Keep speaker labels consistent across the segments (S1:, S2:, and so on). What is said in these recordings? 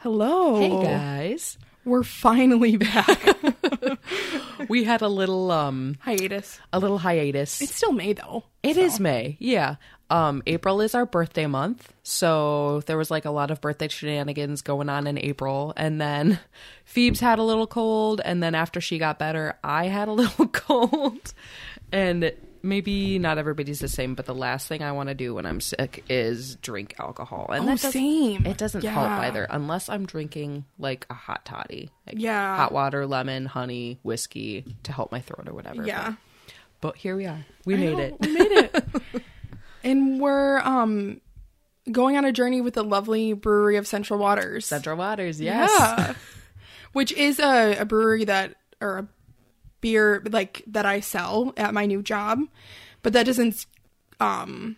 S1: Hello.
S2: Hey guys.
S1: We're finally back.
S2: We had a little um
S1: Hiatus.
S2: a little hiatus.
S1: It's still May though.
S2: It is May. Yeah. Um April is our birthday month. So there was like a lot of birthday shenanigans going on in April and then Phoebe's had a little cold and then after she got better, I had a little cold. And maybe not everybody's the same, but the last thing I want to do when I'm sick is drink alcohol. And
S1: Oh, same.
S2: It doesn't help either unless I'm drinking like a hot toddy. Like
S1: Yeah.
S2: hot water, lemon, honey, whiskey to help my throat or whatever.
S1: Yeah.
S2: But, but here we are. We made
S1: know,
S2: it.
S1: We made it. and we're um going on a journey with the lovely brewery of Central Waters.
S2: Central Waters, yes.
S1: Yeah. Which is a, a brewery that or a beer like that I sell at my new job. But that doesn't um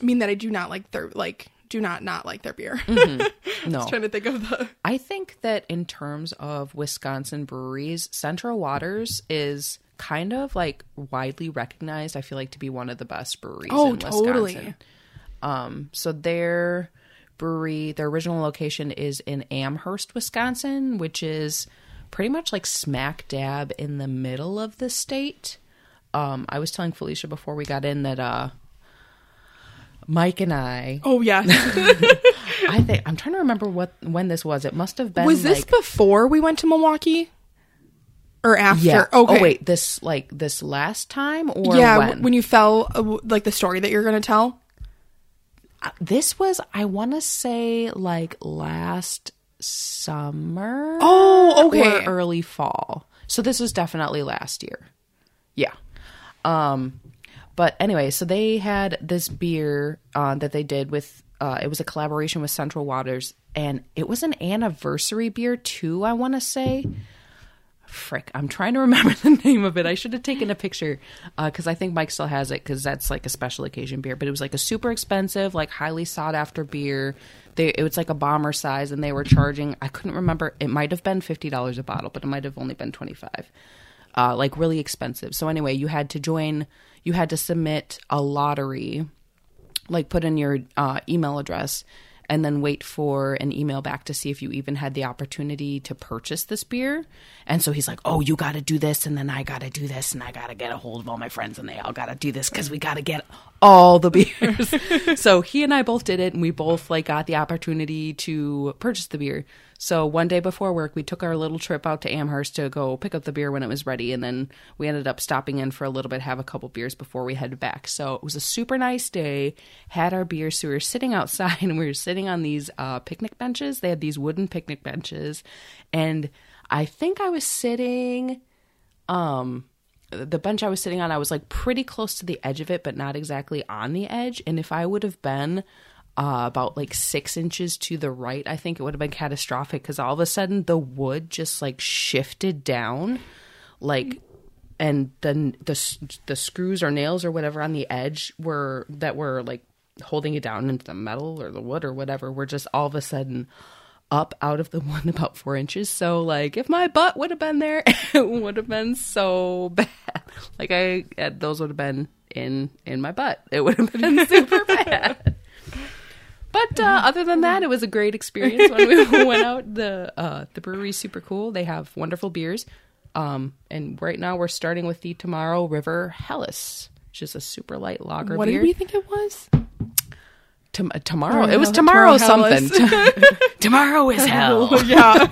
S1: mean that I do not like their like do not not like their beer.
S2: No.
S1: trying to think of the
S2: I think that in terms of Wisconsin breweries, Central Waters is kind of like widely recognized, I feel like, to be one of the best breweries
S1: Oh,
S2: in Wisconsin.
S1: totally.
S2: Um, so their brewery, their original location is in Amherst, Wisconsin, which is pretty much like smack dab in the middle of the state. Um, I was telling Felicia before we got in that uh Mike and I
S1: Oh yeah.
S2: I think I'm trying to remember what when this was. It must have been
S1: Was this
S2: like
S1: before we went to Milwaukee? Or after?
S2: yeah.
S1: Okay.
S2: Oh wait, this like this last time or
S1: yeah,
S2: when?
S1: when you fell, uh, like the story that you're going to tell.
S2: this was I want to say like last summer.
S1: Oh, okay.
S2: Or early fall. So this was definitely last year. Yeah. Um but anyway, so they had this beer uh, that they did with uh, it was a collaboration with Central Waters and it was an anniversary beer too, I want to say. Frick, I'm trying to remember the name of it. I should have taken a picture because I think Mike still has it because that's like a special occasion beer. But it was like a super expensive, like highly sought after beer. They, it was like a bomber size, and they were charging. I couldn't remember. It might have been fifty dollars a bottle, but it might have only been twenty five. Uh, like really expensive. So anyway, you had to join. You had to submit a lottery like put in your uh, email address and then wait for an email back to see if you even had the opportunity to purchase this beer. And so he's like, "Oh, you got to do this, and then I got to do this, and I got to get a hold of all my friends, and they all got to do this because we got to get all the beers." so he and I both did it, and we both like got the opportunity to purchase the beer. So one day before work, we took our little trip out to Amherst to go pick up the beer when it was ready, and then we ended up stopping in for a little bit, have a couple beers before we headed back. So it was a super nice day. Had our beers, so we were sitting outside, and we were sitting on these uh, picnic benches. They had these wooden picnic benches, and I think I was sitting um the bench I was sitting on, I was like pretty close to the edge of it, but not exactly on the edge. And if I would have been uh, about like six inches to the right, I think it would have been catastrophic because all of a sudden the wood just like shifted down, like, and then the the screws or nails or whatever on the edge were that were like holding it down into the metal or the wood or whatever were just all of a sudden up out of the one about four inches. So like if my butt would have been there, it would have been so bad. Like I uh, those would have been in in my butt. It would have been super bad. But uh, other than that, it was a great experience when we went out. The uh, the brewery's super cool. They have wonderful beers. Um, and right now we're starting with the Tomorrow River Hellas, which is a super light lager
S1: What
S2: beer.
S1: did we think it was?
S2: Tom- tomorrow,
S1: Oh,
S2: it was tomorrow,
S1: tomorrow
S2: something. tomorrow is hell.
S1: yeah.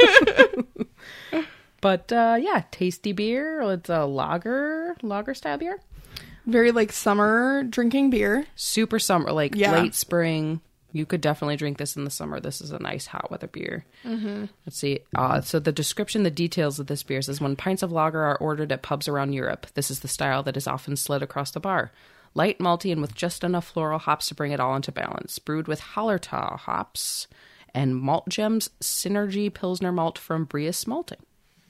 S2: But uh, yeah, tasty beer. It's a lager, lager style beer.
S1: Very like summer drinking beer.
S2: Super summer, like
S1: Yeah.
S2: late spring. You could definitely drink this in the summer. This is a nice hot weather beer. Mm-hmm. Let's see. Uh, so the description, the details of this beer says when pints of lager are ordered at pubs around Europe, this is the style that is often slid across the bar. Light, malty, and with just enough floral hops to bring it all into balance. Brewed with Hallertau hops and Malt Gems Synergy Pilsner malt from Briess Malting.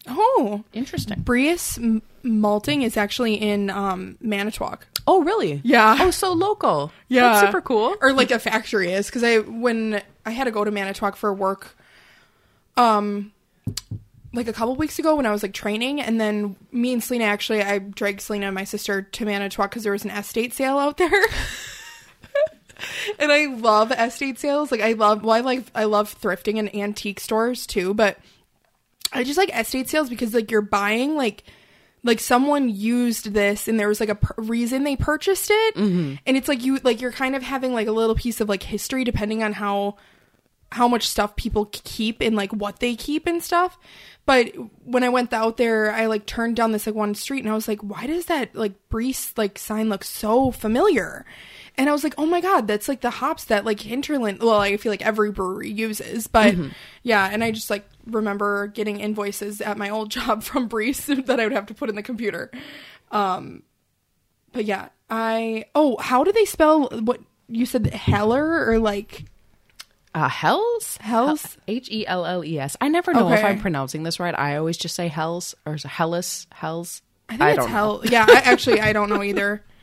S1: Oh,
S2: Interesting.
S1: Briess M- malting is actually in um, Manitowoc.
S2: Oh, really?
S1: Yeah.
S2: Oh, so local.
S1: Yeah,
S2: That's super cool.
S1: Or like a factory is because I when I had to go to Manitowoc for work, um, like a couple weeks ago when I was like training, and then me and Selena actually I dragged Selena and my sister to Manitowoc because there was an estate sale out there. and I love estate sales. Like I love well, I like I love thrifting and antique stores too, but I just like estate sales because like you're buying like like someone used this and there was like a reason they purchased it. Mm-hmm. And it's like you like you're kind of having like a little piece of like history depending on how how much stuff people keep and like what they keep and stuff. But when i went out there i like turned down this like one street and i was like why does that like Briess like sign look so familiar and i was like oh my god that's like the hops that like hinterland well i feel like every brewery uses but yeah and i just like remember getting invoices at my old job from Briess that i would have to put in the computer um but yeah i oh how do they spell what you said heller or like
S2: Uh, Hells?
S1: Hells?
S2: H E L L E S. I never know if I'm pronouncing this right. I always just say Hells or is Hellas, Hells.
S1: I think it's
S2: don't know.
S1: Yeah, I, actually, I don't know either.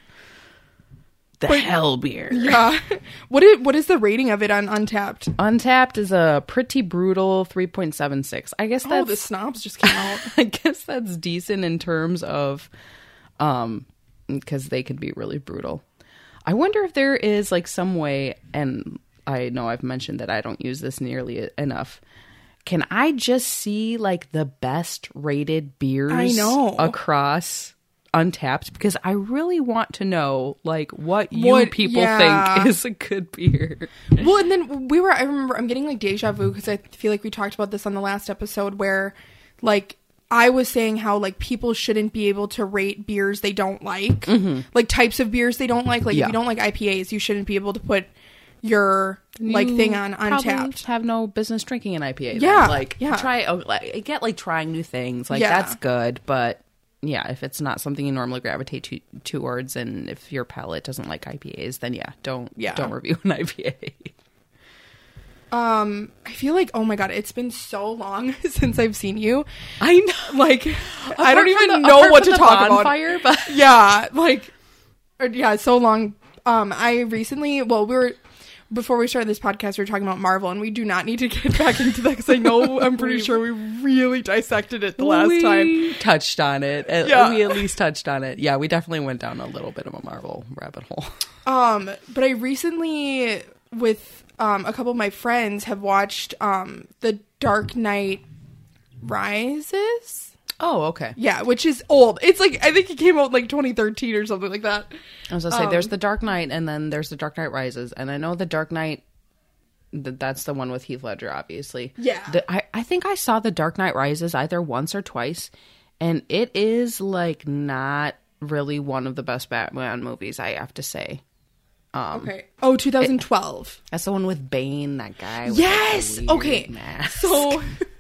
S2: The Hell beer.
S1: Yeah, what is what is the rating of it on Untappd?
S2: Untappd is a pretty brutal 3.76. I guess
S1: Oh, the snobs just came out.
S2: I guess that's decent in terms of um because they can be really brutal. I wonder if there is like some way and I know I've mentioned that I don't use this nearly enough. Can I just see like the best rated beers
S1: I know.
S2: across Untappd because I really want to know like what you
S1: What-
S2: people
S1: yeah.
S2: think is a good beer.
S1: well, and then we were. I remember I'm getting like deja vu because I feel like we talked about this on the last episode where, like, I was saying how like people shouldn't be able to rate beers they don't like, mm-hmm. like types of beers they don't like. Like
S2: Yeah.
S1: if you don't like IPAs, you shouldn't be able to put your like
S2: You
S1: thing on Untappd.
S2: Have no business drinking an IPA. then.
S1: Yeah,
S2: like
S1: yeah.
S2: Try oh, like, I get like trying new things. Like
S1: Yeah.
S2: that's good, but yeah, if it's not something you normally gravitate to towards, and if your palate doesn't like IPAs, then yeah, don't
S1: Yeah.
S2: don't review an IPA.
S1: Um, I feel like oh my god, it's been so long since I've seen you.
S2: I know.
S1: Like I don't even
S2: the-
S1: know what to
S2: the
S1: talk about.
S2: bonfire, but
S1: yeah, like or, yeah, so long. Um, I recently, well, we were before we started this podcast, we were talking about Marvel, and we do not need to get back into that because I know I'm pretty sure we really dissected it the last
S2: we
S1: time.
S2: touched on it. At-
S1: Yeah.
S2: We at least touched on it. Yeah, we definitely went down a little bit of a Marvel rabbit hole.
S1: Um, but I recently, with um a couple of my friends, have watched um the Dark Knight Rises.
S2: Oh, okay.
S1: Yeah, which is old. It's like I think it came out in, like 2013 or something like that.
S2: I was gonna say, there's
S1: Um,
S2: the Dark Knight, and then there's the Dark Knight Rises, and I know the Dark Knight. th- That's the one with Heath Ledger, obviously.
S1: Yeah.
S2: The, I I think I saw the Dark Knight Rises either once or twice, and it is like not really one of the best Batman movies. I have to say.
S1: Okay. Oh, 2012.
S2: That's the one with Bane, that guy.
S1: Yes. Okay.
S2: mask.
S1: So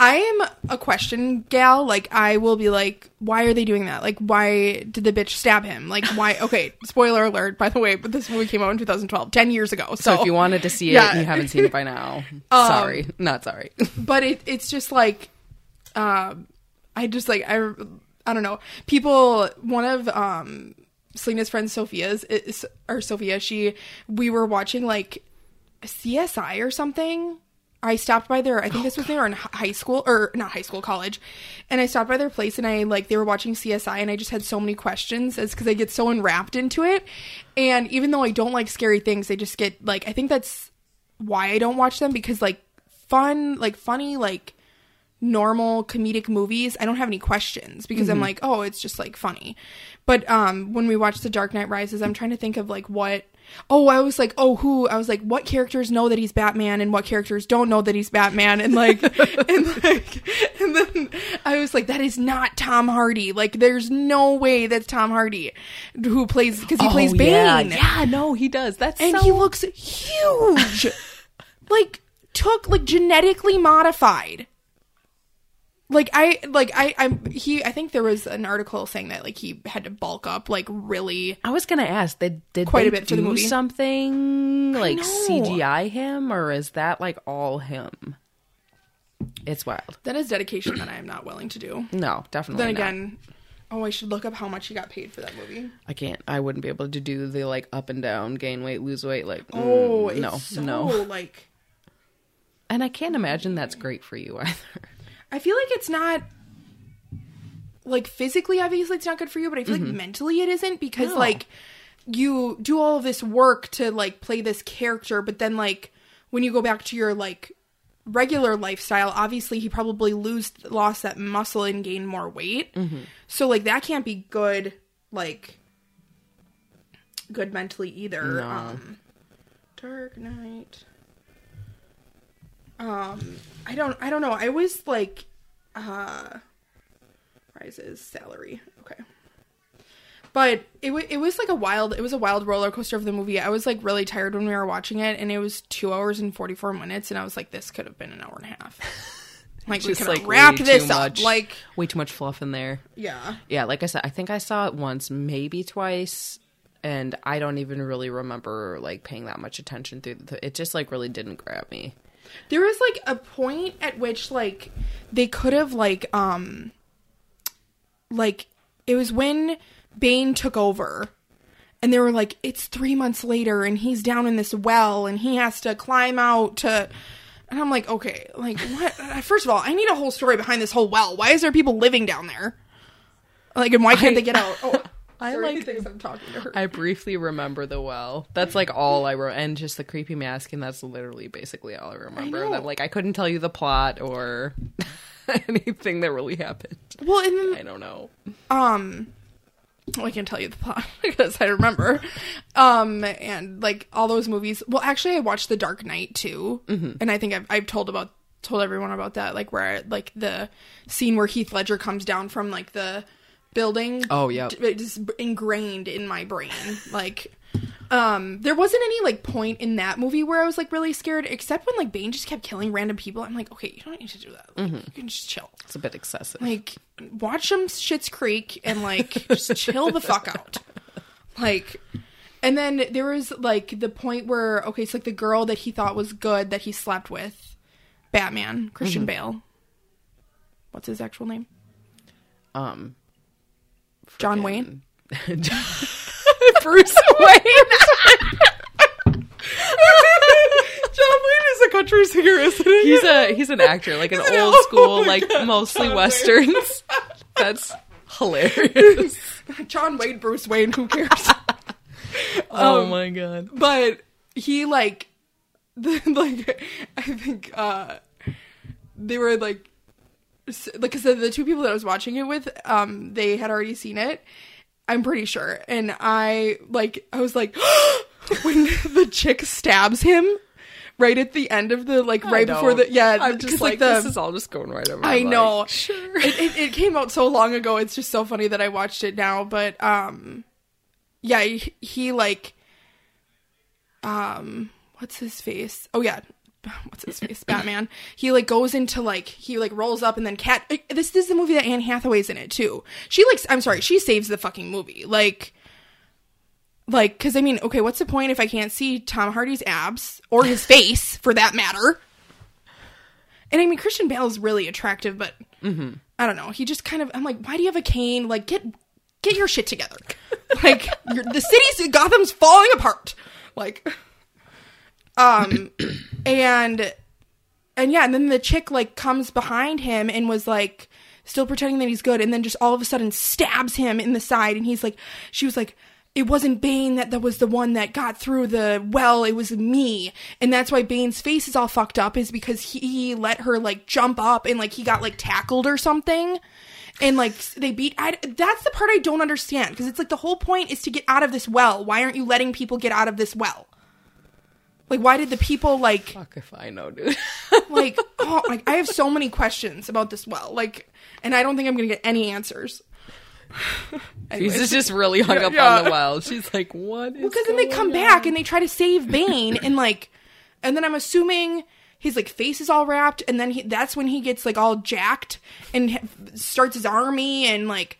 S1: I am a question gal. Like I will be like, why are they doing that? Like why did the bitch stab him? Like why okay, spoiler alert by the way, but this movie came out in 2012, 10 years ago. So,
S2: So if you wanted to see it
S1: Yeah.
S2: and you haven't seen it by now,
S1: Um,
S2: sorry, not sorry.
S1: but it it's just like um I just like I I don't know. People one of um Selena's friend Sophia's is or Sophia, she we were watching like CSI or something. I stopped by their I think this was they were in high school or not high school, college. And I stopped by their place and I like they were watching CSI and I just had so many questions as cuz I get so enwrapped into it. And even though I don't like scary things, I just get like I think that's why I don't watch them because like fun, like funny, like normal comedic movies, I don't have any questions because I'm like, oh, it's just like funny. But um when we watched The Dark Knight Rises, I'm trying to think of like what Oh, I was like, oh, who? I was like, what characters know that he's Batman and what characters don't know that he's Batman? And like, and like, and then I was like, that is not Tom Hardy. Like, there's no way that's Tom Hardy who plays, because he plays Bane.
S2: Oh, Yeah, yeah, no, he does. That's
S1: And
S2: so
S1: he looks huge. like, took, like, genetically modified. Like I like I I'm he I think there was an article saying that like he had to bulk up like really
S2: I was gonna ask, did did
S1: Quite
S2: they
S1: a bit for
S2: do
S1: the movie.
S2: something like. CGI him, or is that like all him? It's wild.
S1: that is dedication that I am not willing to do.
S2: No, definitely.
S1: Then
S2: not.
S1: again, oh I should look up how much he got paid for that movie.
S2: I can't. I wouldn't be able to do the like up and down, gain weight, lose weight. Like, mm,
S1: Oh, it's
S2: no,
S1: so,
S2: no.
S1: like
S2: And I can't imagine that's great for you either.
S1: I feel like it's not like physically obviously it's not good for you, but I feel like mentally it isn't because
S2: No.
S1: like you do all of this work to like play this character, but then like when you go back to your like regular lifestyle, obviously he probably lose lost that muscle and gained more weight. So like that can't be good like good mentally either.
S2: No.
S1: Um Dark Knight. Um I don't I don't know. I was like uh rises salary. Okay. But it w- it was like a wild it was a wild roller coaster of the movie. I was like really tired when we were watching it, and it was two hours and forty four minutes, and I was like, this could have been an hour and a half. Like we
S2: Just
S1: could
S2: like
S1: have wrapped
S2: way
S1: this
S2: too
S1: up.
S2: much,
S1: Like
S2: way too much fluff in there.
S1: yeah,
S2: Yeah, like I said, I think I saw it once, maybe twice, and I don't even really remember like paying that much attention through. The, it just like really didn't grab me.
S1: There was like a point at which like they could have like um like it was when Bane took over and they were like it's 3 months later and he's down in this well and he has to climb out to and I'm like okay like what first of all I need a whole story behind this whole well. Why is there people living down there? Like and why can't
S2: I-
S1: they get out? Oh
S2: I like-
S1: thinks I'm talking to her
S2: I briefly remember the well. That's like all I wrote, and just the creepy mask, and that's literally basically all I remember. And. I'm like, I couldn't tell you the plot or anything that really happened.
S1: well and then
S2: I don't know.
S1: um well, I can tell you the plot because I remember. Um, and like all those movies. Well, actually, I watched The Dark Knight too, and I think I've I've told about told everyone about that. Like where like the scene where Heath Ledger comes down from like the building.
S2: Oh,
S1: yeah, just ingrained in my brain. like, um, there wasn't any like point in that movie where I was like really scared, except when like Bane just kept killing random people. I'm like, okay, you don't need to do that. Like, You can just chill
S2: It's a bit excessive.
S1: like watch some Schitt's Creek and like just chill the fuck out. Like and then there was like the point where okay, it's like the girl that he thought was good that he slept with, Batman, Christian Bale. What's his actual name?
S2: um,
S1: John Wayne.
S2: Bruce Wayne.
S1: John Wayne is a country singer, isn't he?
S2: He's a he's an actor, like an old
S1: Oh
S2: school, like
S1: God,
S2: mostly
S1: John
S2: westerns. That's hilarious.
S1: John Wayne, Bruce Wayne. Who cares?
S2: oh
S1: Um,
S2: my god.
S1: but he like the, like i think uh they were like like i said the two people that i was watching it with um they had already seen it i'm pretty sure and i like i was like when the chick stabs him right at the end of the like right before the yeah
S2: I'm just
S1: like,
S2: like,
S1: the
S2: this is all just going right over.
S1: I know.
S2: Sure.
S1: it, it, it came out so long ago. It's just so funny that I watched it now. But um, yeah, he, he like, um, what's his face? Oh yeah, what's his face? Batman. He like goes into like he like rolls up and then cat. This, this is the movie that Anne Hathaway's in it too. She like I'm sorry, she saves the fucking movie. Like. Like, because I mean, okay, what's the point if I can't see Tom Hardy's abs or his face for that matter? And I mean, Christian Bale is really attractive, but mm-hmm. I don't know. He just kind of. I'm like, why do you have a cane? Like, get get your shit together. like, you're, the city's Gotham's falling apart. Like, um, and and yeah, and then the chick like comes behind him and was like still pretending that he's good, and then just all of a sudden stabs him in the side, and he's like, she was like. It wasn't Bane that, that was the one that got through the well, it was me. And that's why Bane's face is all fucked up, is because he let her like jump up and like he got like tackled or something. And like they beat I, that's the part I don't understand because it's like the whole point is to get out of this well. Why aren't you letting people get out of this well? Like why did the people like
S2: Fuck if I know, dude.
S1: like oh like I have so many questions about this well. Like and I don't think I'm going to get any answers. Anyways.
S2: He's just really hung up
S1: Yeah.
S2: on the well. She's like, what is
S1: because then they come back and they try to save Bane and like and then I'm assuming his like face is all wrapped and then he, that's when he gets like all jacked and starts his army and like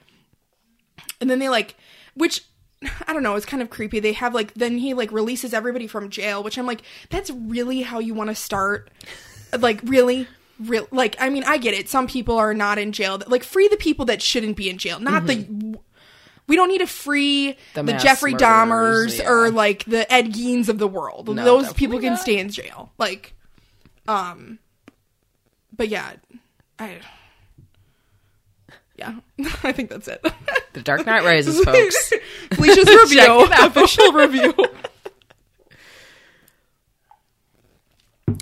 S1: and then they like which I don't know, it's kind of creepy. They have like then he like releases everybody from jail, which I'm like that's really how you want to start like really real like I mean I get it. Some people are not in jail. Like free the people that shouldn't be in jail, not the we don't need to free the,
S2: The
S1: Jeffrey Dahmers
S2: yeah.
S1: or like the Ed Geins of the world.
S2: No,
S1: Those people can
S2: not.
S1: stay in jail. Like, um, but yeah, I, yeah, I think that's it.
S2: The Dark Knight Rises, folks.
S1: Felicia's review, official review.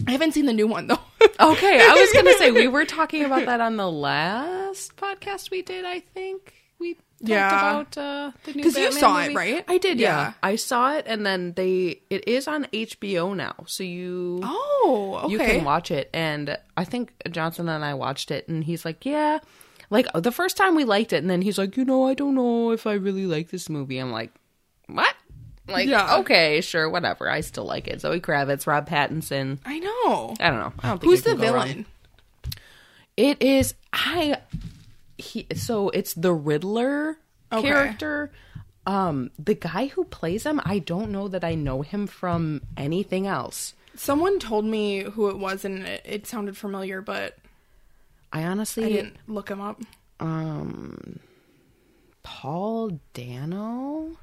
S1: I haven't seen the new one though.
S2: Okay, I was gonna say we were talking about that on the last podcast we did. I think we talked
S1: Yeah.
S2: about uh, the new
S1: 'Cause you saw it, right?
S2: I did. Yeah.
S1: Yeah.
S2: I saw it, and then they it is on HBO now, so you
S1: Oh, okay.
S2: you can watch it. And I think Johnson and I watched it, and he's like, yeah. Like the first time we liked it, and then he's like, you know, I don't know if I really like this movie. I'm like, what? Like,
S1: Yeah.
S2: okay, sure, whatever. I still like it. Zoe Kravitz, Rob Pattinson.
S1: I know.
S2: I don't know. I don't
S1: Who's the
S2: wrong.
S1: villain?
S2: It is I he so it's the Riddler
S1: Okay.
S2: character. Um the guy who plays him, I don't know that I know him from anything else.
S1: Someone told me who it was, and it, it sounded familiar, but
S2: I
S1: I
S2: honestly
S1: didn't look him up.
S2: um Paul Dano.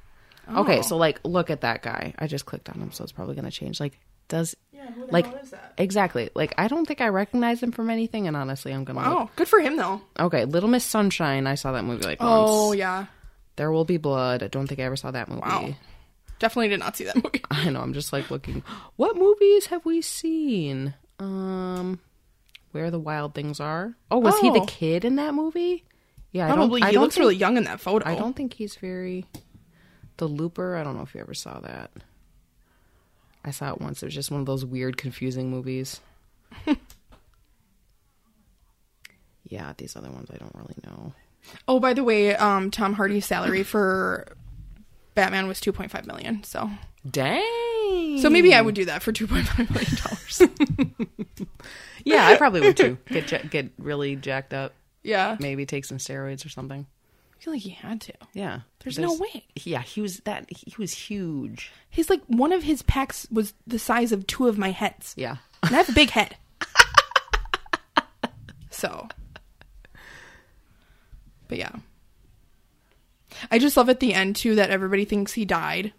S2: Okay, so like look at that guy. I just clicked on him, so it's probably gonna change. Like does
S1: Yeah, who the
S2: like
S1: hell is that?
S2: exactly like I don't think I recognize him from anything, and honestly, I'm gonna.
S1: Oh, good for him though.
S2: Okay, Little Miss Sunshine. I saw that movie like once.
S1: Oh yeah,
S2: There Will Be Blood. I don't think I ever saw that movie.
S1: Wow. definitely did not see that movie.
S2: I know. I'm just like looking. What movies have we seen? Um, Where the Wild Things Are. Oh, was he the
S1: Oh.
S2: kid in that movie? Yeah, I
S1: Probably
S2: don't. I
S1: he
S2: don't
S1: looks
S2: think,
S1: really young in that photo.
S2: I don't think he's very. The Looper. I don't know if you ever saw that. I saw it once. It was just one of those weird, confusing movies. yeah, these other ones I don't really know.
S1: Oh, by the way, um, Tom Hardy's salary for Batman was two point five million. So,
S2: Dang.
S1: So maybe I would do that for two point five million dollars.
S2: Yeah, I probably would too. Get ja- get really jacked up.
S1: yeah,
S2: Maybe take some steroids or something.
S1: I feel like he had to.
S2: Yeah.
S1: There's no way.
S2: Yeah, he was that he was huge.
S1: He's like one of his pecs was the size of two of my heads,
S2: Yeah.
S1: and I have a big head. so, but yeah, I just love at the end too that everybody thinks he died.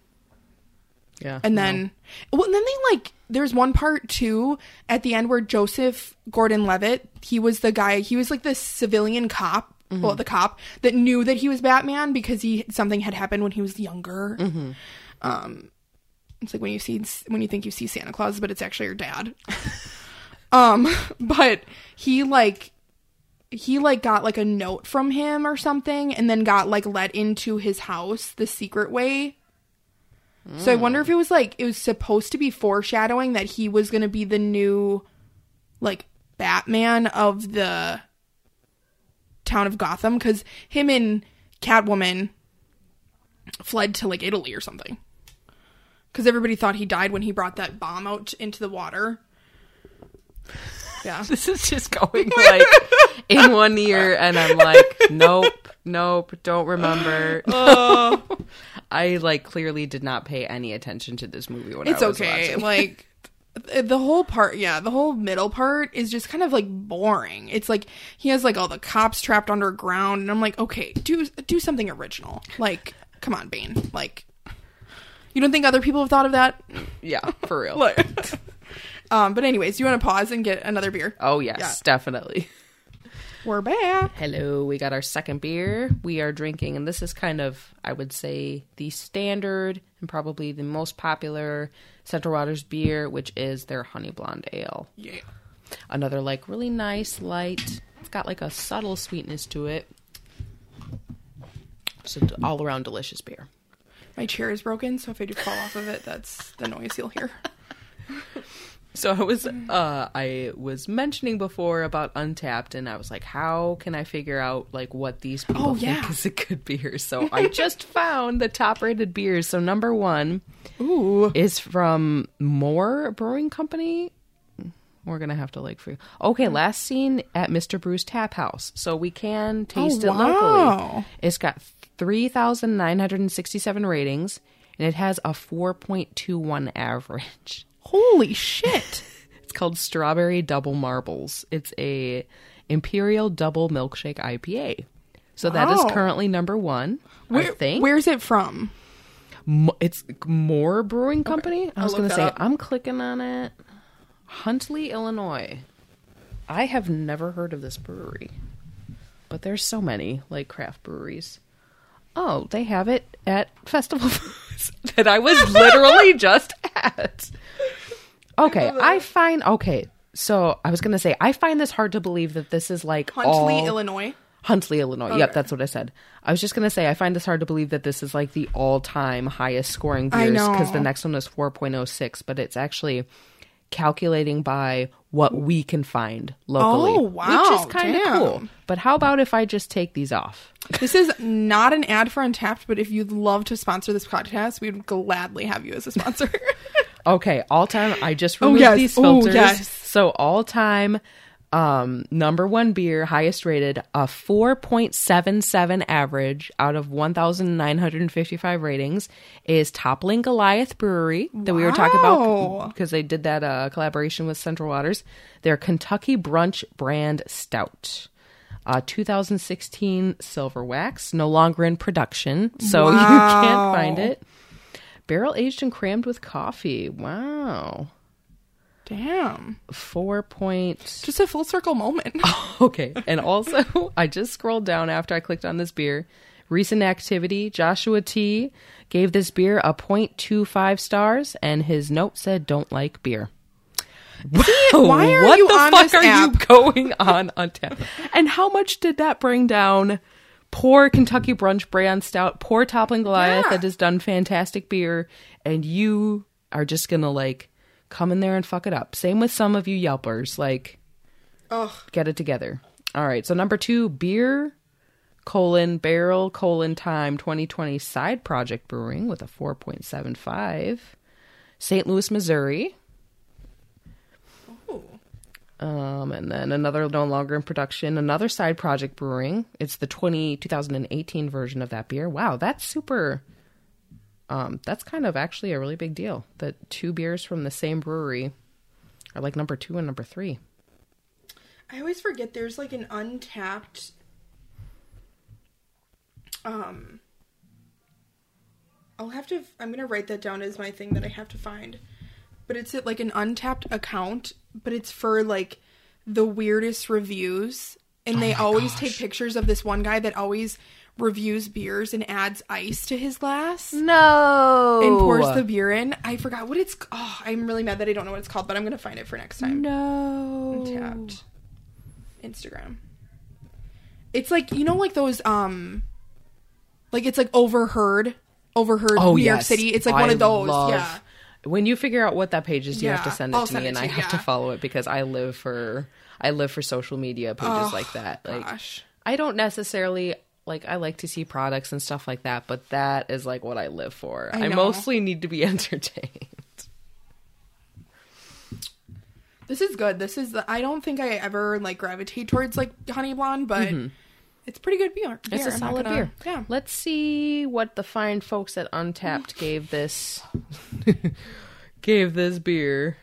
S2: Yeah.
S1: And then, well, and then they like, there's one part too at the end where Joseph Gordon Levitt, he was the guy, he was like the civilian cop, well, the cop that knew that he was Batman because he, something had happened when he was younger. Um, it's like when you see, when you think you see Santa Claus, but it's actually your dad. um, but he like, he like got like a note from him or something and then got like let into his house the secret way so I wonder if it was like it was supposed to be foreshadowing that he was going to be the new like Batman of the town of Gotham cuz him and Catwoman fled to like Italy or something. Cuz everybody thought he died when he brought that bomb out into the water. Yeah.
S2: this is just going like in one ear and I'm like, nope, nope, don't remember. I like clearly did not pay any attention to this movie when
S1: It's
S2: I was
S1: okay.
S2: watching.
S1: Like the whole part, yeah, the whole middle part is just kind of like boring. It's like he has like all the cops trapped underground, and I'm like, okay, do do something original. Like, come on, Bane. Like, you don't think other people have thought of that?
S2: yeah, for real.
S1: Like, um, but anyways, do you want to pause and get another beer?
S2: Oh yes,
S1: Yeah.
S2: definitely.
S1: We're back.
S2: Hello, we got our second beer. We are drinking, and this is kind of, I would say, the standard and probably the most popular Central Waters beer, which is their Honey Blonde Ale.
S1: Yeah.
S2: Another, like, really nice, light, it's got like a subtle sweetness to it. So, all around delicious beer.
S1: My chair is broken, so if I do fall off of it, that's the noise you'll hear.
S2: So I was uh I was mentioning before about Untappd and I was like, how can I figure out like what these people
S1: Oh,
S2: think
S1: yeah.
S2: is a good beer? So I just found the top rated beers. So number one
S1: Ooh.
S2: is from More Brewing Company. We're gonna have to like figure Okay, last seen at Mr. Brew's Tap House. So we can taste
S1: Oh,
S2: it locally. It's got three thousand nine hundred and sixty seven ratings and it has a four point two one average.
S1: Holy shit.
S2: It's called Strawberry Double Marbles. It's a Imperial Double Milkshake IPA. So that is
S1: Wow.
S2: currently number one. I
S1: Where,
S2: think
S1: where's it from?
S2: Mo- it's More Brewing Company. I was going to say
S1: up.
S2: I'm clicking on it. Huntley, Illinois. I have never heard of this brewery, but there's so many like craft breweries. oh, they have it at Festival Foods that I was literally just at. Okay, I find okay. So I was gonna say I find this hard to believe that this is like
S1: Huntley,
S2: all-
S1: Illinois.
S2: Huntley, Illinois. Yep, that's what I said. I was just gonna say I find this hard to believe that this is like the all-time highest scoring
S1: I
S2: beers because the next one is 4.06, but it's actually calculating by what we can find locally,
S1: Oh, wow.
S2: which is kind of cool. But how about if I just take these off?
S1: This is not an ad for Untappd, but if you'd love to sponsor this podcast, we would gladly have you as a sponsor.
S2: Okay, all time. I just
S1: Oh, yes.
S2: these
S1: Oh,
S2: filters.
S1: yes.
S2: So all time, um, number one beer, highest rated, a four point seven seven average out of one thousand nine hundred and fifty five ratings is Toppling Goliath Brewery that we were talking about
S1: Wow.
S2: because they did that uh, collaboration with Central Waters. Their Kentucky Brunch brand stout. Uh, 2016 silver wax, no longer in production, so you can't find it. Barrel aged and crammed with coffee. Wow.
S1: Damn.
S2: Four point.
S1: Just a full circle moment.
S2: Okay. And also, I just scrolled down after I clicked on this beer. Recent activity Joshua T gave this beer a 0.25 stars, and his note said, Don't like beer.
S1: why are
S2: what
S1: you
S2: the
S1: on
S2: fuck are
S1: app?
S2: you going on on tap? And how much did that bring down? Poor Kentucky Brunch brand stout, poor Toppling Goliath
S1: Yeah.
S2: that has done fantastic beer, and you are just gonna like come in there and fuck it up. Same with some of you Yelpers, like
S1: Ugh.
S2: get it together. All right, so number two, beer colon barrel colon time 2020 side project brewing with a 4.75 st louis missouri
S1: Ooh.
S2: um, and then another no longer in production another side project brewing it's the 20 2018 version of that beer wow that's super um, that's kind of actually a really big deal that two beers from the same brewery are like number two and number three.
S1: I always forget there's like an Untappd um I'll have to I'm going to write that down as my thing that I have to find. But it's like an Untappd account, but it's for like the weirdest reviews. And they always take pictures of this one guy that always reviews beers and adds ice to his glass
S2: no
S1: and pours the beer in. I forgot what it's oh, I'm really mad that I don't know what it's called, but I'm going to find it for next time.
S2: no
S1: Untappd. Instagram. It's like you know, like those um, like it's like overheard, overheard
S2: Oh,
S1: New York. City. It's like one of those.
S2: love-
S1: Yeah.
S2: When you figure out what that page is, you have to send it
S1: I'll
S2: to
S1: send
S2: me,
S1: it
S2: and
S1: to
S2: I have to follow it because I live for I live for social media pages
S1: Oh,
S2: like that. Like
S1: Gosh.
S2: I don't necessarily like I like to see products and stuff like that, but that is like what I live for.
S1: I
S2: I, mostly need to be entertained.
S1: This is good. This is the. I don't think I ever like gravitate towards like honey blonde, but it's pretty good beer.
S2: Mm-hmm. It's
S1: beer.
S2: a solid
S1: gonna-
S2: beer.
S1: Yeah.
S2: Let's see what the fine folks at Untappd gave this gave this beer.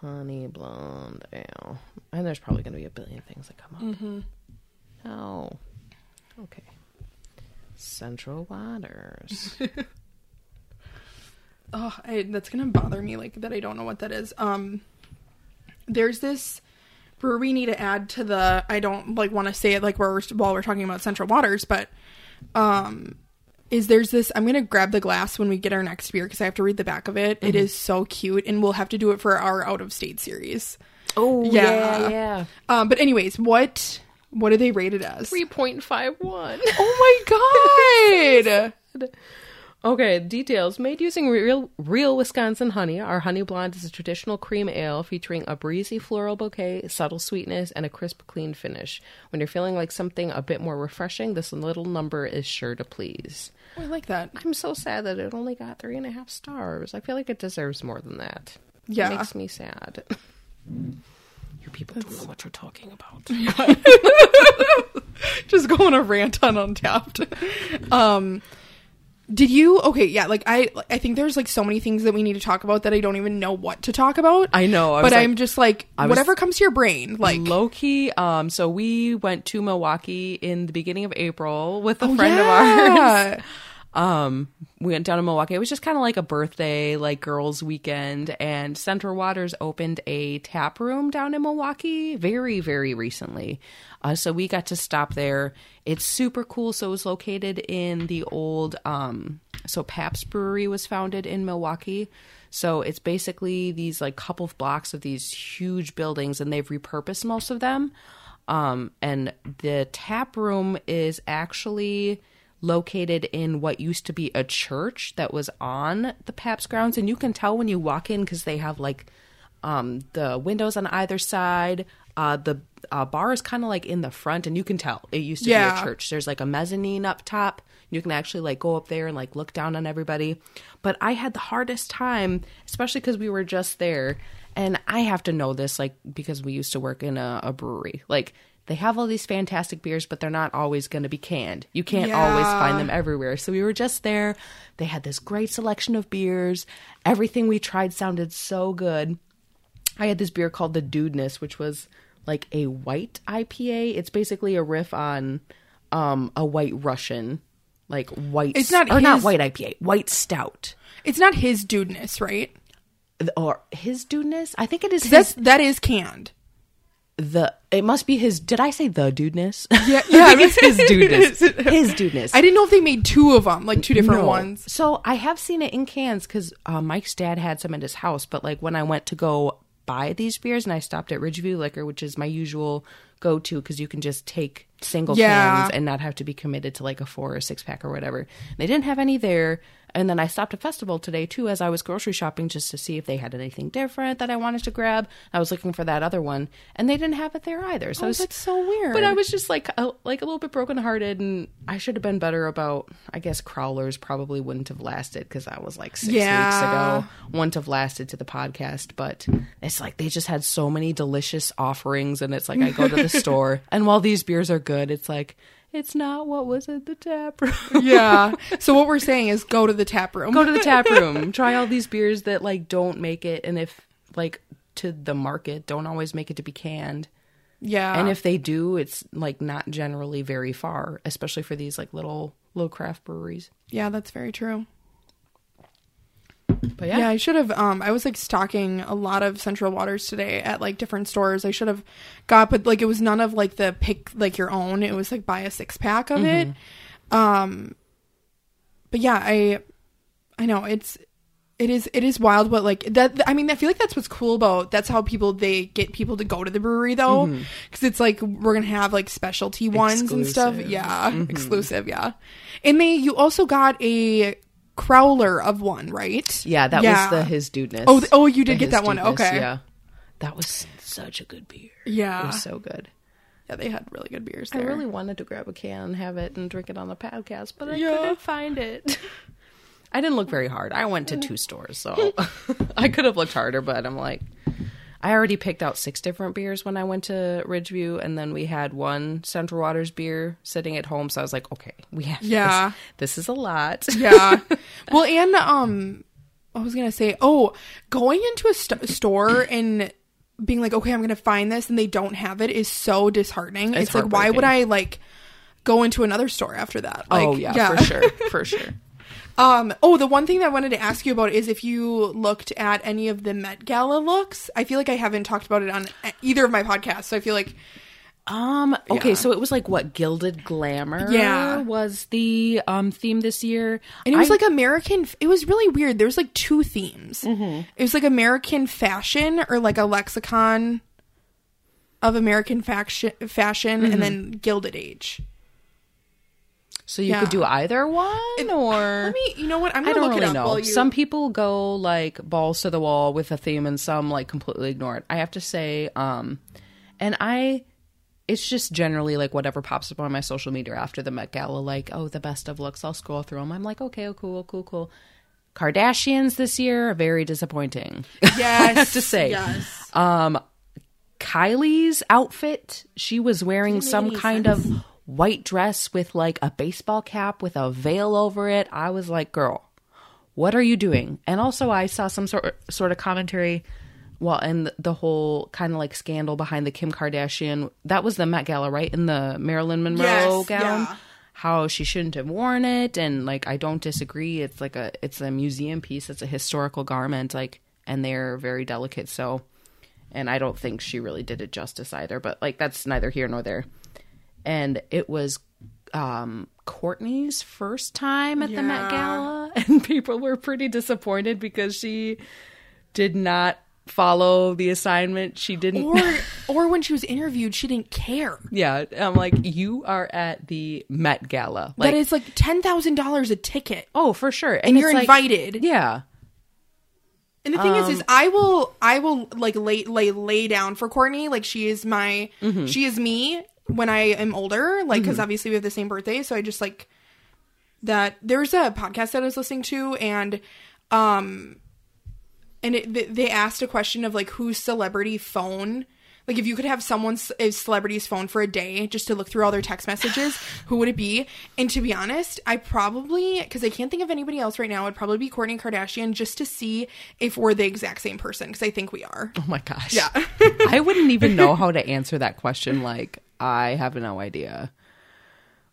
S2: Honey blonde ale. And there's probably going to be a billion things that come up. Mm-hmm. Oh. Okay. Central Waters.
S1: Oh, I, that's gonna bother me. Like that. I don't know what that is. Um, there's this brewery we need to add to the. I don't like want to say it like we're while we're talking about Central Waters, but um, is there's this. I'm gonna grab the glass when we get our next beer because I have to read the back of it. It is so cute, and we'll have to do it for our out of state series.
S2: oh,
S1: Yeah.
S2: yeah, yeah.
S1: Um, but anyways, what what are they rated as?
S2: 3.51.
S1: Oh my god!
S2: Okay, details. Made using real real Wisconsin honey, our honey blonde is a traditional cream ale featuring a breezy floral bouquet, subtle sweetness, and a crisp, clean finish. When you're feeling like something a bit more refreshing, this little number is sure to please.
S1: Oh, I like that.
S2: I'm so sad that it only got three and a half stars. I feel like it deserves more than that.
S1: Yeah.
S2: It makes me sad. You people don't know what you're talking about.
S1: just go on a rant on Untappd. um, did you? Okay, yeah. Like I, I think there's like so many things that we need to talk about that I don't even know what to talk about.
S2: I know, I
S1: but
S2: was like-
S1: I'm just like whatever comes to your brain. Like
S2: low key. Um, so we went to Milwaukee in the beginning of April with a
S1: Oh,
S2: friend
S1: yeah.
S2: of ours. Um we went down to milwaukee. It was just kind of like a birthday like girls weekend and central waters opened a tap room down in milwaukee very very recently. Uh, so we got to stop there. It's super cool. So it was located in the old um so Pabst brewery was founded in milwaukee. So it's basically these like couple of blocks of these huge buildings and they've repurposed most of them. Um, and the tap room is actually located in what used to be a church that was on the Pabst grounds. And you can tell when you walk in because they have like um, the windows on either side. Uh, the uh, bar is kind of like in the front, and you can tell it used to be a church. There's like a mezzanine up top. You can actually like go up there and like look down on everybody. But I had the hardest time, especially because we were just there. And I have to know this, like, because we used to work in a, a brewery. Like, they have all these fantastic beers, but they're not always going to be canned. You can't always find them everywhere. So we were just there. They had this great selection of beers. Everything we tried sounded so good. I had this beer called the Dudeness, which was like a white IPA. It's basically a riff on um a white Russian, like white.
S1: It's not
S2: or not white IPA, white stout.
S1: It's not his dudeness, right?
S2: Or his Dudeness? I think it is his,
S1: That's that is canned.
S2: The. It must be his. Did I say the Dudeness?
S1: Yeah,
S2: I think it's his Dudeness. His Dudeness.
S1: I didn't know if they made two of them, like two different
S2: No.
S1: ones.
S2: So I have seen it in cans because uh, Mike's dad had some at his house. But like when I went to go buy these beers and I stopped at Ridgeview Liquor, which is my usual go to because you can just take single
S1: Yeah.
S2: cans and not have to be committed to like a four or six pack or whatever. They didn't have any there. And then I stopped at Festival today too as I was grocery shopping just to see if they had anything different that I wanted to grab. I was looking for that other one and they didn't have it there either. So
S1: Oh,
S2: was
S1: that's so weird.
S2: but I was just like a, like a little bit brokenhearted, and I should have been better about. I guess crawlers probably wouldn't have lasted because that was like six weeks
S1: Yeah.
S2: ago. Wouldn't have lasted to the podcast, but it's like they just had so many delicious offerings, and it's like I go to the store, and while these beers are good, it's like it's not what was at the tap room.
S1: yeah. So what we're saying is go to the tap room.
S2: go to the tap room, try all these beers that like don't make it, and if like to the market don't always make it to be canned.
S1: yeah.
S2: and if they do it's like not generally very far especially for these like little little craft breweries
S1: yeah, that's very true.
S2: But
S1: Yeah.
S2: yeah,
S1: I should have. Um, I was like stocking a lot of Central Waters today at like different stores. I should have got, but like it was none of like the pick like your own. It was like buy a six pack of it. Um, but yeah, I, I know it's, it is it is wild, but like that. I mean, I feel like that's what's cool about. That's how people they get people to go to the brewery though, because it's like we're gonna have like specialty ones and stuff.
S2: Exclusive.
S1: Yeah, exclusive. Yeah, and they you also got a crowler of one, right?
S2: yeah that
S1: Yeah.
S2: was the his dudeness
S1: Oh, th- oh, you did
S2: The
S1: get that one.
S2: Dudeness,
S1: Okay.
S2: yeah that was such a good beer
S1: Yeah, it
S2: was so good
S1: Yeah, they had really good beers
S2: i really wanted to grab a can and have it and drink it on the podcast but i
S1: Yeah.
S2: couldn't find it i didn't look very hard i went to two stores so i could have looked harder but i'm like I already picked out six different beers when I went to Ridgeview, and then we had one Central Waters beer sitting at home. So I was like, okay, we have
S1: Yeah.
S2: this. This is a lot.
S1: yeah. Well, and um, I was gonna say, oh, going into a st- store and being like, okay, I'm gonna find this, and they don't have it is so disheartening. It's,
S2: It's
S1: like, why would I like go into another store after that? Like,
S2: oh yeah, for sure, for sure.
S1: Um. Oh, the one thing that I wanted to ask you about is if you looked at any of the Met Gala looks. I feel like I haven't talked about it on either of my podcasts, so I feel like
S2: Um. Okay,
S1: Yeah.
S2: so it was like what gilded glamour.
S1: Yeah.
S2: was the um theme this year,
S1: And it was
S2: I-
S1: like American. It was really weird. There was like two themes.
S2: Mm-hmm.
S1: It was like American fashion or like a lexicon of American faction, fashion,
S2: Mm-hmm.
S1: and then Gilded Age.
S2: So you
S1: yeah.
S2: could do either one or.
S1: Let me. You know what? I'm
S2: I
S1: gonna
S2: don't
S1: look
S2: really
S1: it up
S2: know.
S1: you.
S2: Some people go like balls to the wall with a theme, and some like completely ignore it. I have to say, um, and I, it's just generally like whatever pops up on my social media after the Met Gala, like oh the best of looks. I'll scroll through them. I'm like okay, oh, cool, cool, cool. Kardashians this year are very disappointing.
S1: yes, I
S2: have to say.
S1: yes.
S2: Um, Kylie's outfit, she was wearing some kind of white dress with like a baseball cap with a veil over it. I was like, girl, what are you doing? And also, I saw some sort sort of commentary. Well, and the whole kind of like scandal behind the Kim Kardashian. That was the Met Gala, right? In the Marilyn Monroe
S1: Yes,
S2: gown.
S1: yeah.
S2: how she shouldn't have worn it and like I don't disagree. It's like a it's a museum piece, it's a historical garment like and they're very delicate so and I don't think she really did it justice either, but like that's neither here nor there. And it was um Courtney's first time at the Met Gala and people were pretty disappointed because she did not follow the assignment. She didn't
S1: Or or when she was interviewed, she didn't care.
S2: Yeah, I'm like you are at the Met Gala. Like
S1: that is like ten thousand dollars a ticket,
S2: oh, for sure. And,
S1: and you're
S2: it's like-
S1: invited.
S2: Yeah.
S1: And the thing is,
S2: Um,
S1: is I will, I will like lay lay lay down for Courtney. Like she is my,
S2: Mm-hmm.
S1: she is me when I am older. Like because obviously we have the same birthday, so I just like that. There's a podcast that I was listening to, and um, and it, they asked a question of like whose celebrity phone. Like if you could have someone's a celebrity's phone for a day just to look through all their text messages, who would it be? And to be honest, I probably because I can't think of anybody else right now, it'd probably be Kourtney Kardashian just to see if we're the exact same person because I think we are.
S2: Oh my gosh.
S1: Yeah.
S2: I wouldn't even know how to answer that question. Like, I have no idea.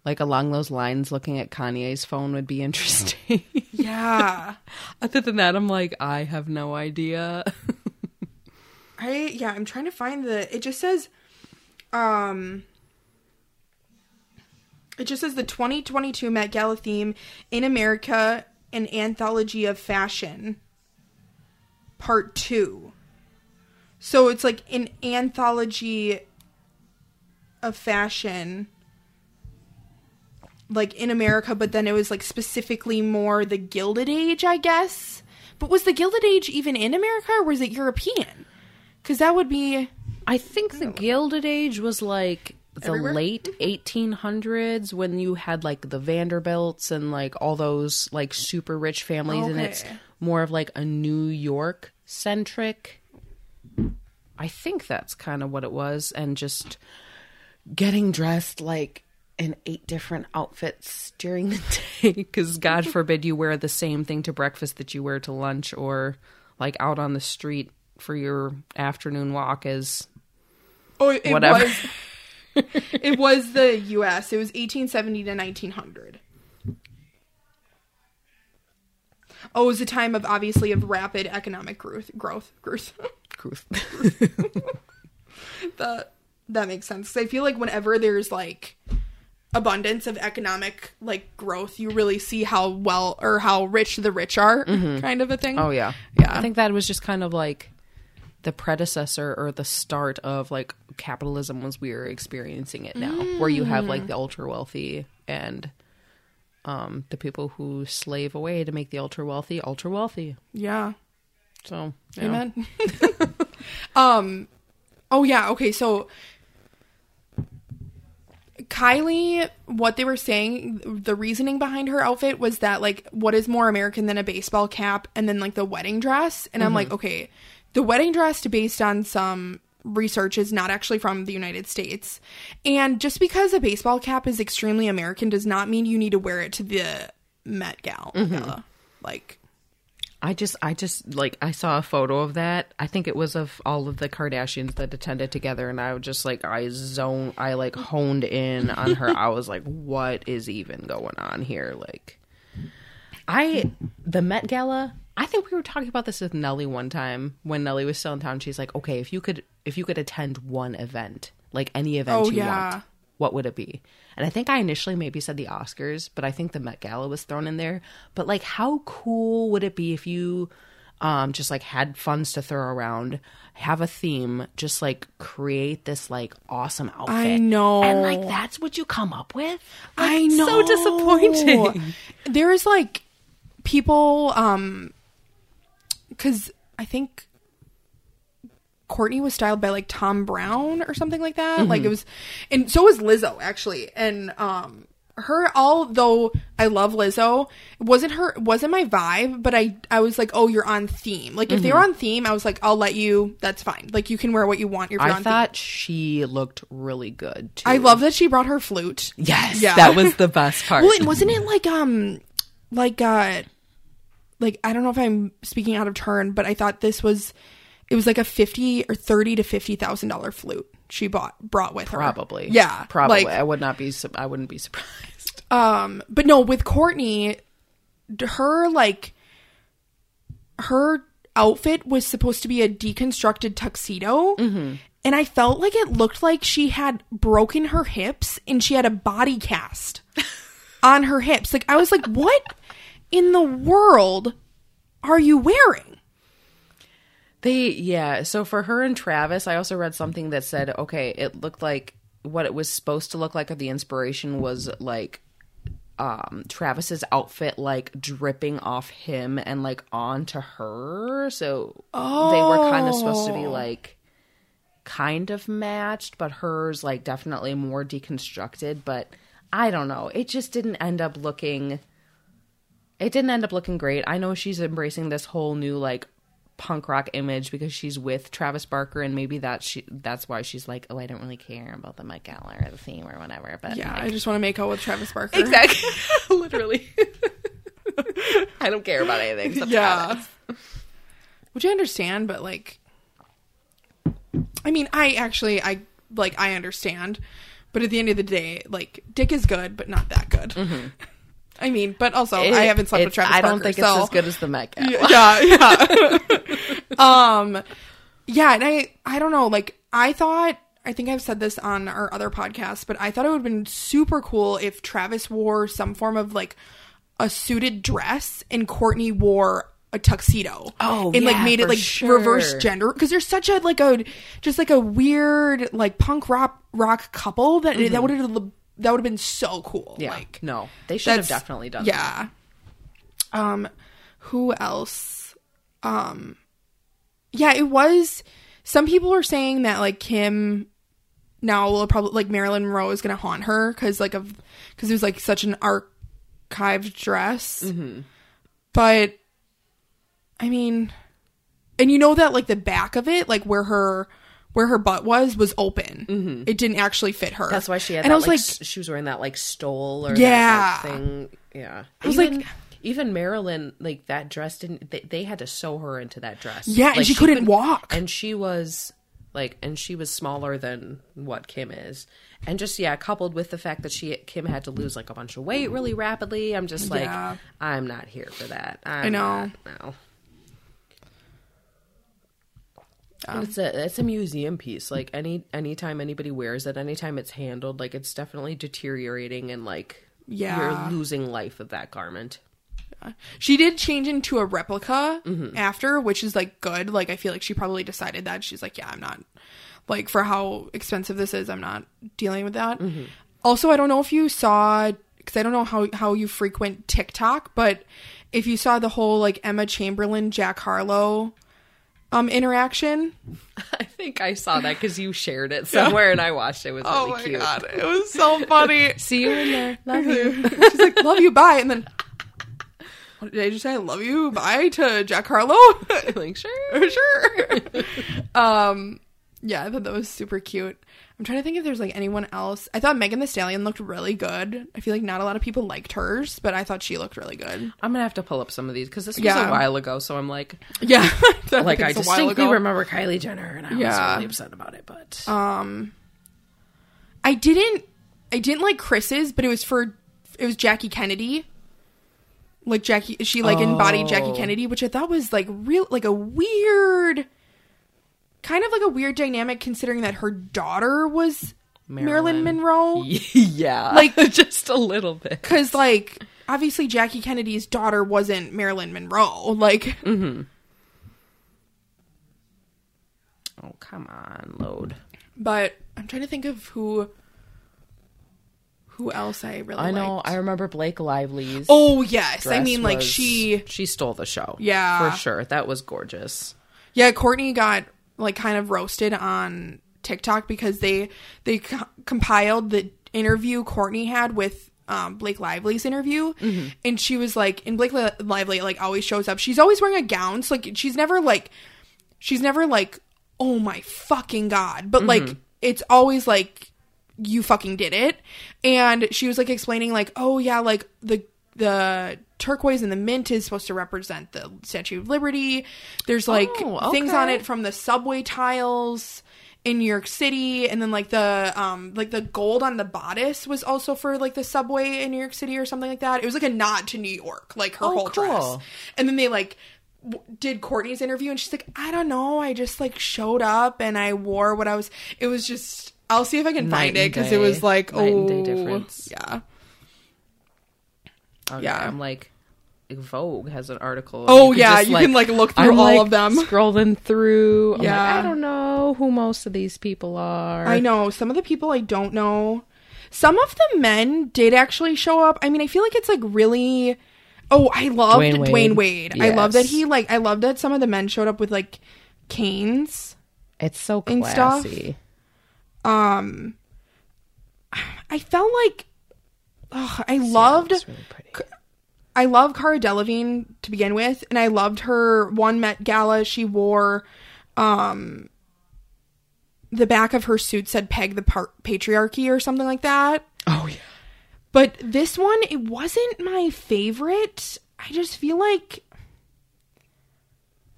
S2: Like along those lines, looking at Kanye's phone would be interesting.
S1: yeah.
S2: Other than that, I'm like, I have no idea.
S1: I yeah, I'm trying to find the it just says um it just says the 2022 Met Gala theme in America an anthology of fashion part 2. So it's like an anthology of fashion like in America but then it was like specifically more the Gilded Age, I guess. But was the Gilded Age even in America or was it European? Cuz that would be
S2: I think the Gilded Age was like the
S1: Everywhere?
S2: late 1800s when you had like the Vanderbilts and like all those like super rich families, and it's more of like a New York centric. I think that's kind of what it was, and just getting dressed like in eight different outfits during the day because God forbid you wear the same thing to breakfast that you wear to lunch or like out on the street for your afternoon walk as
S1: Oh, it
S2: Whatever.
S1: was. it was the U.S. It was 1870 to 1900. Oh, it was a time of obviously of rapid economic growth. Growth. Growth.
S2: Truth.
S1: that that makes sense. I feel like whenever there's like abundance of economic like growth, you really see how well or how rich the rich are, kind of a thing.
S2: Oh yeah,
S1: Yeah.
S2: I think that was just kind of like the predecessor or the start of like capitalism as we are experiencing it now, where you have like the ultra wealthy and um the people who slave away to make the ultra wealthy ultra wealthy.
S1: yeah.
S2: So yeah.
S1: Amen. um oh yeah, okay, so Kylie, what they were saying, the reasoning behind her outfit was that like what is more American than a baseball cap and then like the wedding dress. And I'm like, mm-hmm. okay, the wedding dress based on some research is not actually from the United States. And just because a baseball cap is extremely American does not mean you need to wear it to the Met Gal- Gala. Mm-hmm. Like
S2: I just, I just like, I saw a photo of that. I think it was of all of the Kardashians that attended together, and I was just like, I zone, I like honed in on her. I was like, what is even going on here? Like, I, the Met Gala. I think we were talking about this with Nelly one time when Nelly was still in town. She's like, okay, if you could, if you could attend one event, like any event
S1: Oh,
S2: you
S1: yeah.
S2: want, what would it be? And I think I initially maybe said the Oscars, but I think the Met Gala was thrown in there. But like, how cool would it be if you um just like had funds to throw around, have a theme, just like create this like awesome outfit?
S1: I know.
S2: And like that's what you come up with? Like,
S1: I know.
S2: So disappointing.
S1: There's like people, um, because I think Kourtney was styled by like Thom Browne or something like that. Like it was, and so was Lizzo actually. And um, her, although I love Lizzo, wasn't her, wasn't my vibe. But I, I was like, oh, you're on theme. Like if they were on theme, I was like, I'll let you. That's fine. Like you can wear what you want. If you're
S2: I
S1: on
S2: thought she looked really good too.
S1: I love that she brought her flute.
S2: Yes,
S1: Yeah.
S2: that was the best part.
S1: Well, and wasn't it like um like uh like I don't know if I'm speaking out of turn, but I thought this was it was like a fifty or thirty to fifty thousand dollar flute she bought brought with her.
S2: Probably.
S1: Yeah.
S2: Probably.
S1: Like,
S2: I would not be. I wouldn't be surprised.
S1: Um, but no, with Kourtney, her like her outfit was supposed to be a deconstructed tuxedo. And I felt like it looked like she had broken her hips and she had a body cast on her hips. Like I was like, what in the world are you wearing?
S2: They yeah. So for her and Travis, I also read something that said, okay, it looked like what it was supposed to look like, or the inspiration was like um Travis's outfit like dripping off him and like onto her. So they were kind of supposed to be
S1: Oh.
S2: like kind of matched, but hers like definitely more deconstructed. But I don't know. It just didn't end up looking. It didn't end up looking great. I know she's embracing this whole new like punk rock image because she's with Travis Barker, and maybe that she that's why she's like, oh, I don't really care about the Met Gala or the theme or whatever. But
S1: Yeah,
S2: like,
S1: I just want to make out with Travis Barker.
S2: exactly, literally. I don't care about anything. except
S1: Yeah.
S2: Travis.
S1: Which I understand, but like I mean, I actually I like I understand, but at the end of the day, like Dick is good, but not that good. Mm-hmm. I mean, but also I haven't slept with
S2: Mm-hmm.
S1: Travis
S2: I don't
S1: Barker,
S2: think
S1: so
S2: it's as good as the Met Gala.
S1: yeah, yeah. um, yeah, and I, I don't know. Like, I thought, I think I've said this on our other podcast, but I thought it would have been super cool if Travis wore some form of like a suited dress and Kourtney wore a tuxedo.
S2: Oh,
S1: and like made it like
S2: sure.
S1: reverse gender because there's such a like a just like a weird like punk rock rock couple that that would have that would have been so cool.
S2: Yeah,
S1: like
S2: no, they should have definitely done. that.
S1: yeah. Um, who else? Um, yeah, it was. Some people were saying that like Kim now will probably like Marilyn Monroe is gonna haunt her because like of because it was like such an archived dress.
S2: Mm-hmm.
S1: But I mean, and you know that like the back of it, like where her where her butt was, was open. It didn't actually fit her.
S2: Mm-hmm. That's why she had
S1: And
S2: that,
S1: I was
S2: like,
S1: like,
S2: she was wearing that like stole or
S1: Yeah.
S2: that, like, thing. Yeah,
S1: I was
S2: even,
S1: like-
S2: even Marilyn, like that dress didn't. They, they had to sew her into that dress.
S1: Yeah, and
S2: Like,
S1: she couldn't
S2: could-
S1: walk.
S2: and she was like, and she was smaller than what Kim is, and just yeah, coupled with the fact that she Kim had to lose like a bunch of weight really rapidly. I'm just like,
S1: Yeah.
S2: I'm not here for that. I'm
S1: know.
S2: Not, no. And it's a it's a museum piece. Like any anytime anybody wears it, anytime it's handled, like it's definitely deteriorating and like
S1: Yeah.
S2: you're losing life of that garment.
S1: She did change into a replica
S2: Mm-hmm.
S1: after, which is like good. Like I feel like she probably decided that she's like, yeah, I'm not like for how expensive this is, I'm not dealing with that.
S2: Mm-hmm.
S1: Also, I don't know if you saw because I don't know how how you frequent TikTok, but if you saw the whole like Emma Chamberlain Jack Harlow um interaction.
S2: I think I saw that because you shared it somewhere and I watched it. It was really cute.
S1: it was so funny.
S2: See you in there. Love you.
S1: She's like, "Love you, bye," and then. What did I just say? I love you, bye to Jack Harlow.
S2: like sure.
S1: sure. um, yeah, I thought that was super cute. I'm trying to think if there's like anyone else. I thought Megan Thee Stallion looked really good. I feel like not a lot of people liked hers, but I thought she looked really good.
S2: I'm gonna have to pull up some of these because this was
S1: Yeah.
S2: a while ago. So I'm like,
S1: Yeah,
S2: like I
S1: it's a while
S2: distinctly remember Kylie Jenner, and I was really upset about it. But
S1: Um, I didn't. I didn't like Kris's, but it was for it was Jackie Kennedy. Like Jackie, she like embodied Jackie
S2: Oh.
S1: Kennedy, which I thought was like real, like a weird, kind of like a weird dynamic, considering that her daughter was Marilyn,
S2: Marilyn.
S1: Monroe.
S2: yeah,
S1: Like-
S2: just a little bit.
S1: Because like obviously Jackie Kennedy's daughter wasn't Marilyn Monroe. Like mm-hmm.
S2: Oh come on, load.
S1: but I'm trying to think of who who else I really
S2: I know.
S1: liked.
S2: I remember Blake Lively's.
S1: Oh yes, I mean like
S2: was-
S1: she
S2: she stole the show.
S1: Yeah.
S2: for sure. That was gorgeous.
S1: Yeah, Kourtney got like kind of roasted on TikTok because they they co- compiled the interview Kourtney had with um, Blake Lively's interview, and she was like, and Blake Li- Lively like always shows up. She's always wearing a gown, so like she's never like, she's never like, oh my fucking god, but like it's always like you fucking did it. And she was like explaining like oh yeah like the the turquoise and the mint is supposed to represent the statue of liberty there's like
S2: Oh,
S1: things on it from the subway tiles in New York City, and then like the um like the gold on the bodice was also for like the subway in New York City or something like that. It was like a nod to New York, like her
S2: Oh,
S1: whole dress. And then they like w- did Kourtney's interview, and she's like, I don't know, I just like showed up and I wore what I was. It was just. I'll see if I can
S2: Night
S1: find it because it was like
S2: Night
S1: oh
S2: and day difference.
S1: yeah.
S2: Okay,
S1: Yeah.
S2: I'm like, Vogue has an article.
S1: Oh,
S2: could
S1: yeah,
S2: just,
S1: you can, like, look through
S2: I'm,
S1: all
S2: like,
S1: of them.
S2: Scrolling through. I'm like,
S1: Yeah.
S2: I don't know who most of these people are.
S1: I know some of the people I don't know. Some of the men did actually show up. I mean, I feel like it's like really. Oh, I loved
S2: Dwyane
S1: Dwyane
S2: Wade.
S1: Wade. I love that he like. I love that some of the men showed up with like canes.
S2: It's so
S1: and stuff.
S2: classy.
S1: Um, I felt like. Oh, I loved.
S2: Really.
S1: I love Cara Delevingne to begin with, and I loved her one Met Gala. She wore, um, the back of her suit said "Peg the par- Patriarchy" or something like that.
S2: Oh yeah.
S1: But this one, it wasn't my favorite. I just feel like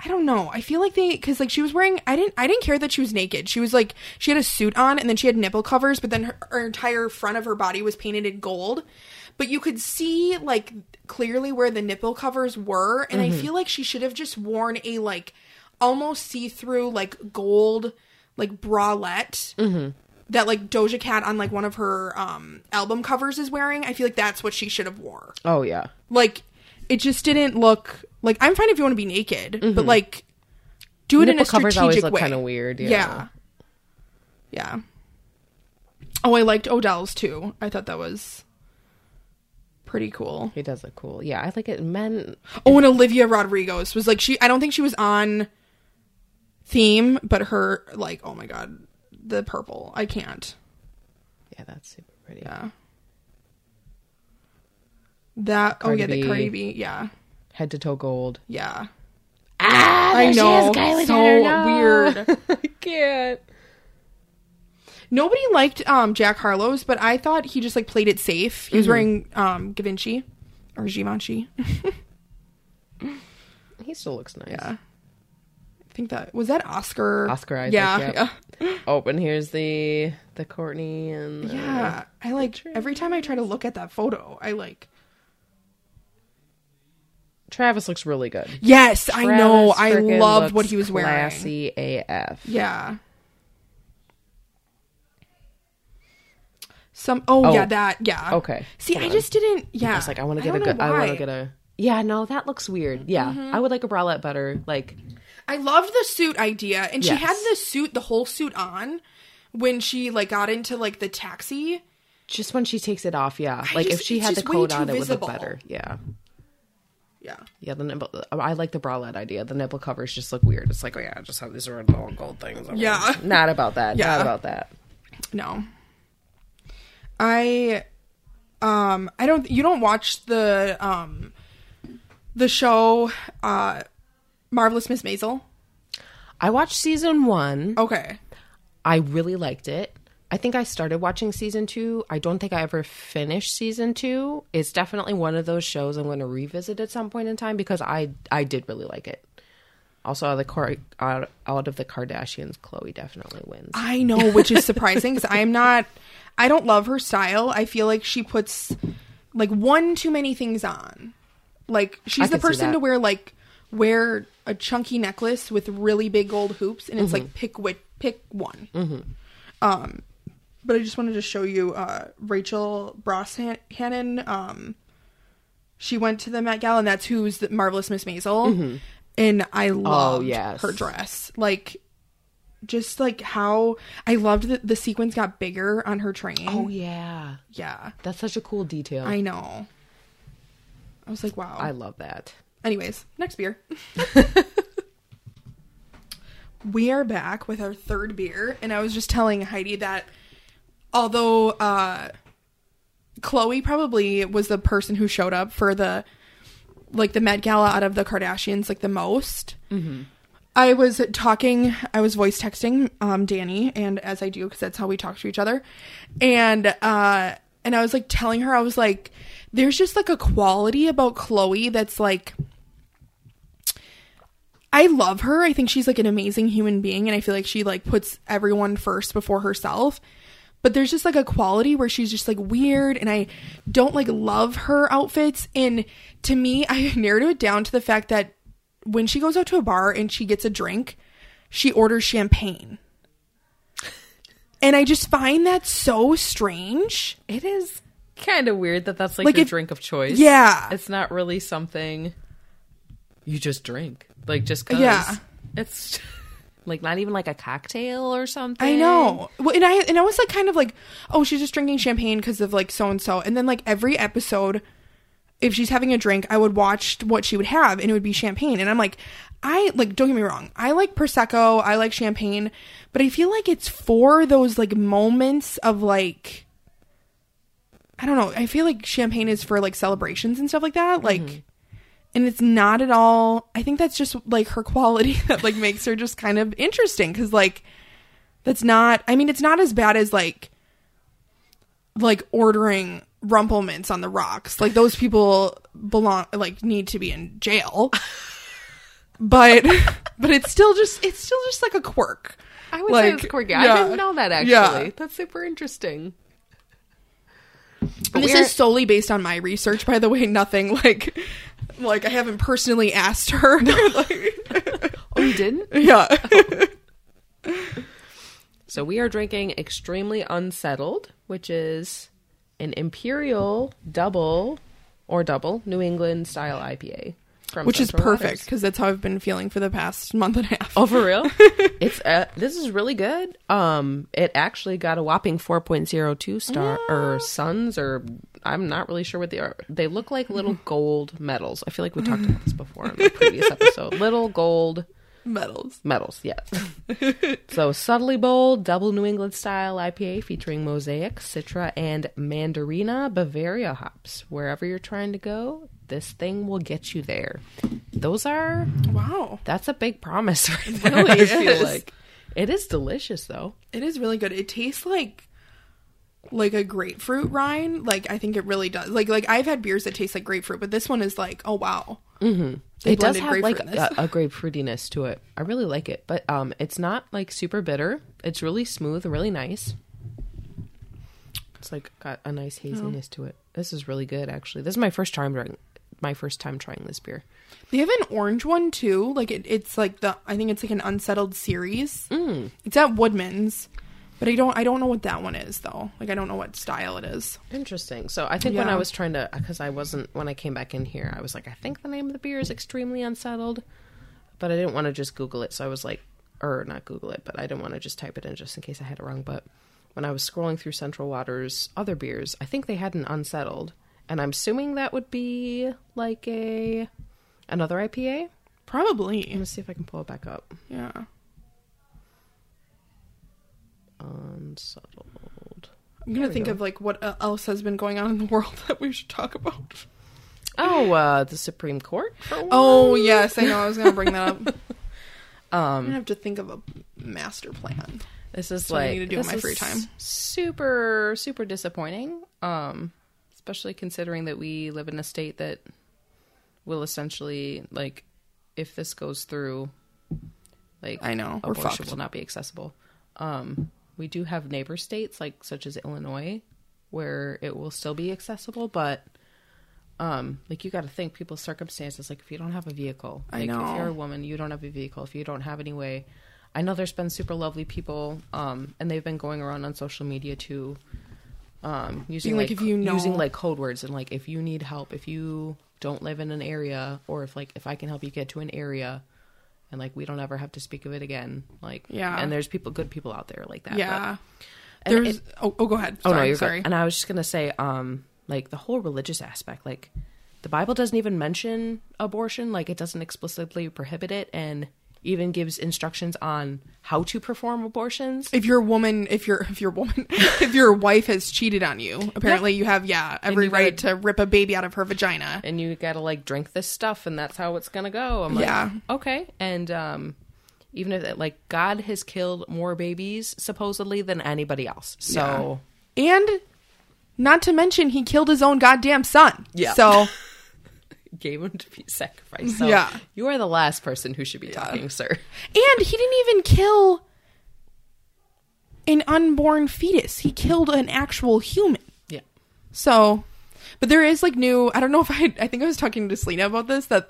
S1: I don't know. I feel like they because like she was wearing. I didn't. I didn't care that she was naked. She was like she had a suit on and then she had nipple covers, but then her, her entire front of her body was painted in gold. But you could see like clearly where the nipple covers were, and I feel like she should have just worn a like almost see through like gold like bralette that like Doja Cat on like one of her um album covers is wearing. I feel like that's what she should have wore.
S2: Oh yeah.
S1: Like it just didn't look like I'm fine if you want to be naked, but mm-hmm. like do it in
S2: Nipple
S1: a strategic
S2: covers always look
S1: way.
S2: kind of weird. Yeah.
S1: Yeah. yeah. Oh, I liked Odell's too. I thought that was pretty cool.
S2: He does look cool. Yeah, I like it. Men.
S1: Oh, and Olivia Rodrigo's was like she. I don't think she was on theme, but her like oh my god, the purple. I can't.
S2: Yeah, that's super pretty.
S1: Yeah. That
S2: Cardi
S1: oh yeah, the
S2: B.
S1: Cardi B. Yeah,
S2: Head to toe gold.
S1: yeah.
S2: Ah,
S1: I know. so weird.
S2: I can't.
S1: Nobody liked um Jack Harlow's, but I thought he just like played it safe. He was wearing um Givenchy or Givenchy.
S2: He still looks nice.
S1: yeah. I think that was that Oscar.
S2: Oscar Isaac,
S1: Yeah,
S2: yep.
S1: yeah.
S2: Oh, and here's the the Kourtney and the-
S1: Yeah. I like every time I try to look at that photo, I like
S2: Travis looks really good.
S1: Yes, I know. I loved what he was wearing.
S2: Classy AF.
S1: Yeah. Some oh,
S2: Oh.
S1: yeah, that yeah.
S2: Okay.
S1: See,
S2: Hold
S1: I
S2: on.
S1: just didn't yeah.
S2: I was like, I want to get a good.
S1: know
S2: I want to get a. Yeah, no, that looks weird. Yeah,
S1: Mm-hmm.
S2: I would like a bralette better. Like,
S1: I loved the suit idea, and she had the suit, the whole suit on when she like got into like the taxi.
S2: just when she takes it off, yeah.
S1: I
S2: like if she had the coat
S1: too
S2: on, it would look better. Yeah,
S1: Yeah,
S2: yeah. The nipple. I like the bralette idea. The nipple covers just look weird. It's like, oh yeah, I just have these red little gold things. over
S1: Yeah.
S2: it. not about that.
S1: Yeah.
S2: Not about that.
S1: no. I um I don't you don't watch the um the show uh Marvelous Miss Maisel?
S2: I watched season one.
S1: Okay.
S2: I really liked it. I think I started watching season two. I don't think I ever finished season two. It's definitely one of those shows I'm going to revisit at some point in time because I I did really like it. Also, out of the Car- out, out of the Kardashians, Khloé definitely wins.
S1: I know, which is surprising because I'm not. I don't love her style. I feel like she puts like one too many things on. Like she's the person to wear like wear a chunky necklace with really big gold hoops, and it's
S2: Mm-hmm.
S1: like pick which pick one. Um, but I just wanted to show you uh, Rachel Brosnahan. Um, she went to the Met Gala, and that's who's the marvelous Miss Maisel. And I loved
S2: Mm-hmm. Oh, yes.
S1: her dress. Like just like how I loved that the sequins got bigger on her train.
S2: oh yeah,
S1: yeah.
S2: that's such a cool detail.
S1: I know. I was like, wow.
S2: I love that.
S1: Anyways, next beer. we are back with our third beer, and I was just telling Heidi that although uh Khloé probably was the person who showed up for the like the Met Gala out of the Kardashians like the most. I was talking, I was voice texting um Danny, and as I do because that's how we talk to each other, and uh and I was like telling her I was like, there's just like a quality about Khloé that's like I love her. I think she's like an amazing human being and I feel like she like puts everyone first before herself. But there's just like a quality where she's just like weird and I don't like love her outfits and to me I narrowed it down to the fact that when she goes out to a bar and she gets a drink, she orders champagne. And I just find that so strange.
S2: It is kind of weird that that's like,
S1: Like
S2: your
S1: if-
S2: drink of choice.
S1: Yeah.
S2: It's not really something you just drink. Like just cuz.
S1: Yeah.
S2: It's like not even like a cocktail or something.
S1: I know. Well, and I and I was like kind of like, oh, she's just drinking champagne because of like so and so. And then like every episode, if she's having a drink, I would watch what she would have, and it would be champagne. And I'm like, I like don't get me wrong, I like prosecco, I like champagne, but I feel like it's for those like moments of like. I don't know. I feel like champagne is for like celebrations and stuff like that. Like, mm-hmm. And it's not at all. I think that's just like her quality that like makes her just kind of interesting because like that's not i mean it's not as bad as like like ordering Rumple Minze on the rocks like those people belong like need to be in jail but but it's still just it's still just like a quirk
S2: I would
S1: Like,
S2: say it's quirky. I
S1: yeah.
S2: didn't know that actually.
S1: Yeah.
S2: That's super interesting.
S1: this is solely based on my research by the way nothing like like i haven't personally asked her like,
S2: Oh, you didn't?
S1: yeah
S2: So we are drinking Extremely Unsettled, which is an Imperial double or double New England style IPA. From
S1: which is perfect because that's how i've been feeling for the past month and a half
S2: Oh, for real? it's uh, this is really good. Um, it actually got a whopping 4.02 star or suns or I'm not really sure what they are. They look like little gold medals. I feel like we talked about this before in the previous episode. Little gold
S1: medals
S2: medals, yes. so subtly bold, double New England style IPA featuring Mosaic, Citra, and Mandarina Bavaria hops. Wherever you're trying to go, this thing will get you there. Those are
S1: wow
S2: that's a big promise right there,
S1: really
S2: I feel
S1: is.
S2: like. It is delicious though.
S1: It is really good. It tastes like like a grapefruit rind. Like I think it really does. Like like I've had beers that taste like grapefruit, but this one is like, oh wow. Mm-hmm.
S2: it does have like a, a grapefruitiness to it. I really like it, but um, it's not like super bitter. It's really smooth, really nice. It's like got a nice haziness to it. This is really good, actually. This is my first time trying. My first time trying this beer.
S1: they have an orange one too. Like it, it's like the I think it's like an unsettled series. Mm. It's at Woodman's, but I don't I don't know what that one is though. Like I don't know what style it is.
S2: Interesting. So I think when I was trying to, because I wasn't when I came back in here, I was like, I think the name of the beer is extremely unsettled, but I didn't want to just Google it. So I was like, or not Google it, but I didn't want to just type it in just in case I had it wrong. But when I was scrolling through Central Waters other beers, I think they had an unsettled, and I'm assuming that would be like a another IPA.
S1: Probably.
S2: Let me see if I can pull it back up.
S1: Yeah.
S2: Unsettled.
S1: I'm gonna think
S2: go.
S1: of like what else has been going on in the world that we should talk about.
S2: Oh, uh, the Supreme Court.
S1: Oh yes, I know. I was gonna bring that up. I'm
S2: um,
S1: gonna have to think of a master plan.
S2: This is
S1: what I need to do in my free time.
S2: Super, super disappointing. Um, especially considering that we live in a state that will essentially like, if this goes through, like
S1: I know,
S2: abortion will not be accessible. Um, we do have neighbor states like such as Illinois where it will still be accessible, but um, like you got to think people's circumstances. Like if you don't have a vehicle,
S1: I know.
S2: if you're a woman, you don't have a vehicle. If you don't have any way, I know there's been super lovely people, um, and they've been going around on social media too, um, using
S1: like,
S2: like,
S1: if you know-
S2: using like code words and like if you need help, if you don't live in an area, or if like if I can help you get to an area. And like we don't ever have to speak of it again, like
S1: Yeah.
S2: And there's people, good people out there like that.
S1: Yeah.
S2: and
S1: There's
S2: it-
S1: oh, oh go ahead.
S2: Oh
S1: Sorry,
S2: no, you're
S1: sorry.
S2: good. And I was just gonna say, um, like the whole religious aspect, like the Bible doesn't even mention abortion, like it doesn't explicitly prohibit it, and even gives instructions on how to perform abortions.
S1: if your woman, if your if your woman, if your wife has cheated on you, apparently you have yeah every
S2: you gotta-
S1: right to rip a baby out of her vagina.
S2: And you gotta like drink this stuff, and that's how it's gonna go. I'm like,
S1: Yeah.
S2: okay. And um, even if it, like God has killed more babies supposedly than anybody else, so
S1: And not to mention he killed his own goddamn son.
S2: Yeah.
S1: So
S2: gave him to be sacrificed. So
S1: Yeah.
S2: you are the last person who should be talking, sir.
S1: And he didn't even kill an unborn fetus. He killed an actual human.
S2: Yeah.
S1: So, but there is like new. I don't know if I. I think I was talking to Selena about this. That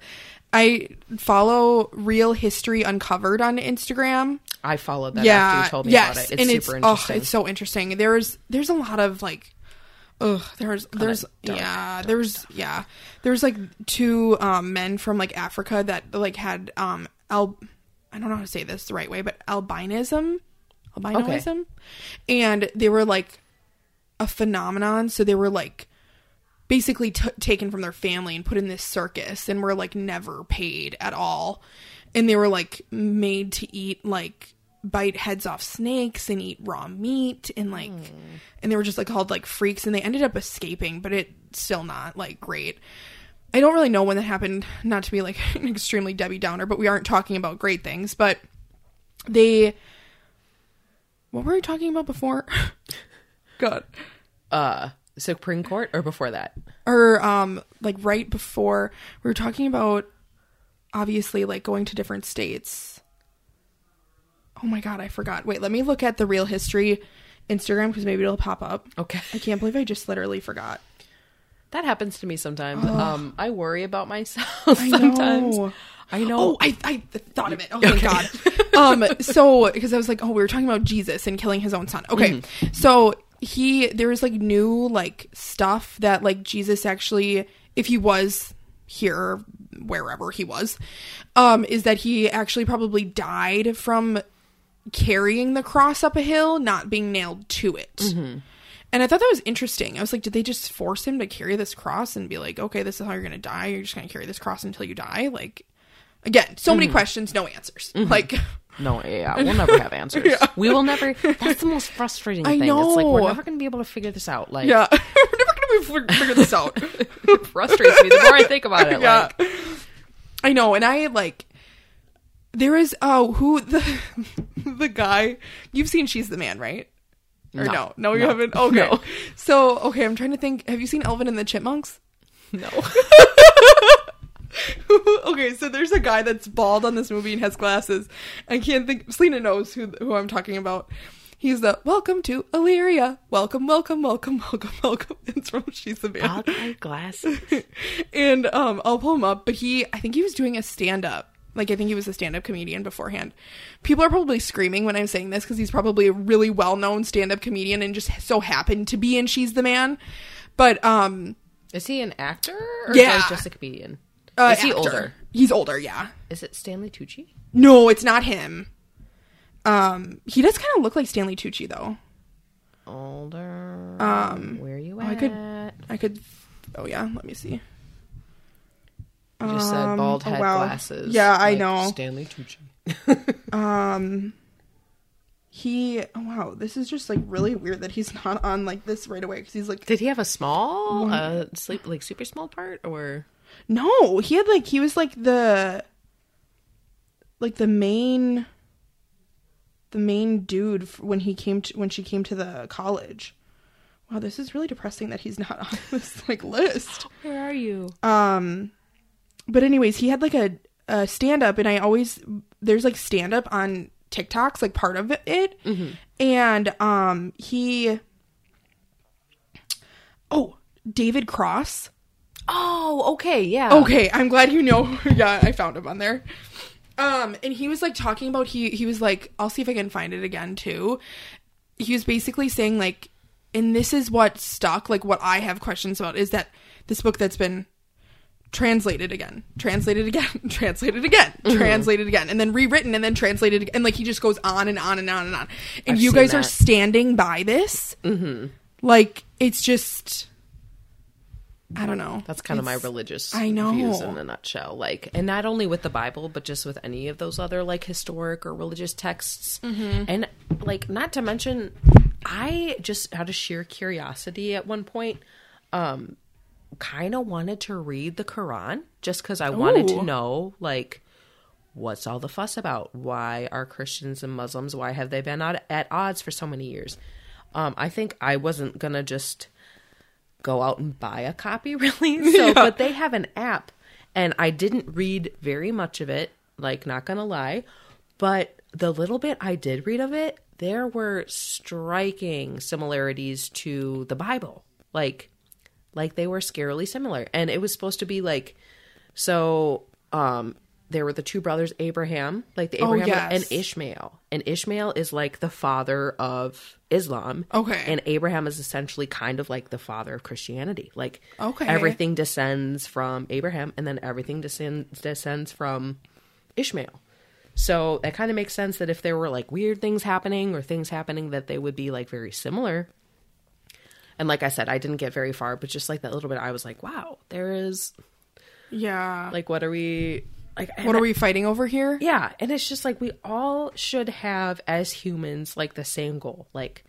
S1: I follow Real History Uncovered on Instagram.
S2: I followed that
S1: yeah,
S2: after you told me
S1: yes,
S2: about it. It's
S1: and
S2: super oh,
S1: it's oh,
S2: interesting.
S1: it's so interesting. There's there's a lot of like. Ugh, there's there's
S2: dark,
S1: yeah there's yeah. There's like two um men from like Africa that like had um al I don't know how to say this the right way but albinism albinoism and they were like a phenomenon. So they were like basically t- taken from their family and put in this circus and were like never paid at all. And they were like made to eat like bite heads off snakes and eat raw meat and like and they were just like called like freaks and they ended up escaping but it's still not like great. I don't really know when that happened not to be like an extremely debbie downer but we aren't talking about great things but they what were we talking about before? God.
S2: Uh, Supreme Court or before that?
S1: or um like right before we were talking about obviously like going to different states oh my god i forgot wait let me look at the real history instagram because maybe it'll pop up
S2: Okay.
S1: i can't believe i just literally forgot
S2: That happens to me sometimes. Um, I worry about myself
S1: I
S2: sometimes.
S1: know.
S2: I know.
S1: Oh, I, I thought of it. Oh, thank God. Um, so because I was like, oh, we were talking about Jesus and killing his own son. Okay, so he there was like new like stuff that like Jesus actually, if he was here, wherever he was, um, is that he actually probably died from carrying the cross up a hill, not being nailed to it. Mm-hmm. And I thought that was interesting. I was like, did they just force him to carry this cross and be like, okay, this is how you're going to die? You're just going to carry this cross until you die? Like, again, so many mm-hmm. questions, no answers. Mm-hmm. Like,
S2: No, yeah, we'll never have answers. We will never. That's the most frustrating
S1: I
S2: thing. It's like we're
S1: know.
S2: never going to be able to figure this out. Like,
S1: yeah, we're never going to be able to figure this out.
S2: it frustrates me the more I think about it.
S1: yeah,
S2: Like,
S1: I know. And I like, there is, oh, who the, the guy, you've seen She's the Man, right? Or no?
S2: No.
S1: No, you
S2: No.
S1: haven't? Okay.
S2: No.
S1: So, okay, I'm trying to think. Have you seen Alvin and the Chipmunks?
S2: no.
S1: okay, so there's a guy that's bald on this movie and has glasses. I can't think. Selena knows who who I'm talking about. He's the welcome to Illyria. Welcome, welcome, welcome, welcome, welcome. It's from She's the Man.
S2: Ugly glasses.
S1: and um, I'll pull him up. But he, I think he was doing a stand up. Like I think he was a stand up comedian beforehand. People are probably screaming when I'm saying this because he's probably a really well known stand up comedian and just so happened to be in She's the Man. But um,
S2: Is he an actor or
S1: Yeah.
S2: is he just a comedian?
S1: uh,
S2: is he older?
S1: He's older, yeah.
S2: Is it Stanley Tucci?
S1: No, it's not him. Um, he does kind of look like Stanley Tucci though.
S2: Older.
S1: Um,
S2: Where are you
S1: oh, I
S2: at?
S1: could- I could. Oh yeah, let me see.
S2: You just said
S1: Um,
S2: bald
S1: oh,
S2: head
S1: wow.
S2: glasses.
S1: Yeah, I
S2: like
S1: know.
S2: Stanley Tucci.
S1: Um, he. Oh wow, this is just like really weird that he's not on like this right away because he's like
S2: Did he have a small, uh, sleep like super small part, or
S1: no, he had like he was like the like the main the main dude when he came to when she came to the college. Wow, this is really depressing that he's not on this like list.
S2: where are you?
S1: Um, but anyways, he had like a, a stand up, and I always there's like stand up on TikToks, like part of it, and um, he oh David Cross.
S2: Oh, okay, yeah.
S1: Okay, I'm glad you know. yeah, I found him on there. Um, and he was like talking about he he was like, I'll see if I can find it again too. He was basically saying like, and this is what stuck. Like what I have questions about is that this book that's been translated again, translated again, translated again, translated again, and then rewritten and then translated again. And like he just goes on and on and on and on. And
S2: I've
S1: you guys are standing by this. Mm-hmm. Like it's just. I don't know.
S2: That's kind of my religious
S1: I know.
S2: views in a nutshell. Like, and not only with the Bible, but just with any of those other like historic or religious texts.
S1: Mm-hmm.
S2: And like, not to mention, I just out of sheer curiosity at one point, um, kind of wanted to read the Quran just because I wanted to know like what's all the fuss about? Why are Christians and Muslims? Why have they been at, at odds for so many years? Um, I think I wasn't gonna just go out and buy a copy really. So, but they have an app, And I didn't read very much of it, like, not gonna lie. But the little bit I did read of it, there were striking similarities to the Bible. Like, like they were scarily similar. And it was supposed to be like, so, um, there were the two brothers Abraham, like the
S1: Oh,
S2: Abraham
S1: yes.
S2: and Ishmael. And Ishmael is like the father of Islam.
S1: Okay.
S2: And Abraham is essentially kind of like the father of Christianity. Like
S1: Okay.
S2: everything descends from Abraham and then everything descends descends from Ishmael. So that kind of makes sense that if there were like weird things happening or things happening that they would be like very similar. And like I said, I didn't get very far, but just like that little bit I was like, wow, there is
S1: Yeah.
S2: like what are we like
S1: what are we fighting over here?
S2: yeah, and it's just like we all should have as humans like the same goal. Like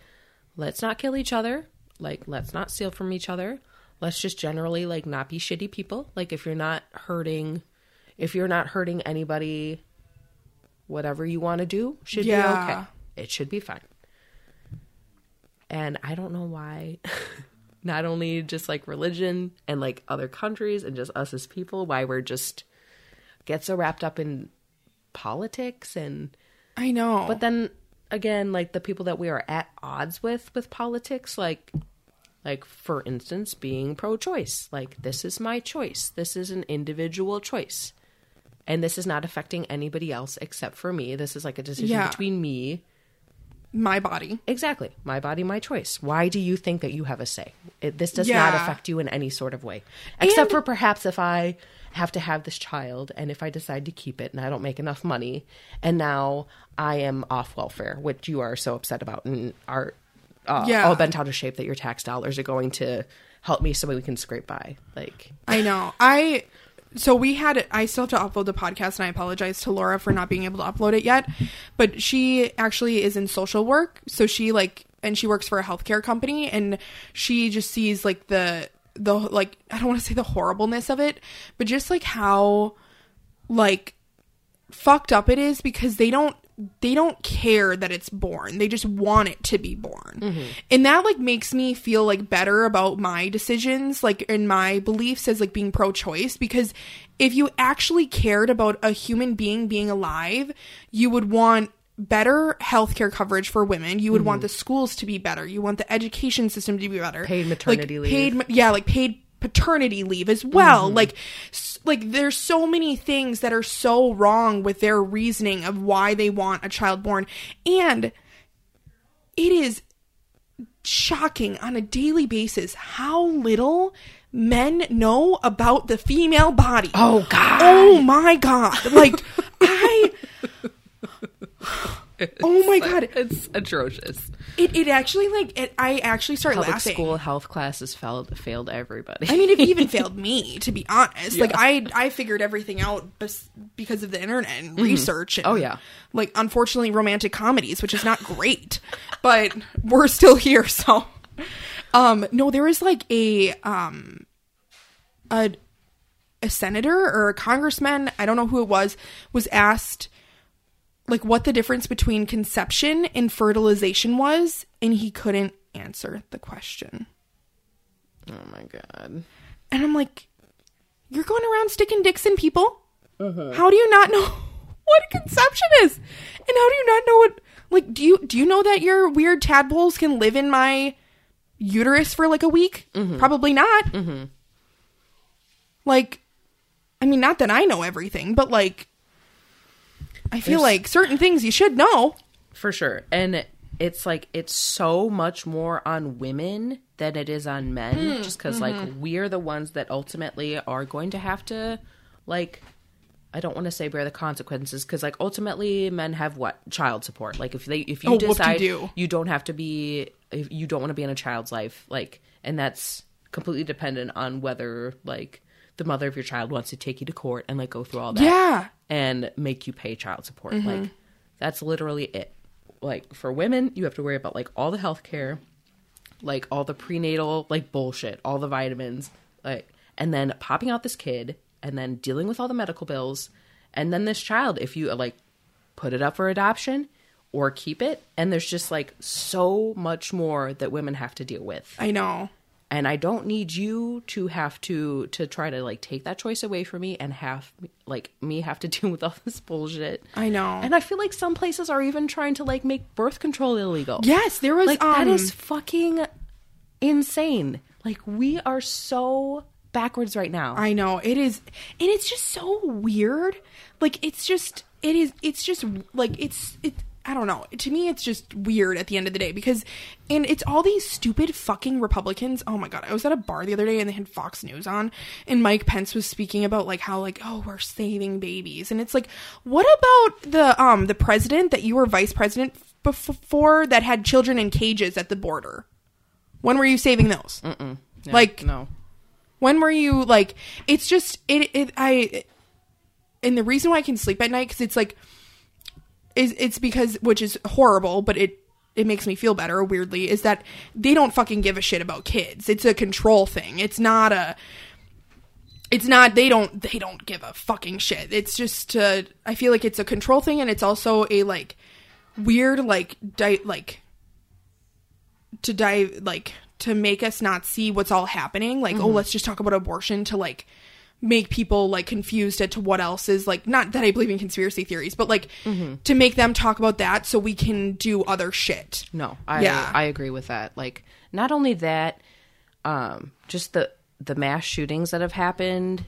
S2: let's not kill each other, like let's not steal from each other. Let's just generally like not be shitty people. Like if you're not hurting if you're not hurting anybody whatever you want to do should
S1: Yeah.
S2: be okay. It should be fine. And I don't know why. Not only just like religion and like other countries and just us as people why we're just get so wrapped up in politics and
S1: I know.
S2: but then again like the people that we are at odds with with politics like like for instance being pro-choice. Like this is my choice. This is an individual choice. And this is not affecting anybody else except for me. This is like a decision
S1: Yeah.
S2: between me
S1: my body.
S2: exactly my body my choice why do you think that you have a say it, this does not affect you in any sort of way except
S1: And-
S2: for perhaps if i have to have this child and if i decide to keep it and i don't make enough money and now i am off welfare which you are so upset about and are uh,
S1: Yeah.
S2: all bent out of shape that your tax dollars are going to help me so we can scrape by like
S1: I know. I so we had I still have to upload the podcast and I apologize to Laura for not being able to upload it yet. But she actually is in social work, so she like and she works for a healthcare company and she just sees like the the like I don't want to say the horribleness of it, but just like how like fucked up it is because they don't they don't care that it's born. They just want it to be born. And that like makes me feel like better about my decisions like in my beliefs as like being pro-choice because if you actually cared about a human being being alive you would want better healthcare coverage for women. You would want mm-hmm. the schools to be better. You want the education system to be better.
S2: Paid
S1: Like,
S2: maternity leave.
S1: paid yeah like paid paternity leave as well. Mm-hmm. Like like there's so many things that are so wrong with their reasoning of why they want a child born. And it is shocking on a daily basis how little men know about the female body.
S2: Oh, God.
S1: oh my god. Like i oh my god
S2: it's atrocious
S1: it, it actually like it, i actually start
S2: public
S1: laughing
S2: school health classes failed failed everybody
S1: I mean, it even failed me, to be honest. Like, I I figured everything out bes- because of the internet and research. And,
S2: Oh, yeah.
S1: Like, unfortunately, romantic comedies, which is not great, but we're still here. So, um, no, there was like a um, a a senator or a congressman, I don't know who it was, was asked like what the difference between conception and fertilization was, and he couldn't answer the question.
S2: oh my god
S1: And I'm like, you're going around sticking dicks in people? Uh-huh. How do you not know what conception is? And how do you not know what like do you do you know that your weird tadpoles can live in my uterus for like a week? Mm-hmm. Probably not. Mm-hmm. Like I mean not that I know everything, but like I feel
S2: There's-
S1: like certain things you should know.
S2: for sure and it's like it's so much more on women than it is on men
S1: Mm,
S2: just because like
S1: mm-hmm.
S2: we're the ones that ultimately are going to have to like i don't want to say bear the consequences because like ultimately men have what child support like if they if you
S1: Oh,
S2: decide you don't have to be if you don't want to be in a child's life like and that's completely dependent on whether like the mother of your child wants to take you to court and like go through all that
S1: Yeah.
S2: And make you pay child support.
S1: Mm-hmm.
S2: Like that's literally it. Like for women, you have to worry about like all the health care, like all the prenatal like bullshit, all the vitamins, like and then popping out this kid and then dealing with all the medical bills and then this child if you like put it up for adoption or keep it and there's just like so much more that women have to deal with.
S1: I know.
S2: And I don't need you to have to to try to like take that choice away from me and have like me have to deal with all this bullshit.
S1: I know.
S2: And I feel like some places are even trying to like make birth control illegal.
S1: yes, there was
S2: Like
S1: um,
S2: that is fucking insane. Like we are so backwards right now.
S1: I know it is, and it's just so weird. Like it's just it is. It's just like it's it. I don't know. To me, it's just weird at the end of the day because, and it's all these stupid fucking Republicans. Oh my god! I was at a bar the other day and they had Fox News on, and Mike Pence was speaking about like how like oh we're saving babies, and it's like what about the um the president that you were vice president before that had children in cages at the border? When were you saving those?
S2: Yeah,
S1: like
S2: no.
S1: when were you like? It's just it. it I and the reason why I can sleep at night because it's like is it's because which is horrible, but it it makes me feel better. Weirdly, is that they don't fucking give a shit about kids. It's a control thing. It's not a. It's not. They don't. They don't give a fucking shit. It's just. Uh, I feel like it's a control thing, and it's also a like weird like di- like to dive like to make us not see what's all happening like oh let's just talk about abortion to like make people like confused as to what else is like not that i believe in conspiracy theories but like to make them talk about that so we can do other shit
S2: No, I
S1: Yeah.
S2: I agree with that. Like not only that, um, just the the mass shootings that have happened.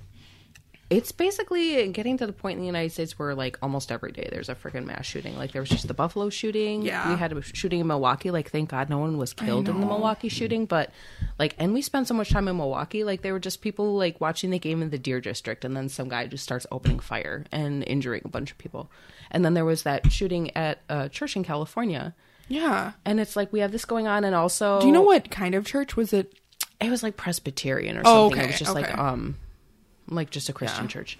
S2: It's basically getting to the point in the United States where like almost every day there's a freaking mass shooting. Like there was just the Buffalo shooting.
S1: Yeah.
S2: we had a shooting in Milwaukee. Like thank God no one was killed in the Milwaukee shooting. But like, and we spent so much time in Milwaukee. Like there were just people like watching the game in the Deer District, and then some guy just starts opening fire and injuring a bunch of people. And then there was that shooting at a church in California.
S1: yeah
S2: And it's like we have this going on, and also,
S1: do you know what kind of church was it
S2: It was like Presbyterian or
S1: Oh,
S2: something.
S1: okay,
S2: it was just like um, like just a Christian church.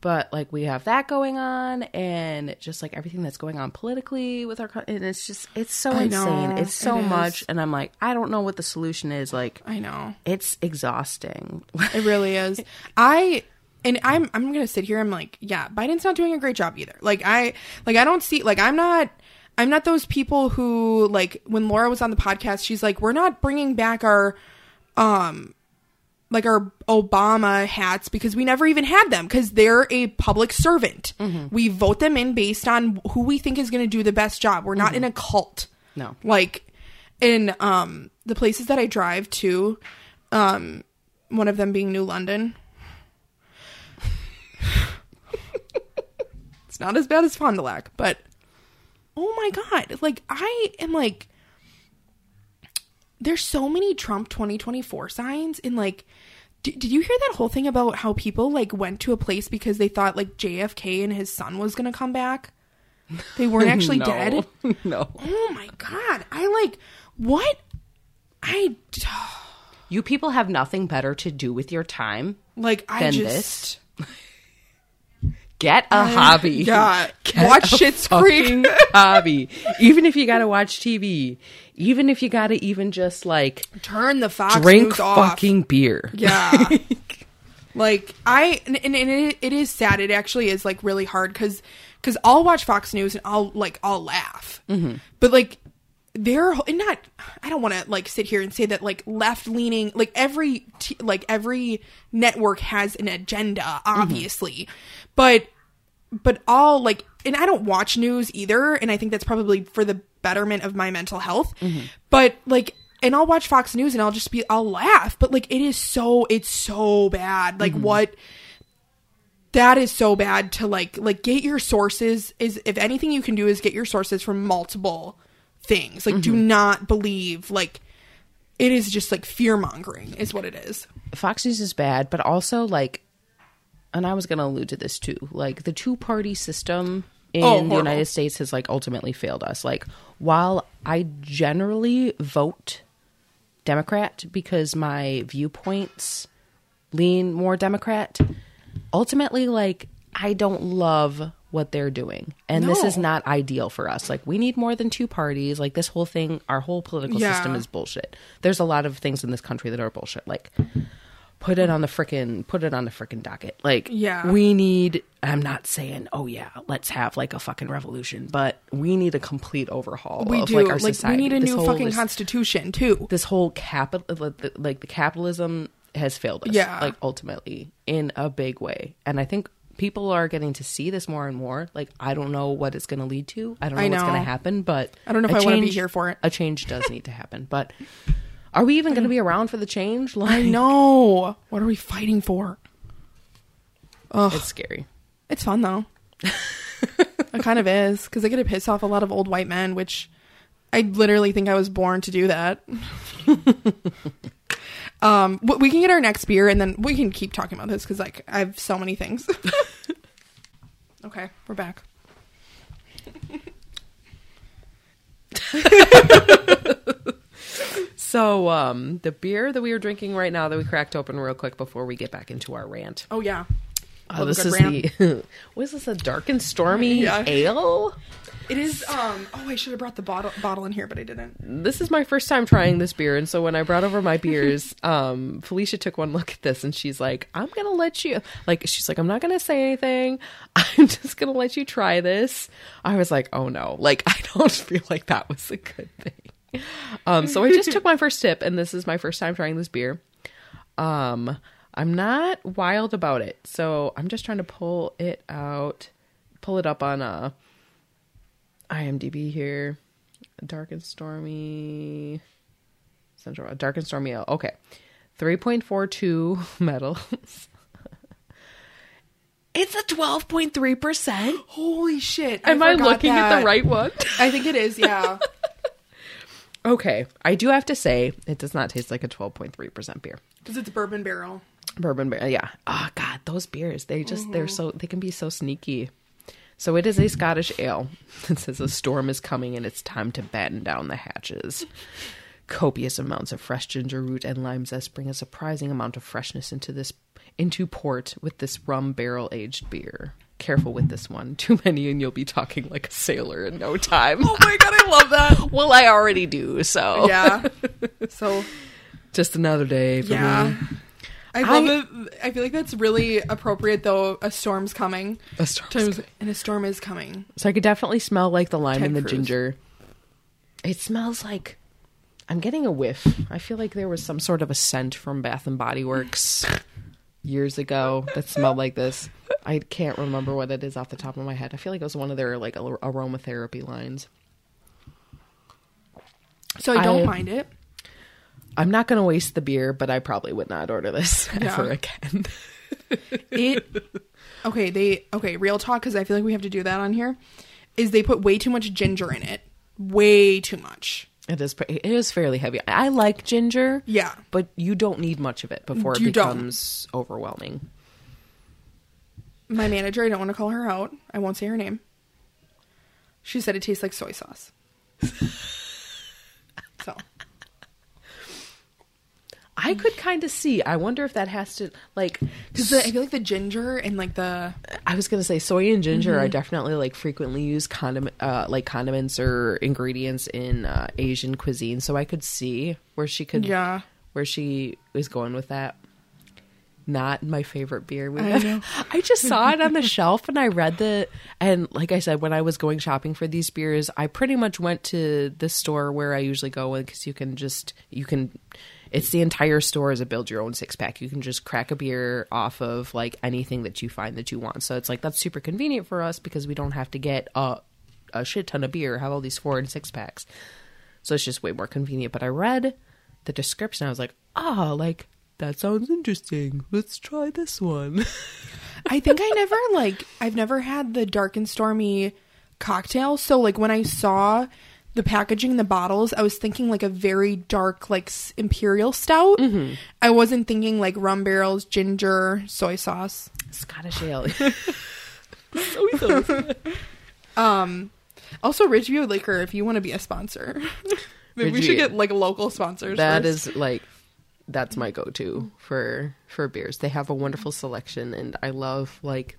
S2: But like we have that going on, and just like everything that's going on politically with our, co- and it's just it's so
S1: I know,
S2: insane. It's so
S1: it
S2: much, and I'm like, I don't know what the solution is. Like,
S1: i know
S2: it's exhausting.
S1: It really is. I and I'm I'm gonna sit here. I'm like, yeah, Biden's not doing a great job either. Like I like I don't see like I'm not I'm not those people who like when Laura was on the podcast, she's like, we're not bringing back our um like our Obama hats because we never even had them because they're a public servant. We vote them in based on who we think is going to do the best job. We're not in a cult
S2: No.
S1: like in um the places that I drive to, um one of them being New London. it's not as bad as Fond du Lac, but oh my god, like I am like there's so many Trump 2024 signs in like d- did you hear that whole thing about how people like went to a place because they thought like JFK and his son was going to come back? They weren't actually
S2: No.
S1: dead.
S2: no,
S1: Oh my god. I like what? I
S2: you people have nothing better to do with your time.
S1: like I
S2: Than
S1: just
S2: Get a hobby.
S1: Yeah.
S2: Get
S1: Watch
S2: a
S1: Schitt's Creek.
S2: hobby. Even if you gotta watch TV. Even if you gotta even just like
S1: turn the Fox
S2: drink
S1: News off.
S2: fucking beer.
S1: Yeah. like I and, and it, it is sad. It actually is like really hard because because I'll watch Fox News and I'll like I'll laugh,
S2: Mm-hmm.
S1: but like they're and not. I don't want to like sit here and say that like left leaning like every t- like every network has an agenda,
S2: Mm-hmm.
S1: obviously, but but all like and I don't watch news either and I think that's probably for the betterment of my mental health. Mm-hmm. But like and I'll watch Fox News and I'll just be I'll laugh, but like it is so it's so bad. Like mm-hmm. what that is so bad to like like get your sources is if anything you can do is get your sources from multiple things. Like do mm-hmm. not believe like it is just like fear mongering is what it is.
S2: Fox News is bad, but also like, and I was going to allude to this too. Like the two party system Oh, in
S1: Oh,
S2: the. United States has like ultimately failed us. Like while I generally vote Democrat because my viewpoints lean more Democrat, ultimately like I don't love what they're doing. And this is not ideal for us. Like we need more than two parties. Like this whole thing, our whole political
S1: Yeah.
S2: system is bullshit. There's a lot of things in this country that are bullshit. Like put it on the frickin' put it on the frickin' docket. Like,
S1: Yeah.
S2: we need. I'm not saying, oh yeah, let's have like a fucking revolution, but we need a complete overhaul
S1: We
S2: of
S1: do.
S2: like our
S1: Like,
S2: society.
S1: we need a
S2: This
S1: new
S2: whole-
S1: fucking
S2: this-
S1: constitution too.
S2: this whole capital like the capitalism has failed us
S1: Yeah.
S2: like ultimately in a big way and i think people are getting to see this more and more like i don't know what it's going to lead to i don't know,
S1: I
S2: what's going to happen but
S1: I don't know if I wanna be here for it.
S2: a change does need to happen but are we even going to be around for the change like
S1: I know. What are we fighting for?
S2: it's scary
S1: It's fun though. it kind of is because I get to piss off a lot of old white men, which I literally think I was born to do that. um, we can get our next beer and then we can keep talking about this because like I have so many things. okay, we're back.
S2: So um the beer that we are drinking right now that we cracked open real quick before we get back into our rant
S1: Oh yeah,
S2: oh, this is
S1: rant.
S2: the what is this a dark and stormy
S1: Yeah.
S2: ale
S1: it is. Um, oh, I should have brought the bottle bottle in here, but I didn't.
S2: this is my first time trying this beer and so when i brought over my beers um felicia took one look at this and she's like i'm gonna let you like she's like i'm not gonna say anything i'm just gonna let you try this i was like oh no like i don't feel like that was a good thing um so i just took my first sip and this is my first time trying this beer um i'm not wild about it so i'm just trying to pull it out pull it up on uh imdb here dark and stormy central dark and stormy ale okay 3.42 metals it's a 12.3%
S1: Holy shit!
S2: am i
S1: forgot
S2: looking at the right one
S1: I think it is. Yeah.
S2: okay i do have to say it does not taste like a 12.3% beer.
S1: Because it's bourbon barrel.
S2: bourbon beer yeah. Oh god those beers they just they're so they can be so sneaky. So it is a scottish ale. It says a storm is coming and it's time to batten down the hatches. Copious amounts of fresh ginger root and lime zest bring a surprising amount of freshness into this into port with this rum barrel aged beer careful with this one too many and you'll be talking like a sailor in no time
S1: Oh my god, I love that.
S2: well i already do so
S1: yeah. So
S2: just another day for
S1: yeah.
S2: me
S1: I love it. I feel like that's really appropriate though. A storm's coming.
S2: A storm's
S1: Times- and a storm is coming.
S2: So I could definitely smell like the lime
S1: Ted
S2: and the
S1: Cruz.
S2: ginger. It smells like I'm getting a whiff. I feel like there was some sort of a scent from Bath and Body Works years ago that smelled like this. I can't remember what it is off the top of my head. I feel like it was one of their like ar- aromatherapy lines.
S1: So I don't
S2: I-
S1: mind it.
S2: I'm not going to waste the beer, but I probably would not order this
S1: Yeah.
S2: ever again.
S1: It okay. They okay. Real talk because I feel like we have to do that on here. Is they put way too much ginger in it. Way too much.
S2: It is. It is fairly heavy. I like ginger,
S1: Yeah.
S2: but you don't need much of it before it
S1: You don't.
S2: becomes overwhelming.
S1: My manager. I don't want to call her out. I won't say her name. She said it tastes like soy sauce. so
S2: I could kind of see. I wonder if that has to like
S1: because I feel like the ginger and like the
S2: I was gonna say soy and ginger
S1: Mm-hmm.
S2: are definitely like frequently used condiment uh, like condiments or ingredients in uh, Asian cuisine. So I could see where she could
S1: yeah.
S2: where she is going with that. Not my favorite beer. We
S1: I.
S2: I just saw it on the shelf and I read the and like I said when I was going shopping for these beers, I pretty much went to the store where I usually go because you can just you can it's the entire store as a build your own six pack. You can just crack a beer off of like anything that you find that you want. So it's like that's super convenient for us because we don't have to get a a shit ton of beer, have all these four and six packs. So it's just way more convenient. But I read the description. I was like, ah, like that sounds interesting. Let's try this one.
S1: I think I never like I've never had the dark and stormy cocktail. So like when I saw the packaging, the bottles, I was thinking like a very dark like imperial stout. I wasn't thinking like rum barrels, ginger, soy sauce.
S2: Scottish ale.
S1: Um, also Ridgeview Liquor if you want to be a sponsor. Maybe we should get like local sponsors.
S2: that
S1: first.
S2: is like that's my go-to for for beers. They have a wonderful selection, and I love like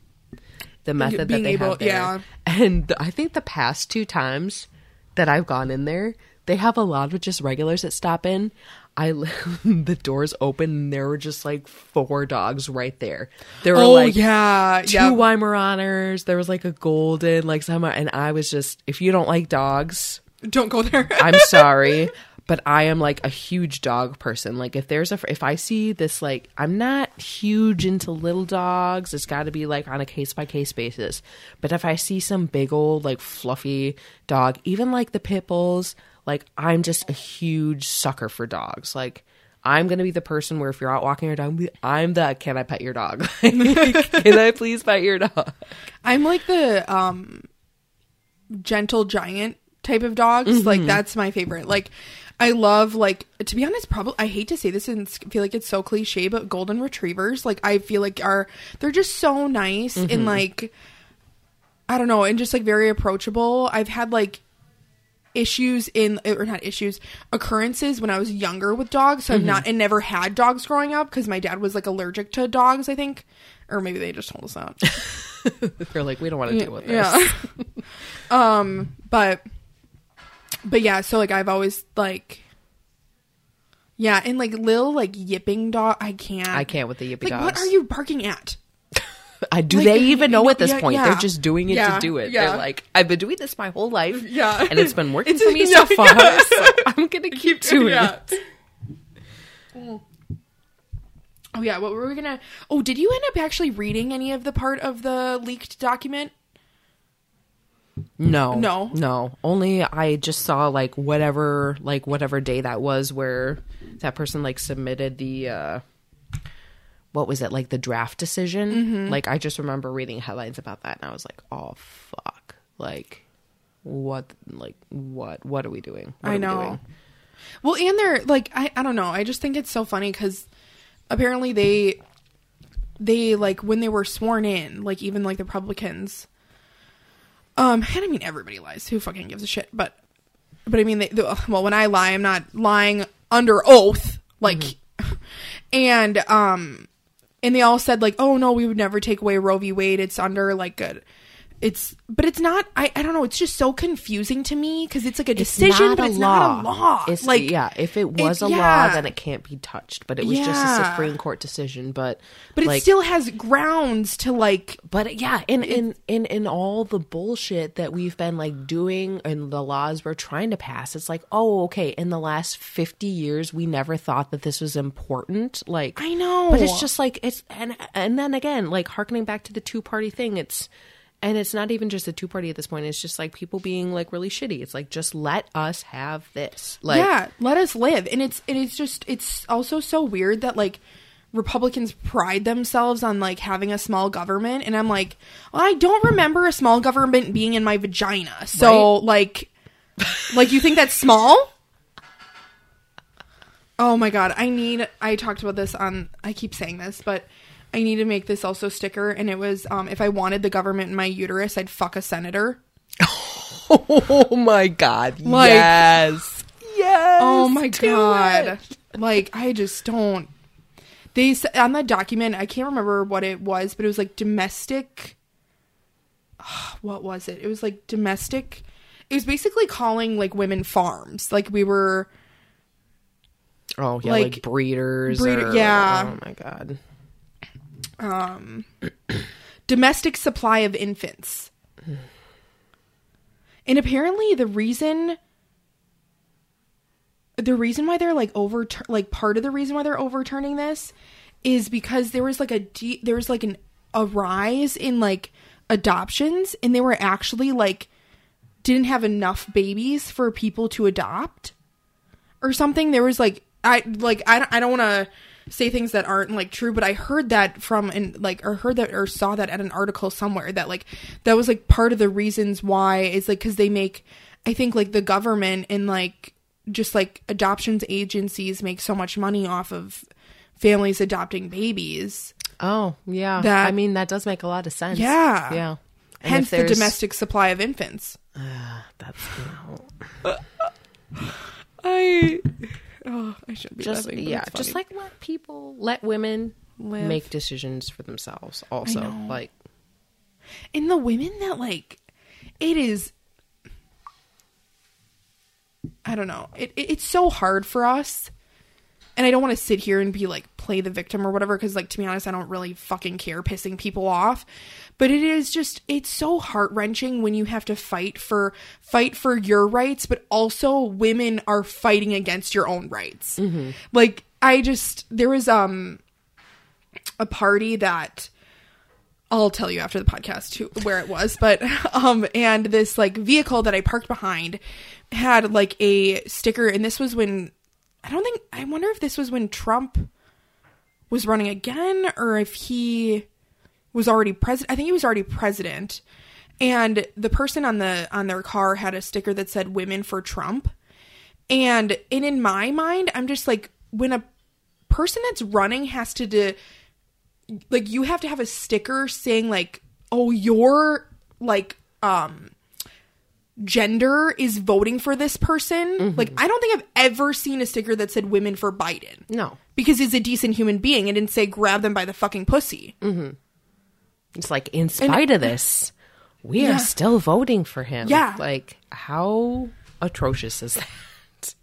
S2: the method
S1: being
S2: that they
S1: able-
S2: have there.
S1: yeah.
S2: And I think the past two times that I've gone in there, they have a lot of just regulars that stop in. I the doors open and there were just like four dogs right there. There were
S1: Oh
S2: like
S1: yeah,
S2: two
S1: yeah.
S2: Weimaraners. There was like a golden, like some, and I was just, if you don't like dogs,
S1: Don't go there.
S2: I'm sorry, but I am like a huge dog person. Like if there's a, if I see this, like I'm not huge into little dogs. It's got to be like on a case by case basis. But if I see some big old like fluffy dog, even like the pit bulls, like I'm just a huge sucker for dogs. Like. I'm gonna be the person where if you're out walking your dog, I'm the can I pet your dog? can I please pet your dog?
S1: I'm like the um gentle giant type of dogs.
S2: Mm-hmm.
S1: Like that's my favorite. Like I love like to be honest, probably I hate to say this and feel like it's so cliche, but golden retrievers like I feel like are they're just so nice
S2: Mm-hmm.
S1: and like I don't know, and just like very approachable. I've had like issues in or not issues occurrences when I was younger with dogs. So I've not and never had dogs growing up because my dad was like allergic to dogs. I think, or maybe they just told us that.
S2: They're like, we don't want to deal with this.
S1: Yeah. um, but but yeah, so like I've always like yeah, and like little like yipping dog, I can't.
S2: I can't with the yipping
S1: Like,
S2: dogs.
S1: what are you barking at?
S2: I do
S1: Like,
S2: they even know at this
S1: yeah,
S2: point?
S1: yeah.
S2: They're just doing it
S1: Yeah,
S2: to do it. They're like, I've been doing this my whole life.
S1: Yeah.
S2: And it's been working
S1: It's-
S2: for me so far. So I'm gonna keep doing
S1: Yeah.
S2: it.
S1: Oh yeah, what were we gonna? Oh, did you end up actually reading any of the part of the leaked document?
S2: No.
S1: No.
S2: No. Only I just saw like whatever like whatever day that was where that person like submitted the uh what was it, like the draft decision?
S1: Mm-hmm.
S2: Like I just remember reading headlines about that and I was like, Oh fuck. Like what like what what are we doing? What
S1: I
S2: are we
S1: know.
S2: doing?
S1: Well, and they're like, I, I don't know. I just think it's so funny because apparently they, they like when they were sworn in, like even like the Republicans. Um, and I mean everybody lies. Who fucking gives a shit? But, but I mean, they, the, well, when I lie, I'm not lying under oath. Like, and um, and they all said like, oh no, we would never take away Roe v. Wade. It's under like a. It's, but it's not. I, I don't know. It's just so confusing to me because it's like a decision,
S2: not
S1: but
S2: a
S1: it's
S2: law.
S1: not a law.
S2: It's
S1: like,
S2: yeah, if it was
S1: it-
S2: a
S1: yeah.
S2: law, then it can't be touched. But it was just a Supreme Court decision. But
S1: but it still has grounds to like.
S2: But yeah, in in in in all the bullshit that we've been like doing and the laws we're trying to pass, it's like, oh, okay. In the last fifty years, we never thought that this was important. Like,
S1: I know.
S2: but it's just like it's and and then again, like harkening back to the two party thing, it's. And it's not even just a two party at this point. It's just like people being like really shitty. It's like just let us have this. Like
S1: yeah, let us live, and it's and it's just it's also so weird that like Republicans pride themselves on like having a small government, and I'm like, well, I don't remember a small government being in my vagina, so like, like you think that's small? Oh my god, I need. I talked about this on. I keep saying this, but I need to make this also sticker, and it was um if I wanted the government in my uterus, I'd fuck a senator.
S2: Oh my god.
S1: Like-
S2: yes. Yes.
S1: Oh my god!
S2: it.
S1: Like I just don't. They on that document. I can't remember what it was, but it was like domestic. What was it? It was like domestic. It was basically calling like women farms. Like we were.
S2: Oh yeah, like,
S1: Like,
S2: breeders.
S1: breeder-
S2: or-
S1: yeah.
S2: Oh my god.
S1: Um domestic supply of infants. And apparently the reason the reason why they're like over like part of the reason why they're overturning this is because there was like a de- there was like an a rise in like adoptions and they were actually like didn't have enough babies for people to adopt or something there was like i like i, I don't want to say things that aren't like true but i heard that from and like or heard that or saw that at an article somewhere that like that was like part of the reasons why is like because they make i think like the government and like just like adoptions agencies make so much money off of families adopting babies
S2: Oh yeah.
S1: That-
S2: I mean that does make a lot of sense.
S1: Yeah.
S2: Yeah. And
S1: hence the domestic supply of infants ah,
S2: That's no.
S1: i oh i shouldn't be
S2: just
S1: laughing,
S2: yeah. Just like let people let women
S1: Live.
S2: make decisions for themselves. Also,
S1: know.
S2: like
S1: in the women that like it is i don't know it, it it's so hard for us and I don't want to sit here and be like play the victim or whatever because like to be honest I don't really fucking care pissing people off. But it is just it's so heart-wrenching when you have to fight for fight for your rights but also women are fighting against your own rights. Like I just there was um a party that I'll tell you after the podcast who, where it was, but um and this like vehicle that I parked behind had like a sticker and this was when I don't think I wonder if this was when Trump was running again or if he was already president. I think he was already president. And the person on the on their car had a sticker that said women for Trump. And and in my mind, I'm just like when a person that's running has to do like you have to have a sticker saying like oh you're like um gender is voting for this person mm-hmm. like i don't think i've ever seen a sticker that said women for biden
S2: No.
S1: because he's a decent human being and didn't say grab them by the fucking pussy mm-hmm.
S2: It's like, in spite of this, we
S1: Yeah.
S2: are still voting for him.
S1: Yeah.
S2: Like, how atrocious is that?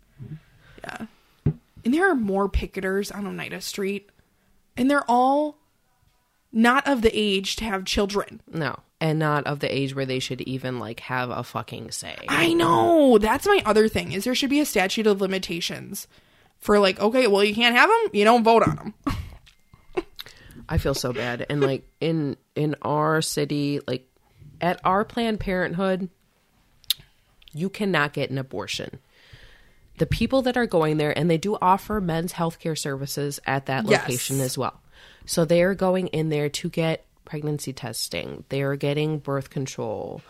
S1: yeah and there are more picketers on oneida street and they're all not of the age to have children
S2: No. And not of the age where they should even, like, have a fucking say.
S1: I know. That's my other thing. Is there should be a statute of limitations for like, okay, well, you can't have them. You don't vote on them.
S2: I feel so bad. And like in in our city, like at our Planned Parenthood, you cannot get an abortion. The people that are going there, and they do offer men's healthcare services at that
S1: Yes.
S2: location as well. So they are going in there to get pregnancy testing. They are getting birth control.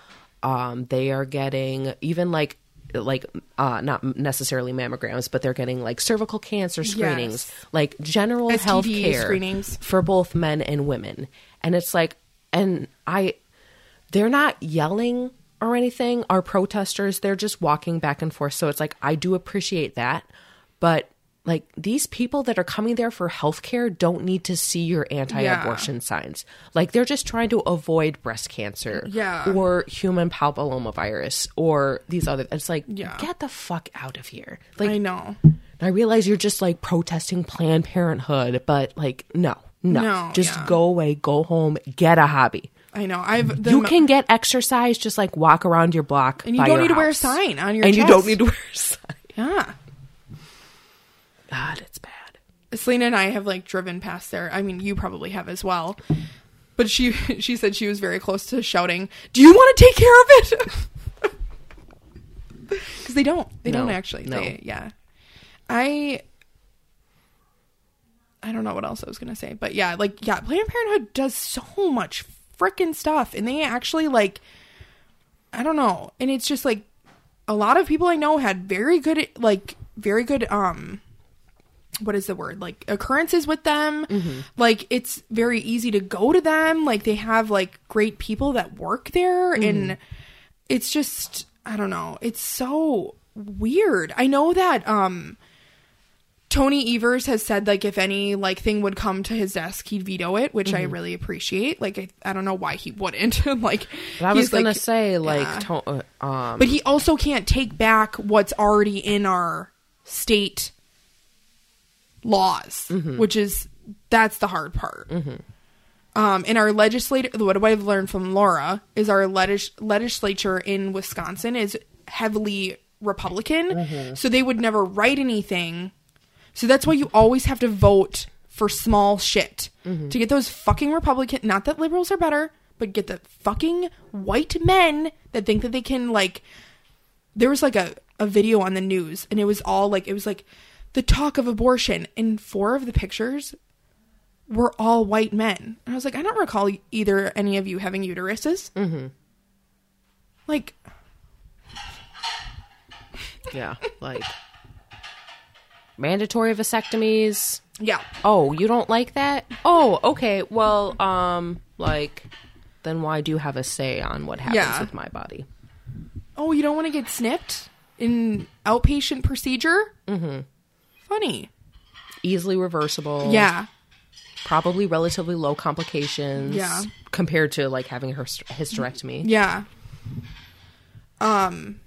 S2: Um, they are getting even like like uh not necessarily mammograms but they're getting like cervical cancer screenings
S1: Yes.
S2: like general health care
S1: screenings.
S2: for both men and women. And it's like, and I, they're not yelling or anything. Our protesters, they're just walking back and forth. So it's like, I do appreciate that. But like these people that are coming there for healthcare don't need to see your anti-abortion signs. Like they're just trying to avoid breast cancer,
S1: Yeah.
S2: or human papillomavirus, or these other. It's like,
S1: Yeah.
S2: get the fuck out of here. Like
S1: I know.
S2: I realize you're just like protesting Planned Parenthood, but like, no, no,
S1: No,
S2: just
S1: yeah.
S2: go away, go home, get a hobby.
S1: I know. I've the,
S2: you can get exercise, just like walk around your block,
S1: and you don't need to wear a sign on your
S2: and you don't need to wear a sign.
S1: Yeah.
S2: God, it's bad.
S1: Selena and I have like driven past there. I mean, you probably have as well. But she she said she was very close to shouting, "Do you want to take care of it?" Because they don't. They don't actually.
S2: no.
S1: They, yeah. I. I don't know what else I was gonna say, but yeah, like yeah, Planned Parenthood does so much freaking stuff, and they actually like, I don't know, and it's just like a lot of people I know had very good like very good um what is the word? Like occurrences with them. Like it's very easy to go to them. Like they have like great people that work there. And it's just i don't know. It's so weird. I know that um tony evers has said like if any like thing would come to his desk he'd veto it which i really appreciate. Like I, I don't know why he wouldn't. Like
S2: But I was gonna
S1: like-
S2: say, like,
S1: yeah.
S2: to- uh, um,
S1: but he also can't take back what's already in our state laws, mm-hmm. which is that's the hard part. Mm-hmm. Um, in our legislative, what I've learned from Laura is our legis- legislature in Wisconsin is heavily Republican, mm-hmm. so they would never write anything. So that's why you always have to vote for small shit to get those fucking Republican. Not that liberals are better, but get the fucking white men that think that they can like. There was like a a video on the news, and it was all like it was like the talk of abortion, and four of the pictures were all white men. And I was like, I don't recall either any of you having uteruses. Mm-hmm. Like,
S2: yeah, like mandatory vasectomies.
S1: yeah,
S2: Oh, you don't like that? Oh, okay. Well, um, like, then why do you have a say on what happens
S1: Yeah.
S2: with my body?
S1: oh, you don't want to get snipped in outpatient procedure? Mm-hmm. Funny.
S2: Easily reversible.
S1: Yeah.
S2: probably relatively low complications
S1: Yeah.
S2: compared to like having her hysterectomy.
S1: Yeah. Um,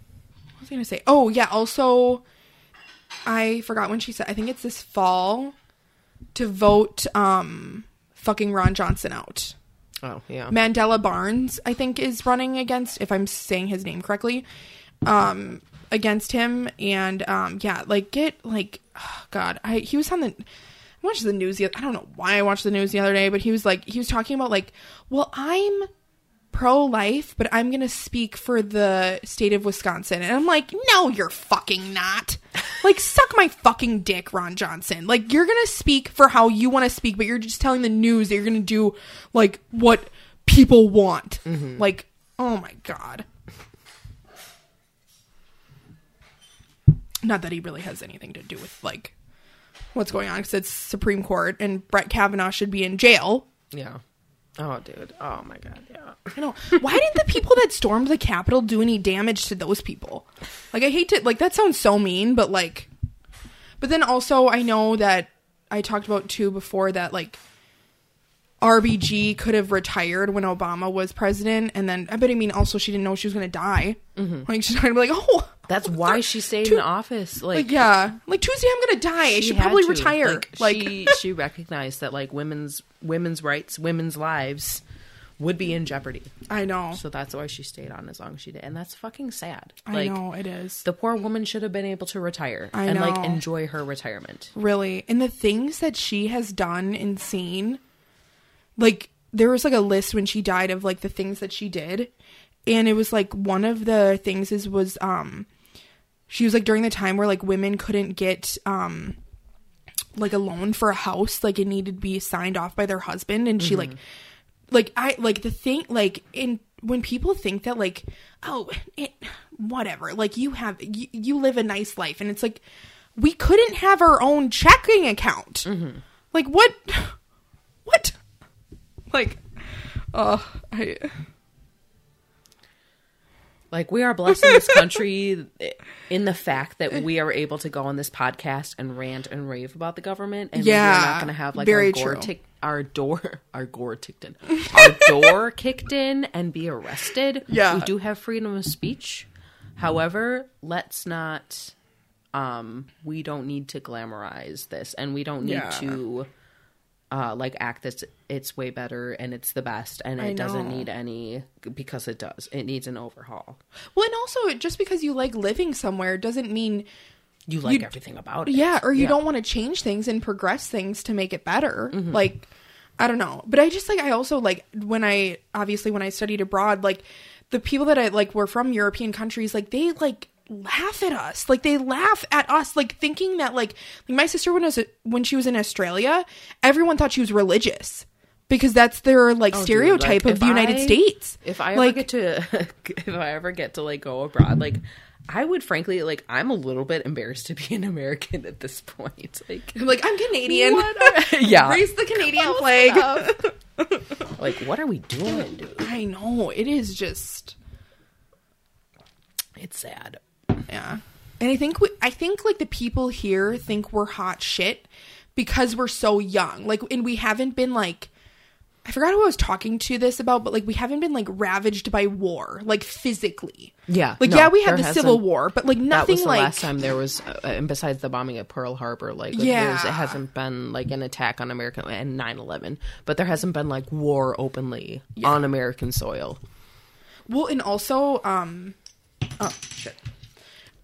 S1: what was I gonna say? Oh, yeah. Also, I forgot when she said. I think it's this fall to vote um fucking Ron Johnson out.
S2: Oh yeah.
S1: Mandela Barnes, I think, is running against, if I'm saying his name correctly, um, against him. And um, yeah, like get like, oh God, I he was on the. I watched the news. The, I don't know why I watched the news the other day, but he was like, he was talking about like, well, I'm pro life, but I'm gonna speak for the state of Wisconsin, and I'm like, no, you're fucking not. like, suck my fucking dick, Ron Johnson. Like, you're gonna speak for how you want to speak, but you're just telling the news that you're gonna do like what people want. Like, oh my god. Not that he really has anything to do with like what's going on because it's Supreme Court and Brett Kavanaugh should be in jail.
S2: Yeah. Oh, dude. Oh my god. Yeah.
S1: I know. Why didn't the people that stormed the Capitol do any damage to those people? Like, I hate to, like, that sounds so mean, but like, but then also, I know that I talked about too before that, like, RBG could have retired when Obama was president, and then, I bet I mean, also, she didn't know she was going to die. Mm-hmm. Like, she's not going to be like, oh,
S2: That's why she stayed
S1: Tu-
S2: in office. Like,
S1: like, yeah. Like, Tuesday, I'm going to die. I
S2: she
S1: should probably
S2: to.
S1: retire.
S2: Like,
S1: Like,
S2: she she recognized that like women's women's rights, women's lives would be in jeopardy.
S1: I know.
S2: So that's why she stayed on as long as she did, and that's fucking sad.
S1: I
S2: like,
S1: know, it is.
S2: The poor woman should have been able to retire
S1: I
S2: and like enjoy her retirement.
S1: Really. And the things that she has done and seen, like, there was like a list when she died of like the things that she did. And it was like one of the things is was um she was like during the time where like women couldn't get um like a loan for a house, like it needed to be signed off by their husband. And she like like I like the thing like in when people think that like oh it whatever like you have you, you live a nice life. And it's like we couldn't have our own checking account. Like what what like oh I
S2: Like we are blessed in this country in the fact that we are able to go on this podcast and rant and rave about the government, and
S1: yeah, we're
S2: not going to have like our door tick, our door, our gore ticked in, our door kicked in and be arrested.
S1: Yeah.
S2: we do have freedom of speech. However, let's not. Um, we don't need to glamorize this, and we don't need
S1: Yeah.
S2: to. Uh, like act that it's way better and it's the best and it doesn't need any because it does it needs an overhaul
S1: well and also just because you like living somewhere doesn't mean
S2: you like
S1: You-
S2: everything about it.
S1: Yeah, or you
S2: Yeah.
S1: don't want to change things and progress things to make it better.
S2: Mm-hmm.
S1: Like, I don't know. But I just like, I also like when I, obviously, when I studied abroad, like, the people that I like were from European countries, like, they like laugh at us. Like, they laugh at us, like, thinking that, like, like my sister, when, I was, when she was in Australia, everyone thought she was religious. Because that's their like
S2: Oh, dude,
S1: stereotype
S2: like,
S1: of the
S2: if
S1: United
S2: I-
S1: States.
S2: If I ever
S1: like,
S2: get to, if I ever get to like go abroad, like I would frankly like I'm a little bit embarrassed to be an American at this point. Like, I'm
S1: like I'm Canadian.
S2: Are- yeah.
S1: raise the Canadian flag.
S2: like what are we doing, dude?
S1: I know it is just
S2: It's sad.
S1: Yeah. And I think we, I think like the people here think we're hot shit because we're so young. Like and we haven't been like I forgot who I was talking to this about, but like we haven't been like ravaged by war, like physically.
S2: Yeah,
S1: Like
S2: no,
S1: yeah, we had the Civil War, but like
S2: That
S1: nothing
S2: was the
S1: like
S2: last time there was, uh, and besides the bombing at Pearl Harbor, like
S1: Yeah.
S2: it hasn't been like an attack on American and 9/11, but there hasn't been like war openly on American soil.
S1: Well, and also, um, oh shit.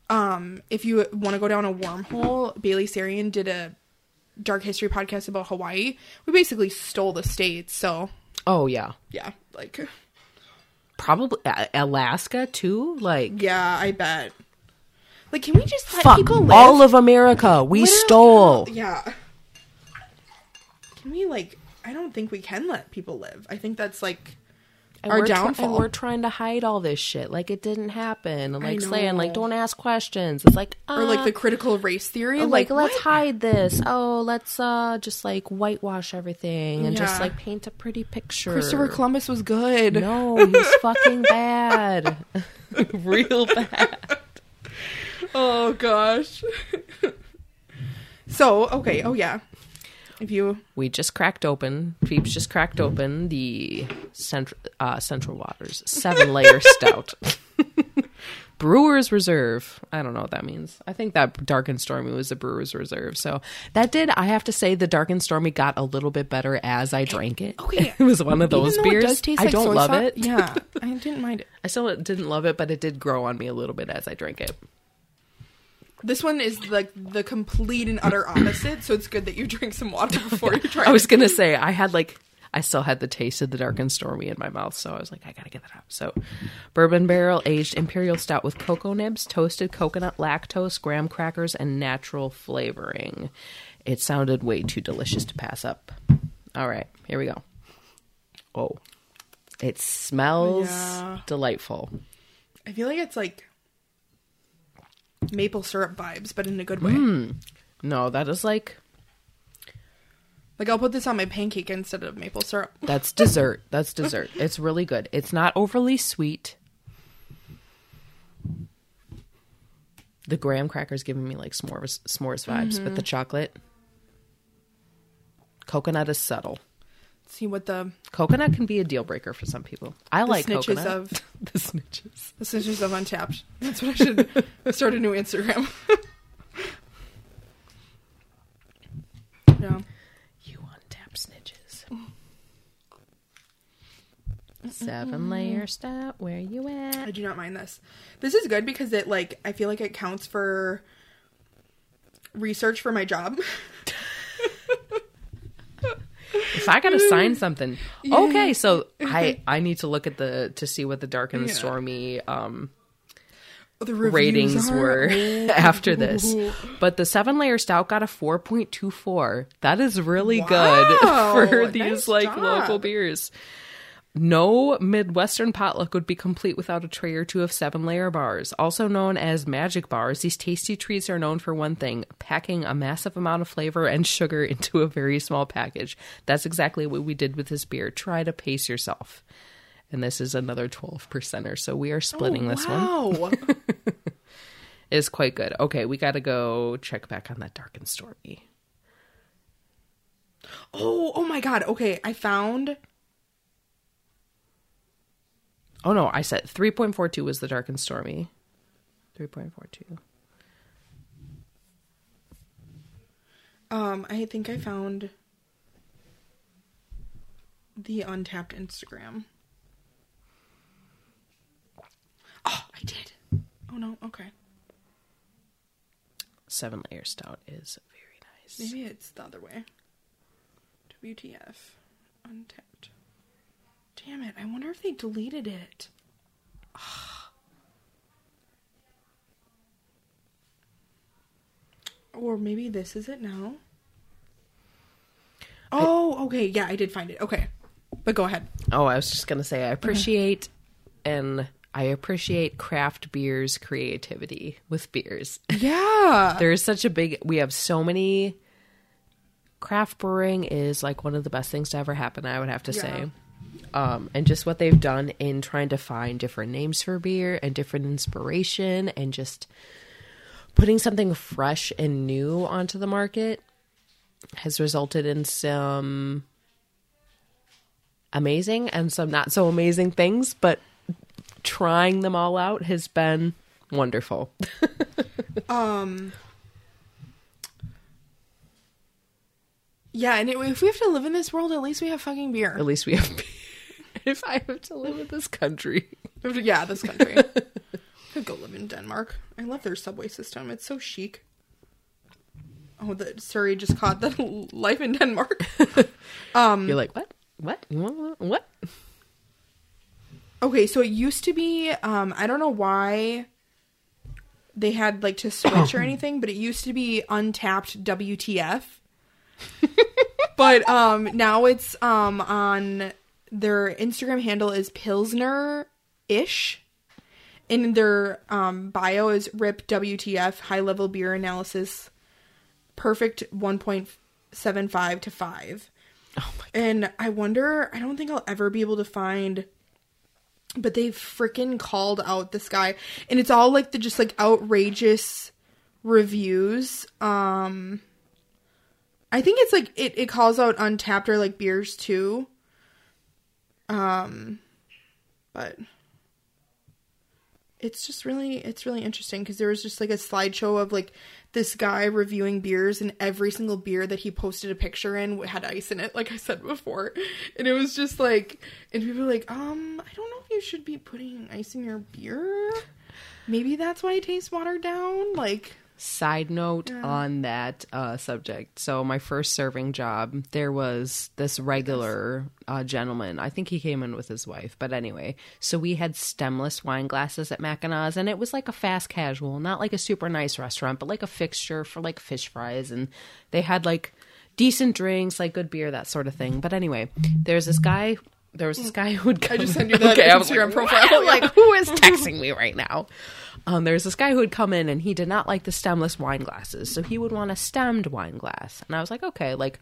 S1: Um, if you want to go down a wormhole, Bailey Sarian did a dark history podcast about Hawaii. We basically stole the states, so
S2: Oh yeah,
S1: yeah, like
S2: probably Alaska too. Like
S1: yeah, I bet. Like, can we just let
S2: fuck
S1: people live?
S2: all of America. We
S1: Literally-
S2: stole.
S1: Yeah. Can we like? I don't think we can let people live. I think that's like
S2: And
S1: our downfall.
S2: and we're trying to hide all this shit, like it didn't happen. And like saying, like, don't ask questions. It's like,
S1: or like
S2: uh,
S1: the critical race theory.
S2: like,
S1: Like,
S2: let's
S1: what?
S2: hide this. Oh, let's uh just like whitewash everything and just like paint a pretty picture.
S1: Christopher Columbus was good.
S2: No, he's fucking bad. Real bad.
S1: Oh gosh. so okay. Oh yeah. If you
S2: We just cracked open. Peeps just cracked open the central uh, Central Waters seven layer stout. Brewers Reserve. I don't know what that means. I think that Dark and Stormy was the Brewers Reserve. So that did, I have to say, the Dark and Stormy got a little bit better as I drank it.
S1: Okay.
S2: it was one of those beers.
S1: It does taste
S2: I
S1: like
S2: don't love
S1: sauce-
S2: it.
S1: Yeah, I didn't mind it.
S2: I still didn't love it, but it did grow on me a little bit as I drank it.
S1: This one is like the complete and utter opposite. So it's good that you drink some water before you try. It.
S2: I was gonna say I had like I still had the taste of the dark and stormy in my mouth, so I was like, I gotta get that out. So, bourbon barrel aged imperial stout with cocoa nibs, toasted coconut, lactose, graham crackers, and natural flavoring. It sounded way too delicious to pass up. All right, here we go. Oh, it smells
S1: Yeah.
S2: delightful.
S1: I feel like it's like maple syrup vibes, but in a good way.
S2: Hmm. No, that is like
S1: Like I'll put this on my pancake instead of maple syrup.
S2: That's dessert. That's dessert. It's really good. It's not overly sweet. The graham crackers giving me like s'mores s'mores vibes,
S1: Mm-hmm.
S2: but the chocolate coconut is subtle.
S1: See what the
S2: Coconut can be a deal breaker for some people. I like
S1: snitches
S2: coconut.
S1: of
S2: the snitches.
S1: the snitches of Untappd. That's what I should start a new Instagram. yeah.
S2: You untap snitches. Seven layer stout. Where you at?
S1: I do not mind this. This is good because it like I feel like it counts for research for my job.
S2: If I gotta sign something, okay. So I I need to look at the to see what the dark and
S1: Yeah.
S2: stormy um
S1: the
S2: ratings were
S1: Oh.
S2: after this. But the seven layer stout got a 4.24. That is really
S1: Wow.
S2: good for
S1: Nice
S2: these like
S1: job.
S2: local beers. No Midwestern potluck would be complete without a tray or two of seven layer bars. Also known as magic bars, these tasty treats are known for one thing packing a massive amount of flavor and sugar into a very small package. That's exactly what we did with this beer. Try to pace yourself. And this is another 12 percenter. So we are splitting oh, this one
S1: wow.
S2: is quite good. Okay, we got to go check back on that dark and stormy.
S1: oh, oh my god. Okay, I found
S2: Oh no, I said 3.42 was the dark and stormy. 3.42.
S1: um I think I found the Untappd Instagram. Oh, I did. Oh no, okay.
S2: 7 layer stout is very nice.
S1: Maybe it's the other way. WTF. Untappd. Damn it. I wonder if they deleted it. or maybe this is it now. Oh, okay. Yeah, I did find it. Okay. But go ahead.
S2: Oh, I was just going to say I appreciate and I appreciate craft beers creativity with beers.
S1: Yeah.
S2: There's such a big we have so many craft brewing is like one of the best things to ever happen, I would have to say. Um, and just what they've done in trying to find different names for beer and different inspiration and just putting something fresh and new onto the market has resulted in some amazing and some not so amazing things, but trying them all out has been wonderful.
S1: Um. Yeah, and if we have to live in this world, at least we have fucking beer.
S2: At least we have beer. If I have to live in this country.
S1: Yeah, this country. Could go live in Denmark. I love their subway system. It's so chic. Oh, the Surrey just caught the life in Denmark. Um,
S2: You're like, what? What? What?
S1: Okay, so it used to be. Um, I don't know why they had like to switch or anything, but it used to be Untappd WTF. but um, now it's um on their Instagram handle is Pilsner ish. And their um, bio is RIP WTF high level beer analysis, perfect one point seven five to five.
S2: Oh my
S1: And I wonder, I don't think I'll ever be able to find but they freaking called out this guy and it's all like the just like outrageous reviews. Um I think it's like it, it calls out Untappd or like beers too. Um but it's just really it's really interesting because there was just like a slideshow of like this guy reviewing beers and every single beer that he posted a picture in had ice in it like i said before. And it was just like and people were like um i don't know if you should be putting ice in your beer. Maybe that's why it tastes watered down like
S2: Side note on that uh, subject. So, my first serving job, there was this regular uh, gentleman. I think he came in with his wife, but anyway. So, we had stemless wine glasses at Mackinac, and it was like a fast casual, not like a super nice restaurant, but like a fixture for like fish fries. And they had like decent drinks, like good beer, that sort of thing. But anyway, there's this guy. There was this guy who would come.
S1: just sent you that
S2: I was
S1: Instagram
S2: like,
S1: profile,
S2: Like, who is texting me right now? Um, was this guy who would come in and he did not like the stemless wine glasses, so he would want a stemmed wine glass. And I was like, okay, like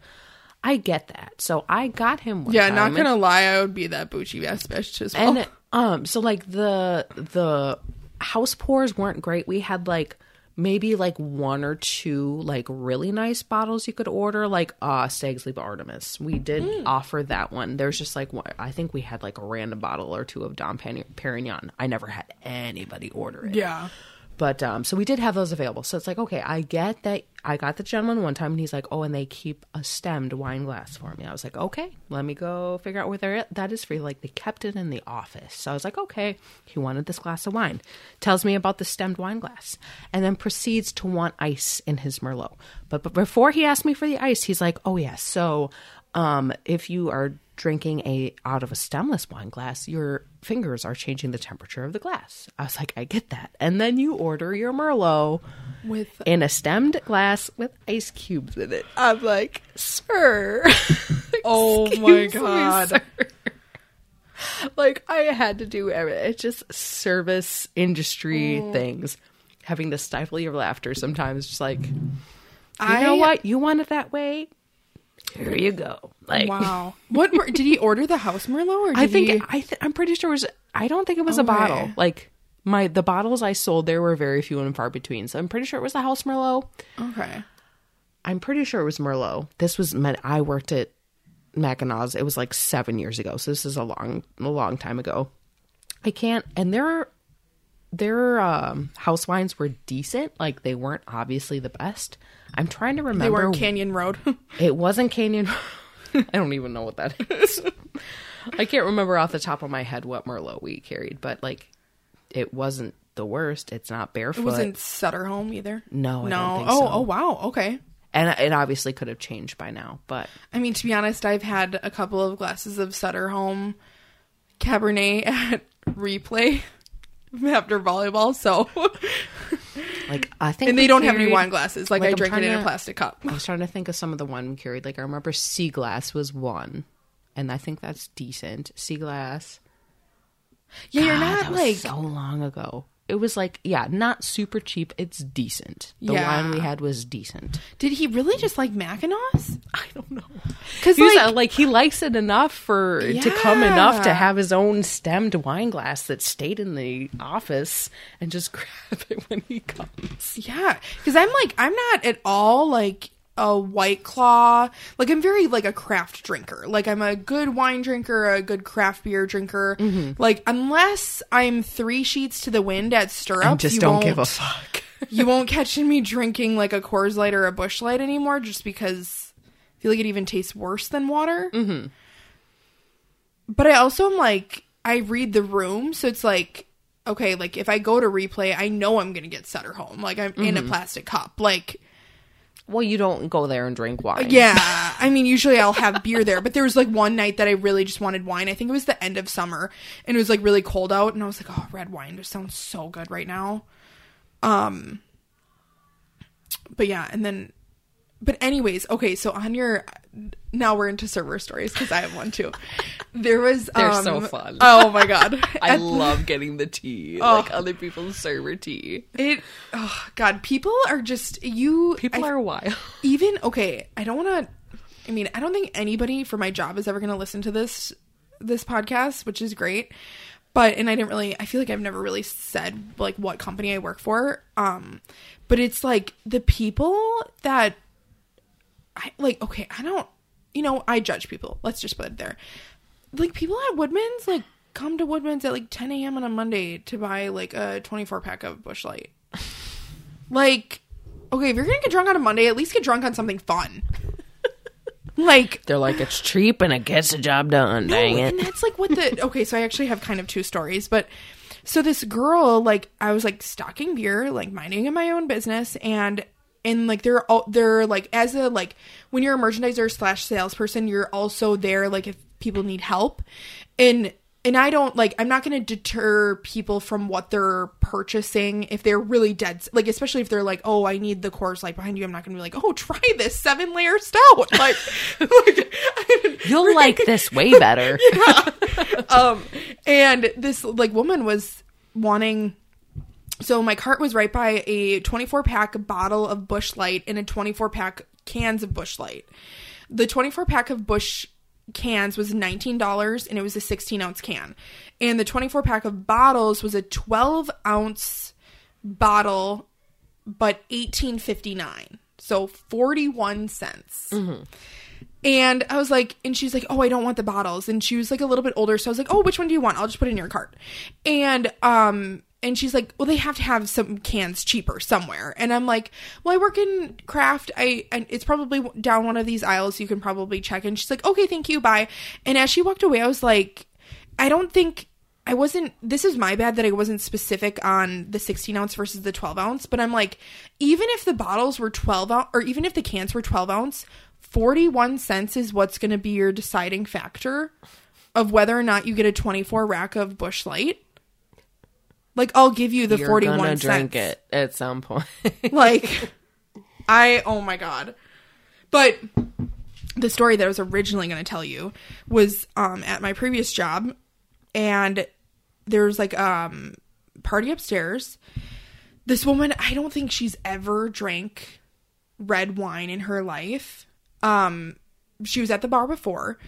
S2: I get that. So I got him one.
S1: yeah not gonna lie i would be that bougie ass bitch as well
S2: and um, so like the the house pours weren't great. We had like maybe like one or two like really nice bottles you could order, like uh Stag's Leap Artemis. We did
S1: Hmm.
S2: offer that one. There's just like one, I think we had like a random bottle or two of Dom Perignon. I never had anybody order it.
S1: yeah
S2: But um, so we did have those available. So it's like, okay, I get that. I got the gentleman one time, and he's like, oh, and they keep a stemmed wine glass for me. I was like, okay, let me go figure out where they're at. that is for you. Like they kept it in the office. So I was like, okay, he wanted this glass of wine. Tells me about the stemmed wine glass, and then proceeds to want ice in his Merlot. But but before he asked me for the ice, he's like, oh yes, so um, if you are drinking a out of a stemless wine glass, your fingers are changing the temperature of the glass. I was like, I get that. And then you order your Merlot
S1: with
S2: in a stemmed glass with ice cubes in it. I'm like, sir.
S1: oh my god
S2: sir. like I had to do everything. It's just service industry
S1: Oh.
S2: things. Having to stifle your laughter sometimes, just like you
S1: I
S2: know what, you want it that way. Here you go. Like,
S1: Wow. What mer- did he order the house Merlot or
S2: I think
S1: he...
S2: I th- I'm pretty sure it was. I don't think it was a bottle. Like my the bottles I sold there were very few and far between. So I'm pretty sure it was the House Merlot.
S1: Okay.
S2: I'm pretty sure it was Merlot. This was meant I worked at Mackinaw's. It was like seven years ago. So this is a long a long time ago. I can't. And their their um, house wines were decent. Like they weren't obviously the best. I'm trying to remember.
S1: They
S2: remember.
S1: were Canyon Road.
S2: It wasn't Canyon. I don't even know what that is. I can't remember off the top of my head what Merlot we carried, but like, it wasn't the worst. It's not barefoot,
S1: it wasn't Sutter Home either.
S2: No, I
S1: no.
S2: don't think
S1: oh,
S2: so.
S1: oh wow. Okay.
S2: and it obviously could have changed by now. But
S1: I mean, to be honest, I've had a couple of glasses of Sutter Home Cabernet at replay after volleyball, so
S2: like, I think,
S1: and they don't have any wine glasses. Like,
S2: like,
S1: I
S2: I'm
S1: drink it in a plastic cup.
S2: I was trying to think of some of the one we carried. Like, I remember Sea Glass was one, and I think that's decent. Sea Glass.
S1: Yeah, you're not like
S2: so long ago. It was like, yeah, not super cheap. It's decent. The
S1: Yeah.
S2: wine we had was decent.
S1: Did he really just like mackinaws
S2: I don't know.
S1: Because like,
S2: like, like he likes it enough for to come enough to have his own stemmed wine glass that stayed in the office and just grab it when he comes.
S1: yeah, because I'm like I'm not at all like a white claw. Like I'm very like a craft drinker. Like I'm a good wine drinker, a good craft beer drinker.
S2: Mm-hmm.
S1: Like unless I'm three sheets to the wind at stirrups,
S2: And just
S1: you
S2: don't give a
S1: won't-
S2: fuck.
S1: you won't catch me drinking like a Coors Light or a Busch Light anymore, just because I feel like it even tastes worse than water. Mm-hmm. But I also am like, I read the room, so it's like, okay, like if I go to replay, I know I'm gonna get Sutter home. Like I'm in a plastic cup. Like,
S2: Well, you don't go there and drink wine.
S1: yeah, I mean, usually I'll have beer there, but there was like one night that I really just wanted wine. I think it was the end of summer, and it was like really cold out, and I was like, oh, red wine just sounds so good right now. Um, but yeah, and then, but anyways, okay, so on your, now we're into server stories because I have one too. There was,
S2: They're
S1: um,
S2: so fun.
S1: Oh my god,
S2: I
S1: At-
S2: love getting the tea,
S1: Oh.
S2: like other people's server tea.
S1: it. Oh god, people are just you.
S2: People
S1: I-
S2: are wild.
S1: even okay i don't want to i mean i don't think anybody for my job is ever going to listen to this this podcast which is great but and i didn't really i feel like i've never really said like what company i work for um but it's like the people that i like okay i don't you know i judge people let's just put it there like people at woodman's like come to Woodman's at like 10 a.m. on a Monday to buy like a 24 pack of Busch Light. like, okay, if you're gonna get drunk on a Monday, at least get drunk on something fun. like,
S3: They're like, it's cheap and it gets the job done. Dang
S1: no,
S3: it.
S1: and that's like what the okay. So I actually have kind of two stories, but so this girl, like, I was like stocking beer, like minding my own business, and and like they're all they're like as a like when you're a merchandiser slash salesperson, you're also there like if people need help, and and I don't like I'm not going to deter people from what they're purchasing if they're really dead like especially if they're like oh I need the Coors like behind you I'm not going to be like oh try this seven layer stout like, like
S3: You'll like this way better. yeah.
S1: um and this like woman was wanting so my cart was right by a 24 pack bottle of busch light and a 24 pack cans of busch light the 24 pack of busch cans was $19 and it was a 16 ounce can and the 24 pack of bottles was a 12 ounce bottle but 18.59 so 41 cents and I was like, and she's like, oh, I don't want the bottles. And she was like a little bit older. So I was like, oh, which one do you want? I'll just put it in your cart. And, um, and she's like, well, they have to have some cans cheaper somewhere. And I'm like, well, I work in craft. I, and it's probably down one of these aisles. You can probably check. And she's like, okay, thank you. Bye. And as she walked away, I was like, I don't think I wasn't, this is my bad that I wasn't specific on the 16 ounce versus the 12 ounce. But I'm like, even if the bottles were 12 ounce, or even if the cans were 12 ounce, 41 cents is what's going to be your deciding factor of whether or not you get a 24 rack of busch light. Like, I'll give you the
S3: You're
S1: 41
S3: gonna
S1: cents.
S3: drink it at some point.
S1: Like, I, oh my God. But the story that I was originally going to tell you was um, at my previous job, and there was like um party upstairs. This woman, I don't think she's ever drank red wine in her life. Um, she was at the bar before,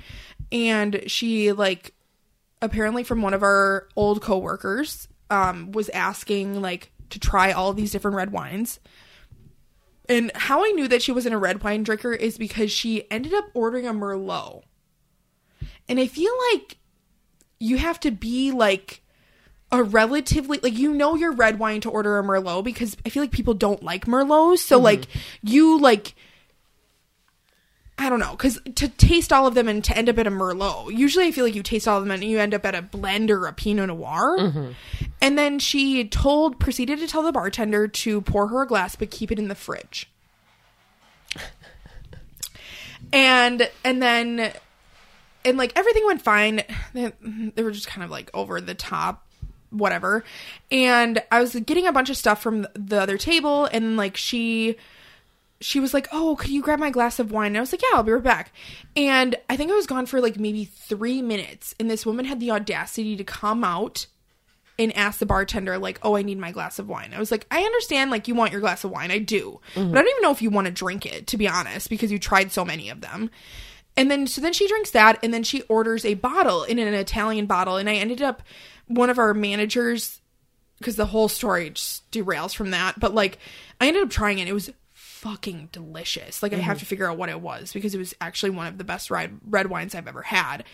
S1: and she like apparently from one of our old coworkers um was asking like to try all these different red wines. And how I knew that she wasn't a red wine drinker is because she ended up ordering a Merlot. And I feel like you have to be like a relatively like you know your red wine to order a Merlot because I feel like people don't like Merlots. So like you like I don't know, because to taste all of them and to end up at a Merlot, usually I feel like you taste all of them and you end up at a blend or a Pinot Noir. Mm-hmm. And then she told, proceeded to tell the bartender to pour her a glass, but keep it in the fridge. and and then and like everything went fine. They, they were just kind of like over the top, whatever. And I was getting a bunch of stuff from the other table, and like she she was like, "Oh, could you grab my glass of wine?" And I was like, "Yeah, I'll be right back." And I think I was gone for like maybe three minutes, and this woman had the audacity to come out and ask the bartender, like, "Oh, I need my glass of wine." I was like, "I understand, like, you want your glass of wine, I do, but I don't even know if you want to drink it, to be honest, because you tried so many of them." And then, so then she drinks that, and then she orders a bottle in an Italian bottle, and I ended up one of our managers because the whole story just derails from that. But like, I ended up trying it. It was fucking delicious. Like, I have to figure out what it was because it was actually one of the best red red wines I've ever had.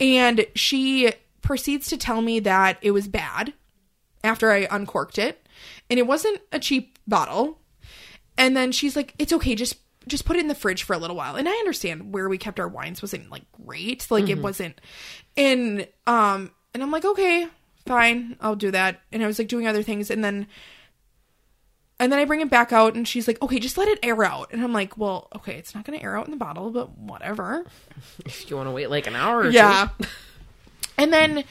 S1: And she proceeds to tell me that it was bad after I uncorked it, and it wasn't a cheap bottle. And then she's like, "It's okay, just." Just put it in the fridge for a little while. And I understand where we kept our wines wasn't like great. Like it wasn't and um and I'm like, okay, fine, I'll do that. And I was like doing other things and then and then I bring it back out and she's like, okay, just let it air out. And I'm like, well, okay, it's not gonna air out in the bottle, but whatever.
S3: if you want to wait like an hour or
S1: Yeah. and then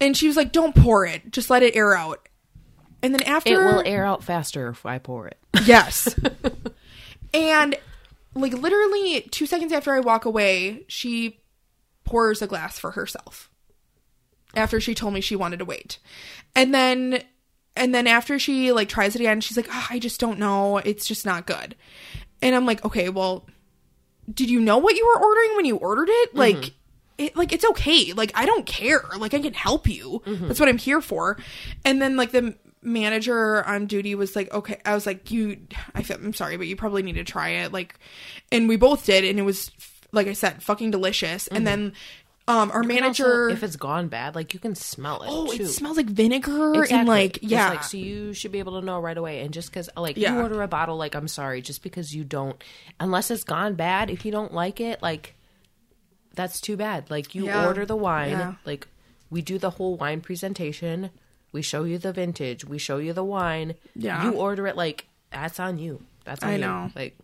S1: and she was like, don't pour it, just let it air out. And then after
S3: it will air out faster if I pour it.
S1: Yes. and like literally two seconds after I walk away, she pours a glass for herself. After she told me she wanted to wait. And then and then after she like tries it again, she's like, oh, I just don't know. It's just not good. And I'm like, okay, well, did you know what you were ordering when you ordered it? Mm-hmm. Like it like it's okay. Like I don't care. Like I can help you. Mm-hmm. That's what I'm here for. And then like the manager on duty was like, okay. I was like, you. I feel, I'm sorry, but you probably need to try it. Like, and we both did, and it was like I said, fucking delicious. And mm-hmm. then Um, our
S2: And also,
S1: manager.
S2: if it's gone bad, like you can smell it.
S1: oh,
S2: too.
S1: it smells like vinegar and
S2: Exactly.
S1: like
S2: It's
S1: yeah,
S2: like, so you should be able to know right away. And just because, like,
S1: Yeah.
S2: you order a bottle, like, I'm sorry, just because you don't, unless it's gone bad, if you don't like it, like, that's too bad. Like, you
S1: Yeah.
S2: order the wine,
S1: Yeah.
S2: like, we do the whole wine presentation, we show you the vintage, we show you the wine.
S1: Yeah.
S2: You order it, like, that's on you. That's on
S1: I
S2: you.
S1: know.
S2: Like,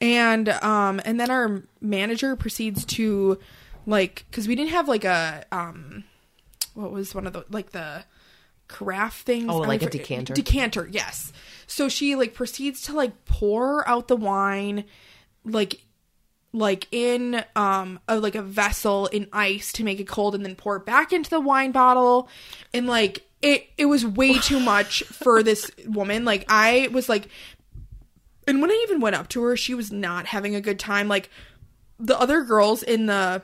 S1: and um and then our manager proceeds to like because we didn't have like a um what was one of the like the carafe things?
S2: Oh, like a decanter?
S1: decanter yes. So she like proceeds to like pour out the wine like like in um a, like a vessel in ice to make it cold and then pour it back into the wine bottle. And like it it was way too much for this woman. Like i was like and when I even went up to her, she was not having a good time. Like the other girls in the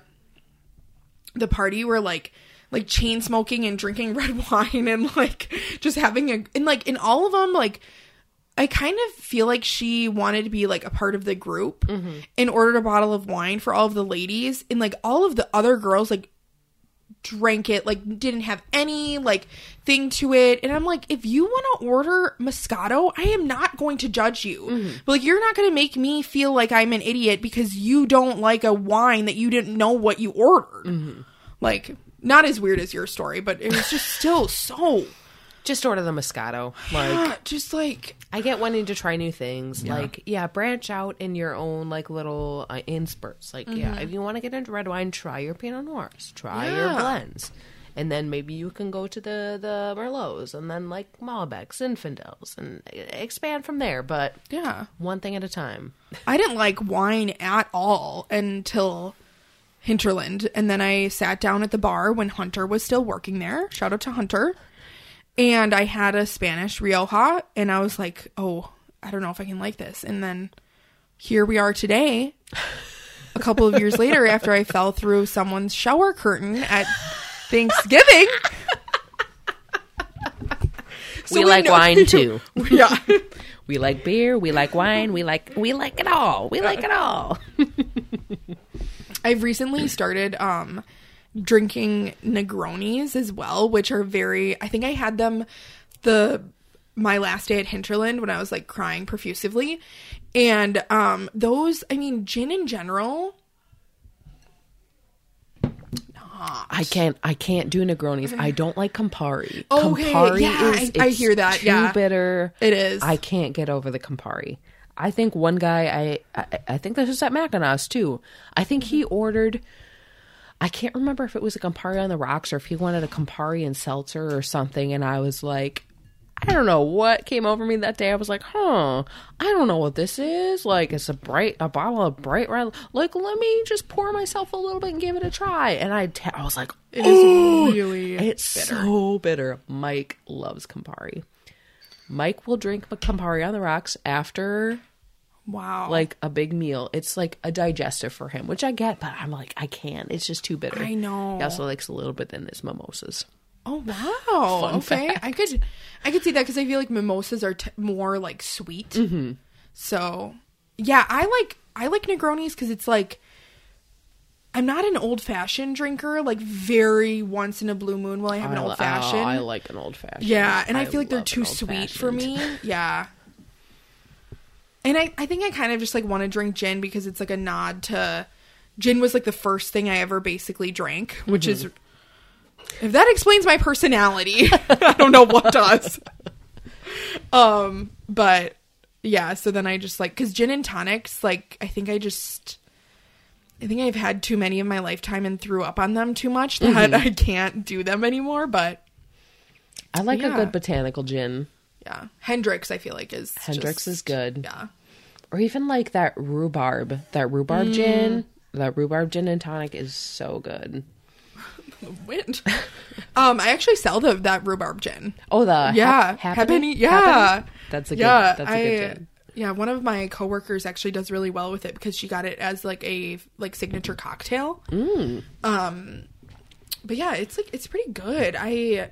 S1: the party were like like chain smoking and drinking red wine and like just having a and like in all of them like I kind of feel like she wanted to be like a part of the group mm-hmm. and ordered a bottle of wine for all of the ladies and like all of the other girls like drank it like didn't have any like thing to it. And i'm like if you want to order moscato i am not going to judge you. But like you're not going to make me feel like i'm an idiot because you don't like a wine that you didn't know what you ordered. Mm-hmm. Like not as weird as your story but it was just still so
S2: just order the Moscato. Like,
S1: ah, just like
S2: I get wanting to try new things. Like, yeah, branch out in your own like little uh, in spurts. Like, yeah, if you want to get into red wine, try your Pinot Noirs, try your blends, and then maybe you can go to the the Merlots, and then like Malbecs, Zinfandels, and e- expand from there. But
S1: yeah
S2: one thing at a time.
S1: I didn't like wine at all until Hinterland. And then I sat down at the bar when Hunter was still working there. Shout out to Hunter. And I had a Spanish Rioja. And I was like, oh, I don't know if I can like this. And then here we are today, a couple of years later, after I fell through someone's shower curtain at Thanksgiving. So
S2: we like
S1: know-
S2: wine too.
S1: yeah.
S2: We like beer. We like wine. We like we like it all. We like it all.
S1: I've recently started um drinking Negronis as well, which are very I think I had them the my last day at Hinterland when I was like crying profusively. And um those I mean gin in general
S2: I can't. I can't do Negronis. I don't like Campari.
S1: Okay,
S2: Campari
S1: yeah,
S2: is.
S1: I- I hear that,
S2: Too
S1: yeah.
S2: bitter.
S1: It is.
S2: I can't get over the Campari. I think one guy. I. I, I think this was at Mackinaw too. I think he ordered. I can't remember if it was a Campari on the rocks or if he wanted a Campari and seltzer or something. And I was like, I don't know what came over me that day. I was like, huh, I don't know what this is. Like, it's a bright, a bottle of bright red. Like, let me just pour myself a little bit and give it a try. And I, I was like,
S1: it is really
S2: it's
S1: bitter.
S2: so bitter. Mike loves Campari. Mike will drink Campari on the rocks after
S1: Wow.
S2: like a big meal. It's like a digestive for him, which I get, but I'm like, I can't. It's just too bitter.
S1: I know.
S2: He also likes a little bit in his mimosas.
S1: Oh wow.
S2: Fun
S1: okay.
S2: fact.
S1: I could I could see that cuz I feel like mimosas are t- more like sweet. Mm-hmm. So, yeah, I like I like Negronis cuz it's like I'm not an old fashioned drinker. Like very once in a blue moon will I have an
S2: I
S1: old fashioned.
S2: Oh, I like an old fashioned.
S1: yeah, and I, feel like they're too sweet for me. Yeah. And I, I think I kind of just like want to drink gin because it's like a nod to gin was like the first thing I ever basically drank, which is
S2: Mm-hmm.
S1: if that explains my personality, I don't know what does. Um, but yeah, so then I just like cuz gin and tonics like I think I just I think I've had too many in my lifetime and threw up on them too much that
S2: Mm-hmm.
S1: I can't do them anymore, but
S2: I like a good botanical gin.
S1: Yeah. Hendrick's I feel like is
S2: Hendrick's
S1: just-
S2: is good.
S1: Yeah.
S2: Or even like that rhubarb. That rhubarb
S1: Mm.
S2: gin. That rhubarb gin and tonic is so good.
S1: wind. um, I actually sell the that rhubarb gin.
S2: Oh, the
S1: Yeah, Happiny? yeah.
S2: That's a good.
S1: yeah,
S2: that's a
S1: I,
S2: good gin.
S1: yeah. One of my coworkers actually does really well with it because she got it as like a like signature cocktail.
S2: Mm.
S1: Um, but yeah, it's like it's pretty good. I,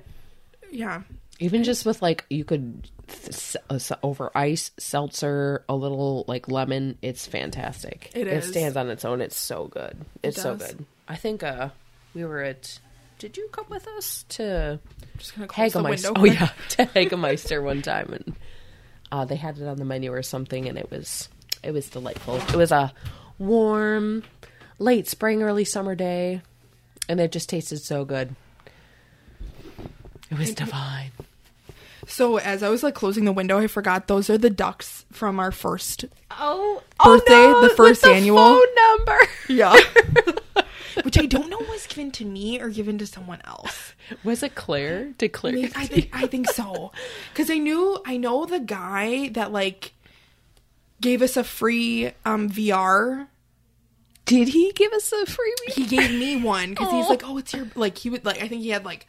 S1: yeah,
S2: Even just with like you could th- s- uh, over ice, seltzer, a little like lemon. It's fantastic.
S1: It
S2: It stands on its own. It's so good. It's so good. I think uh we were at. Did you come with us to
S1: Just gonna close the
S2: Hagemeister?
S1: window.
S2: Oh yeah, to Hagemeister one time, and uh, they had it on the menu or something, and it was it was delightful. It was a warm, late spring, early summer day, and it just tasted so good. It was divine.
S1: So as I was like closing the window, I forgot those are the ducks from our first.
S2: Oh,
S1: Birthday, the first annual.
S2: phone number.
S1: Yeah. Which I don't know was given to me or given to someone else.
S2: Was it Claire? Did Claire?
S1: I I think I think so. Cuz I knew I know the guy that like gave us a free um VR.
S2: Did he give us a freebie?
S1: He gave me one cuz he's like, "Oh, it's your like he would like I think he had like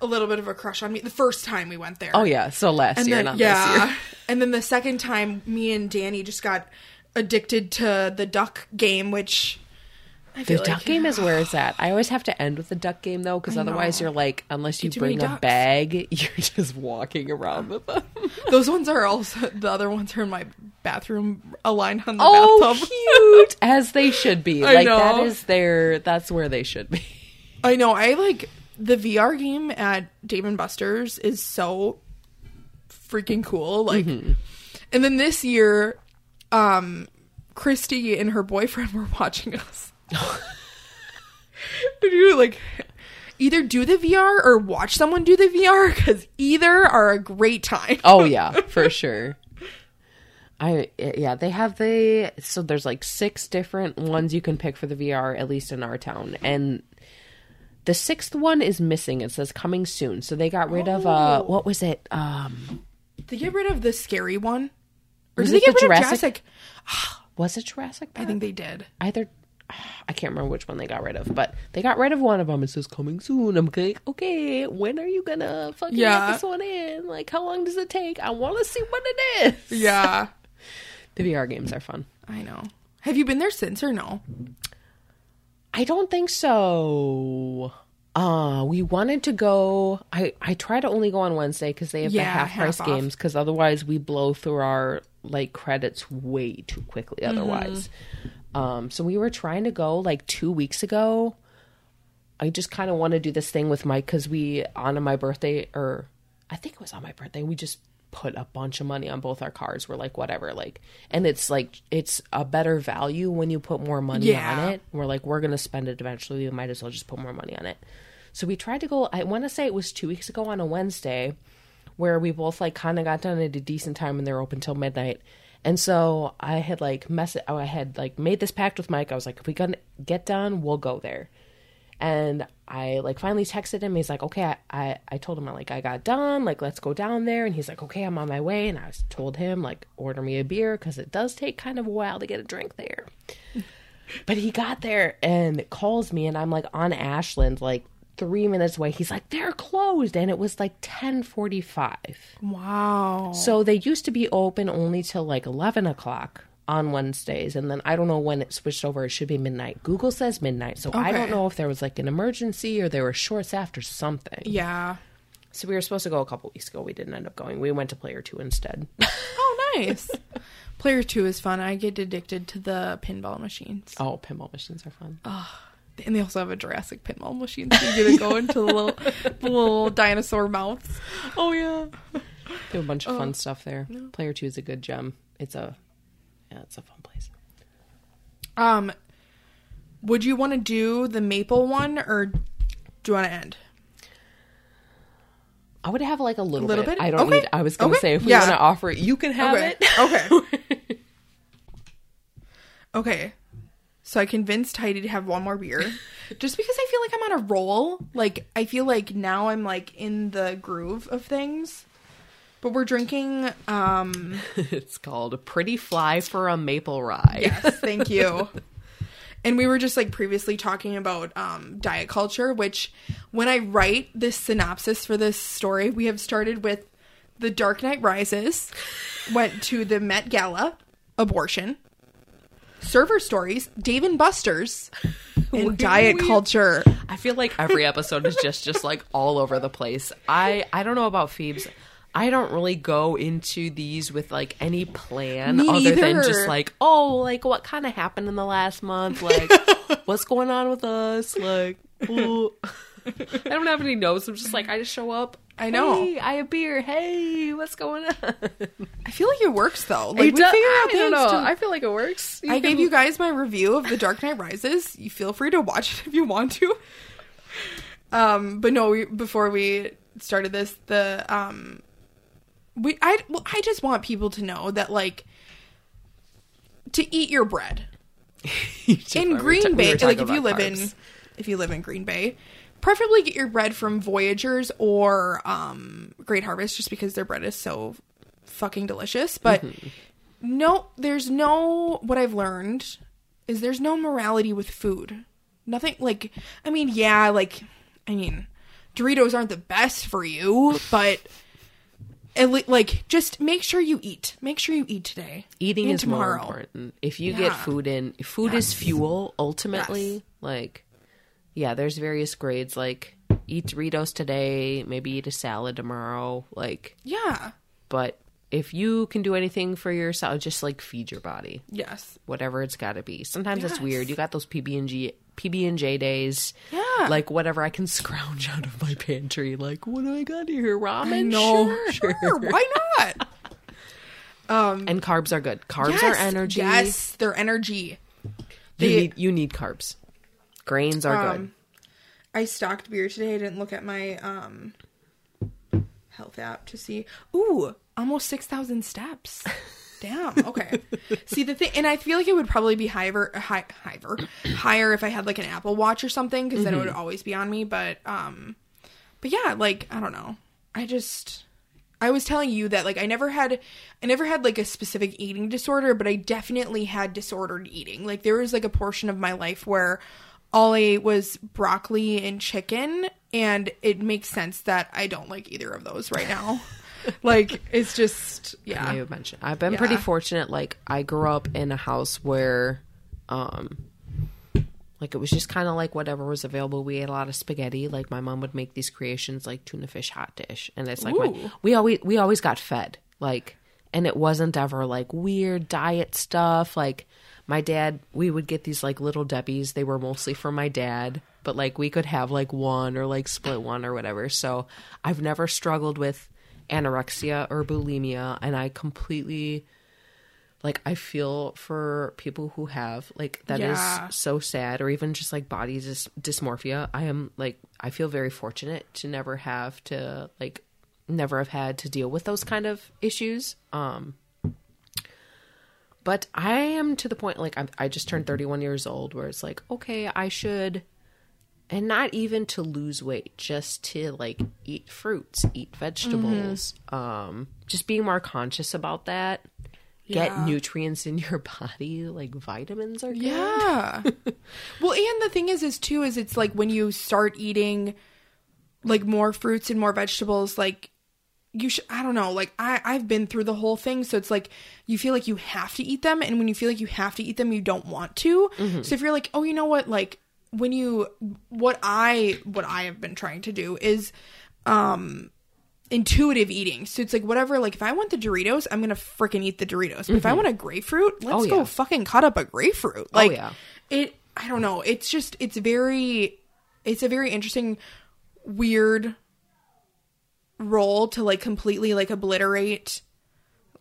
S1: a little bit of a crush on me the first time we went there."
S2: Oh yeah, so last
S1: and
S2: year,
S1: then
S2: not
S1: yeah.
S2: this year.
S1: And then the second time me and Danny just got addicted to the duck game which I
S2: The
S1: feel like
S2: duck game is where it's at. I always have to end with the duck game though, because otherwise you're like, unless you bring a bag, you're just walking around with them.
S1: Those ones are also the other ones are in my bathroom, aligned on the
S2: oh,
S1: bathtub.
S2: cute, as they should be.
S1: I
S2: like that
S1: know.
S2: is their. That's where they should be.
S1: I know. I like the VR game at Dave and Buster's is so freaking cool. Like,
S2: Mm-hmm.
S1: and then this year, um, Christy and her boyfriend were watching us. and you like either do the VR or watch someone do the VR because either are a great time.
S2: Oh yeah, for sure. I yeah, they have the so there's like six different ones you can pick for the VR at least in our town and the sixth one is missing. It says coming soon. So they got rid of uh
S1: Oh.
S2: what was it? Um
S1: they get rid of the scary one? Or
S2: Was
S1: did they
S2: it
S1: get
S2: the
S1: rid
S2: Jurassic-
S1: of Jurassic?
S2: was it Jurassic
S1: I think they did.
S2: either I can't remember which one they got rid of, but they got rid of one of them. It says coming soon. I'm like, okay, when are you gonna fucking
S1: Yeah.
S2: get this one in? Like, how long does it take? I want to see what it is.
S1: Yeah,
S2: The VR games are fun.
S1: I know. Have you been there since or no?
S2: I don't think so. Uh, we wanted to go. I I try to only go on Wednesday because they have the
S1: Yeah,
S2: half price
S1: off.
S2: games. Because otherwise, we blow through our like credits way too quickly.
S1: Mm-hmm.
S2: Otherwise, um, so we were trying to go like two weeks ago. I just kind of want to do this thing with Mike because we on my birthday or I think it was on my birthday. We just put a bunch of money on both our cars. We're like whatever, like, and it's like it's a better value when you put more money
S1: Yeah.
S2: on it. We're like we're gonna spend it eventually. We might as well just put more money on it. So we tried to go. I want to say it was two weeks ago on a Wednesday, where we both like kind of got done at a decent time and they were open till midnight. And so I had like mess. it, I had like made this pact with Mike. I was like, if we gonna get done, we'll go there. And I like finally texted him. He's like, okay. I, I, I told him I like I got done. Like let's go down there. And he's like, okay, I'm on my way. And I told him like order me a beer because it does take kind of a while to get a drink there. but he got there and calls me, and I'm like on Ashland, like three minutes away. He's like, they're closed, and it was like ten forty five.
S1: Wow.
S2: So they used to be open only till like 11 o'clock on Wednesdays. And then I don't know when it switched over. It should be midnight. Google says midnight. So I don't know if there was like an emergency or there were shorts after something.
S1: Yeah.
S2: So we were supposed to go a couple weeks ago. We didn't end up going. We went to player two instead.
S1: Oh, nice. Player two is fun. I get addicted to the pinball machines,
S2: oh, pinball machines are fun. Oh.
S1: and they also have a Jurassic pinball machine. So you get to go into the little, the little dinosaur mouths.
S2: Oh, yeah. They have a bunch of fun stuff there. Player two is a good gem. It's a, yeah, it's a fun place.
S1: Um, would you want to do the maple one or do you want to end?
S2: I would have like a little,
S1: little
S2: bit.
S1: bit?
S2: I don't
S1: Okay.
S2: need. I was gonna
S1: Okay.
S2: say if we
S1: Yeah.
S2: want to offer it, you can have
S1: okay.
S2: it.
S1: okay. Okay. So I convinced Heidi to have one more beer, just because I feel like I'm on a roll. Like I feel like now I'm like in the groove of things. But we're drinking. um
S2: it's called a pretty fly for a maple rye.
S1: Yes, thank you. And we were just like previously talking about um, diet culture, which when I write this synopsis for this story, we have started with The Dark Knight Rises, went to the Met Gala, abortion, server stories, Dave and Buster's, and
S2: We-
S1: diet
S2: we-
S1: culture.
S2: I feel like every episode is just just like all over the place. I I don't know about Phoebe's. I don't really go into these with like any plan
S1: Me
S2: other than just like, oh, like what kind of happened in the last month? Like, what's going on with us? Like, ooh. I don't have any notes. I'm just like, I just show up.
S1: I know.
S2: Hey, I have beer. Hey, what's going on?
S1: I feel like it works though. Like we
S2: It does-
S1: figure out
S2: I don't know.
S1: to-
S2: I feel like it works.
S1: I gave you guys my review of The Dark Knight Rises. You feel free to watch it if you want to. Um, but no, we, before we started this, the um, we I well, I just want people to know that like to eat your bread in Green
S2: ta- we
S1: Bay.
S2: were
S1: like if you live in if you live in Green Bay, preferably get your bread from Voyagers or um, Great Harvest, just because their bread is so fucking delicious. But
S2: Mm-hmm.
S1: no, there's no. What I've learned is there's no morality with food. Nothing like. I mean, yeah, like I mean, Doritos aren't the best for you, but. At like, just make sure you eat. Make sure you eat today.
S2: Eating is more important. If you
S1: Yeah.
S2: get food in, food is fuel ultimately.
S1: Yes.
S2: Like, yeah, there's various grades. Like, eat Doritos today, maybe eat a salad tomorrow. Like,
S1: Yeah.
S2: but if you can do anything for yourself, just like feed your body,
S1: Yes.
S2: whatever it's got to be. Sometimes it's weird. You got those PB and G. PB and J days,
S1: Yeah.
S2: like whatever I can scrounge out of my pantry. Like, what do I got here? Ramen,
S1: know.
S2: Sure.
S1: Sure. Why not?
S2: And carbs are good. Carbs
S1: yes.
S2: are energy.
S1: Yes, they're energy.
S2: you need you need carbs. Grains are good.
S1: Um, I stocked beer today. I didn't look at my um health app to see. Ooh, almost six thousand steps. Damn. Okay. see the thing, and I feel like it would probably be higher, high, higher, higher if I had like an Apple Watch or something, because then it would always be on me. But um, but yeah, like I don't know. I just I was telling you that like I never had I never had like a specific eating disorder, but I definitely had disordered eating. Like there was like a portion of my life where all I ate was broccoli and chicken, and it makes sense that I don't like either of those right now. like it's just
S2: Yeah.
S1: yeah.
S2: I mentioned. I've been pretty fortunate. Like I grew up in a house where, um, like it was just kind of like whatever was available. We ate a lot of spaghetti. Like my mom would make these creations like tuna fish hot dish, and it's like my, we always we always got fed. Like, and it wasn't ever like weird diet stuff. Like my dad, we would get these like little debbies. They were mostly for my dad. But like we could have like one or like split one or whatever. So I've never struggled with anorexia or bulimia and I completely like I feel for people who have like that is
S1: Yeah.
S2: so sad or even just like body dys- dysmorphia. I am like I feel very fortunate to never have to like never have had to deal with those kind of issues. Um but I am to the point like I'm, I just turned 31 years old where it's like okay, I should and not even to lose weight just to like eat fruits eat vegetables um just being more conscious about that get
S1: Yeah.
S2: nutrients in your body like vitamins are good
S1: Yeah. well, and the thing is, is too, is it's like when you start eating like more fruits and more vegetables, like you should, I don't know, like I, I've been through the whole thing. So it's like you feel like you have to eat them. And when you feel like you have to eat them, you don't want to. So if you're like, oh, you know what, like when you, what I, what I have been trying to do is, um, intuitive eating. So it's like whatever, like if I want the Doritos, I'm gonna freaking eat the Doritos. But if I want a grapefruit, let's
S2: Oh,
S1: go
S2: yeah.
S1: fucking cut up a grapefruit. Like
S2: yeah.
S1: it I don't know. It's just it's very it's a very interesting weird role to like completely like obliterate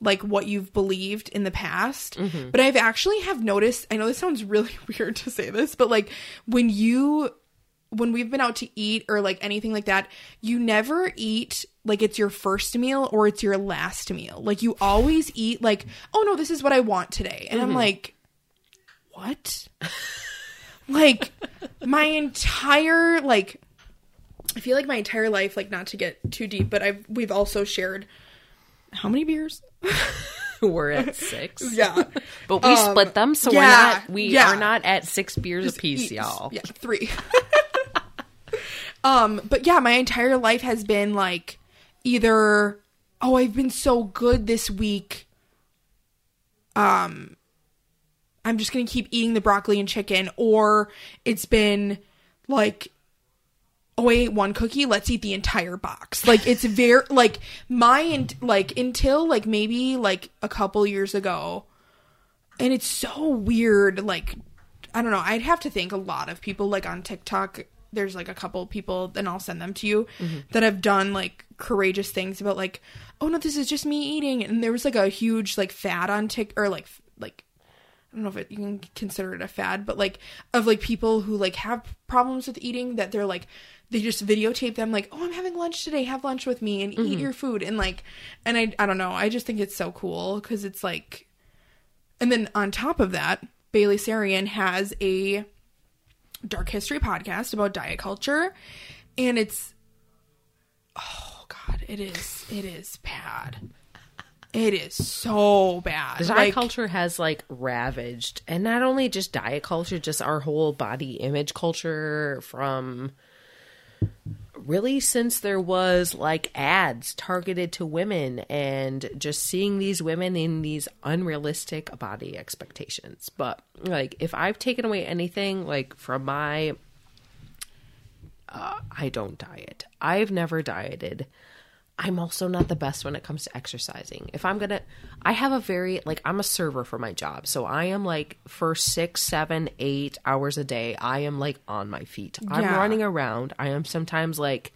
S1: like what you've believed in the past. Mm-hmm. But I've actually have noticed, I know this sounds really weird to say this, but like when you when we've been out to eat or like anything like that, you never eat like it's your first meal or it's your last meal. Like you always eat like, oh no, this is what I want today. And I'm mm-hmm. like, what? like my entire like I feel like my entire life, like not to get too deep, but I've we've also shared how many beers?
S2: we're at six
S1: Yeah.
S2: but we split them so we're not we
S1: yeah.
S2: are not at six beers a piece
S1: Eat-
S2: y'all
S1: Yeah, three. um, but yeah, my entire life has been like either oh, I've been so good this week. Um I'm just going to keep eating the broccoli and chicken or it's been like oh I ate one cookie, let's eat the entire box. Like it's very like my in- like until like maybe like a couple years ago, and it's so weird. Like I don't know. I'd have to think a lot of people like on TikTok. There's like a couple people, and I'll send them to you mm-hmm. that have done like courageous things about like, oh no, this is just me eating. And there was like a huge like fad on Tik or like like I don't know if it, you can consider it a fad, but like of like people who like have problems with eating that they're like they just videotape them like, oh, I'm having lunch today, have lunch with me and eat mm-hmm. your food. And like, and I I don't know, I just think it's so cool because it's like, and then on top of that, Bailey Sarian has a dark history podcast about diet culture, and it's oh god, it is it is bad. It is so bad.
S2: Diet
S1: Like-
S2: culture has like ravaged, and not only just diet culture, just our whole body image culture from really since there was like ads targeted to women and just seeing these women in these unrealistic body expectations. But like, if I've taken away anything like from my uh, I don't diet. I've never dieted. I'm also not the best when it comes to exercising. If I'm gonna, I have a very, like, I'm a server for my job. So I am like, for six, seven, eight hours a day, I am like on my feet. I'm
S1: Yeah.
S2: running around. I am sometimes like,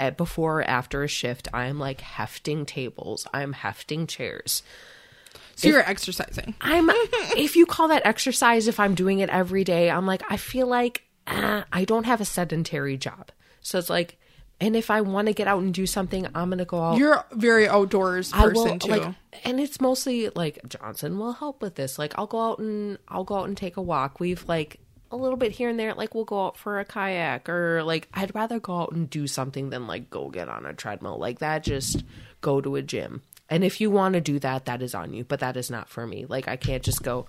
S2: at before or after a shift, I am like hefting tables. I'm hefting chairs.
S1: so you're exercising.
S2: I'm if you call that exercise if I'm doing it every day, I'm like I feel like ah, I don't have a sedentary job. So it's like and if I want to get out and do something, I'm going to go out
S1: You're a very outdoors
S2: I
S1: person
S2: will,
S1: too.
S2: Like, and it's mostly like Johnson will help with this. Like I'll go out and I'll go out and take a walk. We've like a little bit here and there. Like we'll go out for a kayak or like I'd rather go out and do something than like go get on a treadmill like that. Just go to a gym. And if you want to do that, that is on you. But that is not for me. Like I can't just go.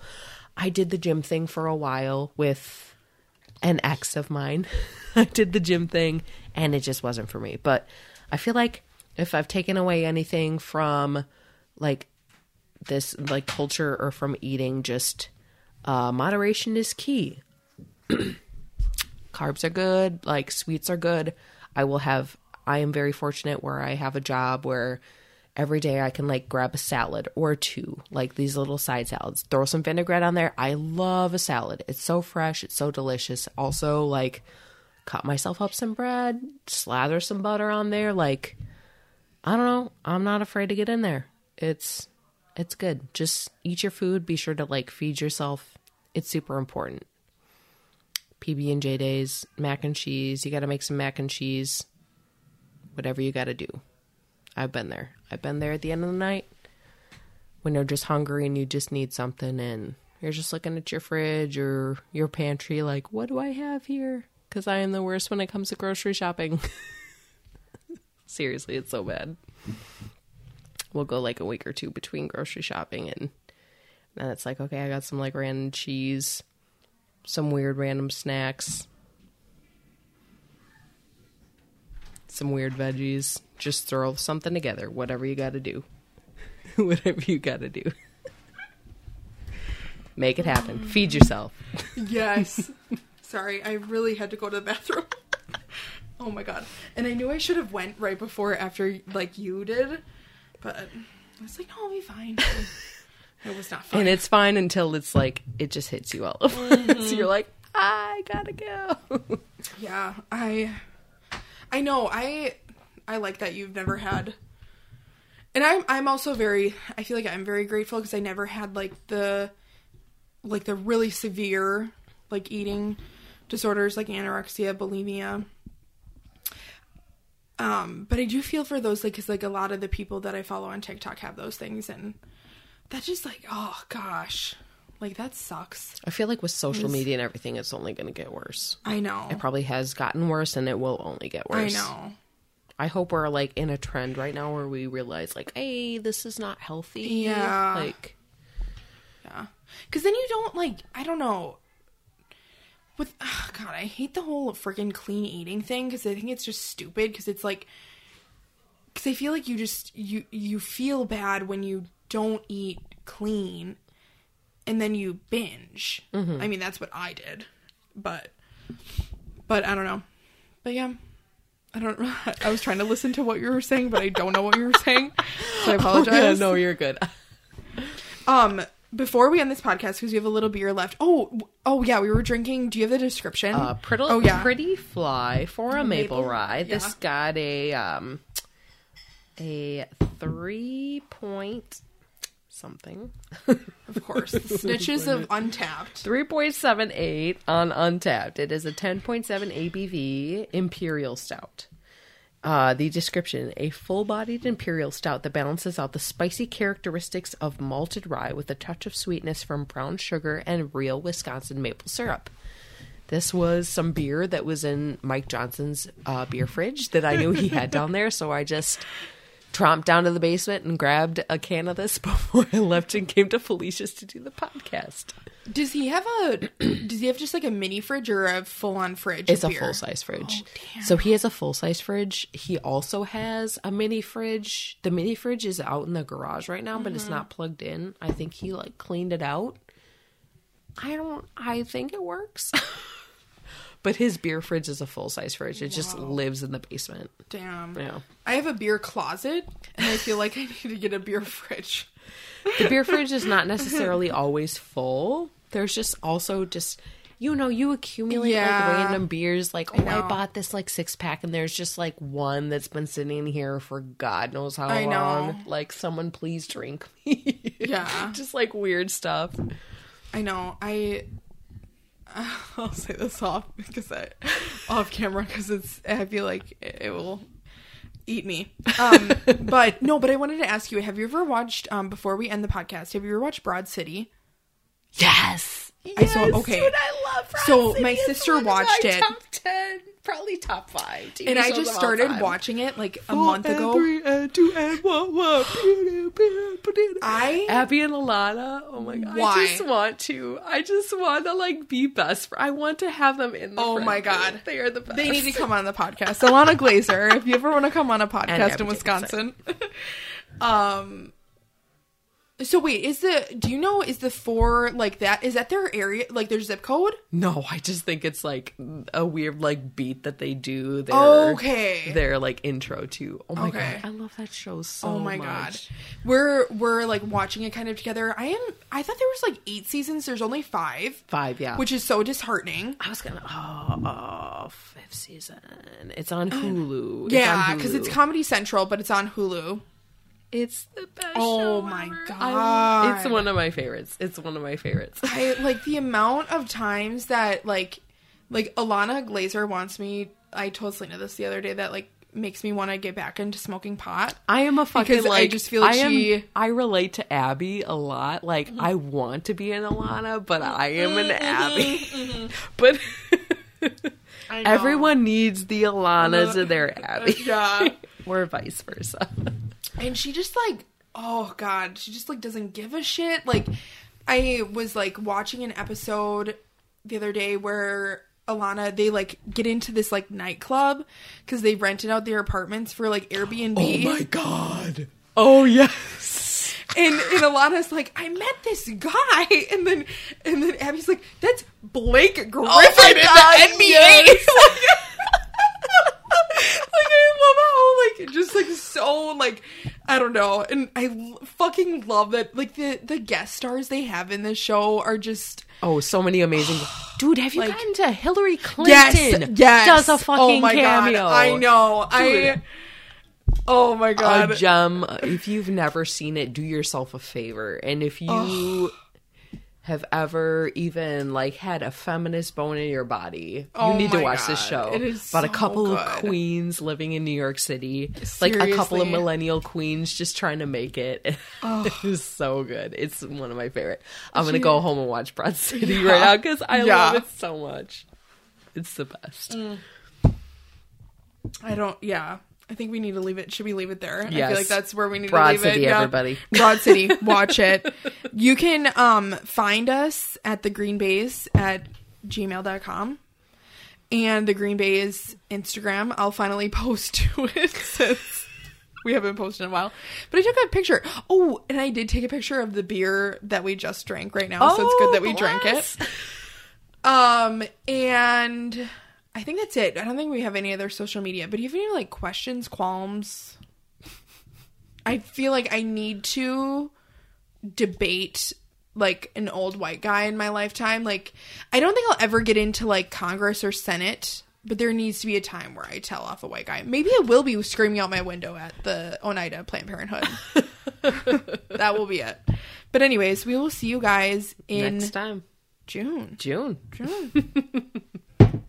S2: I did the gym thing for a while with an ex of mine. I did the gym thing and it just wasn't for me. But I feel like if I've taken away anything from like this like culture or from eating, just uh, moderation is key. Carbs are good, like sweets are good. I will have I am very fortunate where I have a job where every day I can like grab a salad or two, like these little side salads. Throw some vinaigrette on there. I love a salad. It's so fresh, it's so delicious. Also like cut myself up some bread, slather some butter on there like I don't know. I'm not afraid to get in there. It's it's good. Just eat your food. Be sure to like feed yourself. It's super important. PB and J days, mac and cheese. You got to make some mac and cheese. Whatever you got to do. I've been there. I've been there at the end of the night when you're just hungry and you just need something and you're just looking at your fridge or your pantry like, what do I have here? Because I am the worst when it comes to grocery shopping. Seriously, it's so bad. We'll go like a week or two between grocery shopping and then it's like, okay, I got some like random cheese, some weird random snacks, some weird veggies. Just throw something together, whatever you got to do. whatever you got to do. Make it happen. Feed yourself.
S1: yes. Sorry, I really had to go to the bathroom. oh my god. And I knew I should have went right before after like you did, but I was like, no, I'll be fine. it was not fine.
S2: And it's fine until it's like it just hits you all over. so you're mm-hmm. like, I gotta go.
S1: Yeah, I I know. I I like that you've never had And I'm I'm also very I feel like I'm very grateful because I never had like the like the really severe like eating disorders like anorexia, bulimia. Um, but I do feel for those like cuz like a lot of the people that I follow on TikTok have those things and that's just like oh gosh. Like that sucks.
S2: I feel like with social media and everything, it's only going to get worse.
S1: I know.
S2: It probably has gotten worse, and it will only get worse.
S1: I know.
S2: I hope we're like in a trend right now where we realize, like, hey, this is not healthy.
S1: Yeah.
S2: Like,
S1: Yeah. Because then you don't, like, I don't know. With, ugh, God, I hate the whole freaking clean eating thing because I think it's just stupid because it's like, because I feel like you just, you, you feel bad when you don't eat clean and then you binge. I mean, that's what I did. But, but I don't know. But yeah, I don't. I was trying to listen to what you were saying, but I don't know what you were saying, so I
S2: Yeah,
S1: apologize.
S2: no, you're good.
S1: Um, before we end this podcast, because we have a little beer left. Oh, oh yeah, we were drinking. Do you have the description?
S2: Uh, pretty,
S1: oh yeah.
S2: pretty fly for a maple,
S1: Maple,
S2: rye.
S1: yeah.
S2: This got a um a three point something.
S1: Of course, snitches of Untappd.
S2: 3.78 on Untappd. It is a 10.7 ABV Imperial Stout. Uh, the description a full bodied Imperial Stout that balances out the spicy characteristics of malted rye with a touch of sweetness from brown sugar and real Wisconsin maple syrup. This was some beer that was in Mike Johnson's uh, beer fridge that I knew he had down there, so I just tromped down to the basement and grabbed a can of this before I left and came to Felicia's to do the podcast.
S1: Does he have a? does he have just like a mini fridge or a full on fridge?
S2: It's a full size fridge.
S1: Oh,
S2: so he has a full size fridge. He also has a mini fridge. The mini fridge is out in the garage right now, but
S1: Mm-hmm.
S2: it's not plugged in. I think he like cleaned it out. I don't I think it works. but his beer fridge is a full size fridge. It just lives in the basement.
S1: Damn.
S2: Yeah.
S1: I have a beer closet, and I feel like I need to get a beer fridge.
S2: The beer fridge is not necessarily always full. There's just also just you know, you accumulate
S1: Yeah.
S2: like random beers like, oh, I,
S1: know.
S2: bought this like six pack and there's just like one that's been sitting here for God knows how
S1: I know.
S2: long. Like someone please drink me.
S1: Yeah.
S2: just like weird stuff.
S1: I know. I. I'll say this off because I off camera because it's. I feel like it, it will eat me. Um, but no. But I wanted to ask you: Have you ever watched? Um, before we end the podcast, have you ever watched Broad City?
S2: Yes.
S1: I saw- okay.
S2: Dude, I love Broad
S1: So,
S2: City.
S1: my
S2: It's
S1: sister
S2: one my
S1: watched it.
S2: Top ten, probably top five. TV
S1: And I just started watching it like a month ago.
S2: and two and one, one.
S1: I
S2: Abby and Ilana. Oh my god!
S1: Why?
S2: I just want to. I just want to like be best. fr- I want to have them in. the
S1: Oh
S2: friend
S1: my
S2: group.
S1: God.
S2: they are the best.
S1: They need to come on the podcast. Ilana Glazer, if you ever want to come on a podcast in Wisconsin. um so wait, is the do you know is the four like that is that their area like their zip code?
S2: No, I just think it's like a weird like beat that they do. Their,
S1: Okay.
S2: Their like intro to. Oh my
S1: Okay.
S2: god, I love that show so.
S1: Oh my
S2: much.
S1: god. We're we're like watching it kind of together. I am I thought there was like 8 seasons. There's only 5,
S2: Five, yeah.
S1: which is so disheartening.
S2: I was gonna. Oh, oh, fifth season. It's on Hulu. It's
S1: Yeah, cuz it's Comedy Central, but it's on Hulu.
S2: It's the best.
S1: Oh
S2: show
S1: my
S2: ever.
S1: God.
S2: I- it's one of my favorites. It's one of my favorites.
S1: I like the amount of times that like like Ilana Glazer wants me I told Selena this the other day that like makes me want to get back into smoking pot.
S2: I am a fucking
S1: Because I just feel like
S2: I am-
S1: she-
S2: I relate to Abby a lot. Like I want to be an Ilana, but mm-hmm. I am an mm-hmm. Abby. Mm-hmm. But
S1: I know.
S2: everyone needs the Ilanas uh, in their Abby.
S1: Yeah.
S2: or vice versa.
S1: And she just like oh god, she just like doesn't give a shit. Like I was like watching an episode the other day where Ilana they like get into this like nightclub cuz they rented out their apartments for like Airbnb.
S2: Oh my god. Oh yes.
S1: And and Ilana's like, I met this guy, and then and then Abby's like, that's Blake Griffin
S2: my
S1: in
S2: God,
S1: the NBA.
S2: yes.
S1: like I love how like just like so like I don't know, and I fucking love that like the the guest stars they have in this show are just
S2: Oh, so many amazing. Dude, have you
S1: Like-
S2: gotten to Hillary Clinton?
S1: yes yes
S2: Does a fucking
S1: oh my
S2: cameo.
S1: God, I know I
S2: Dude.
S1: oh my god
S2: a gem. If you've never seen it, do yourself a favor. And if you have ever even like had a feminist bone in your body, you
S1: Oh
S2: need to watch this show.
S1: It is
S2: about a
S1: so
S2: couple of queens living in New York City, like a couple of millennial queens just trying to make it. it is so good. It's one of my favorite. I'm gonna go home and watch Broad City
S1: Yeah.
S2: right now because I
S1: Yeah.
S2: love it so much. It's the best. Mm.
S1: I don't yeah. I think we need to leave it. Should we leave it there? I feel like that's where we need
S2: Broad
S1: to leave
S2: City,
S1: it. Yeah.
S2: everybody.
S1: Broad City, watch it. You can um find us at the Green Baes at gmail.com. And the Green Bay's Instagram. I'll finally post to it since we haven't posted in a while. But I took a picture. Oh, and I did take a picture of the beer that we just drank right now. so it's good that we drank it. Um, and I think that's it. I don't think we have any other social media. But do you have any like questions, qualms? I feel like I need to debate like an old white guy in my lifetime. Like I don't think I'll ever get into like Congress or Senate, but there needs to be a time where I tell off a white guy. Maybe I will be screaming out my window at the Oneida Planned Parenthood. that will be it. But anyways, we will see you guys in
S3: Next time,
S1: June.
S3: June.
S1: June.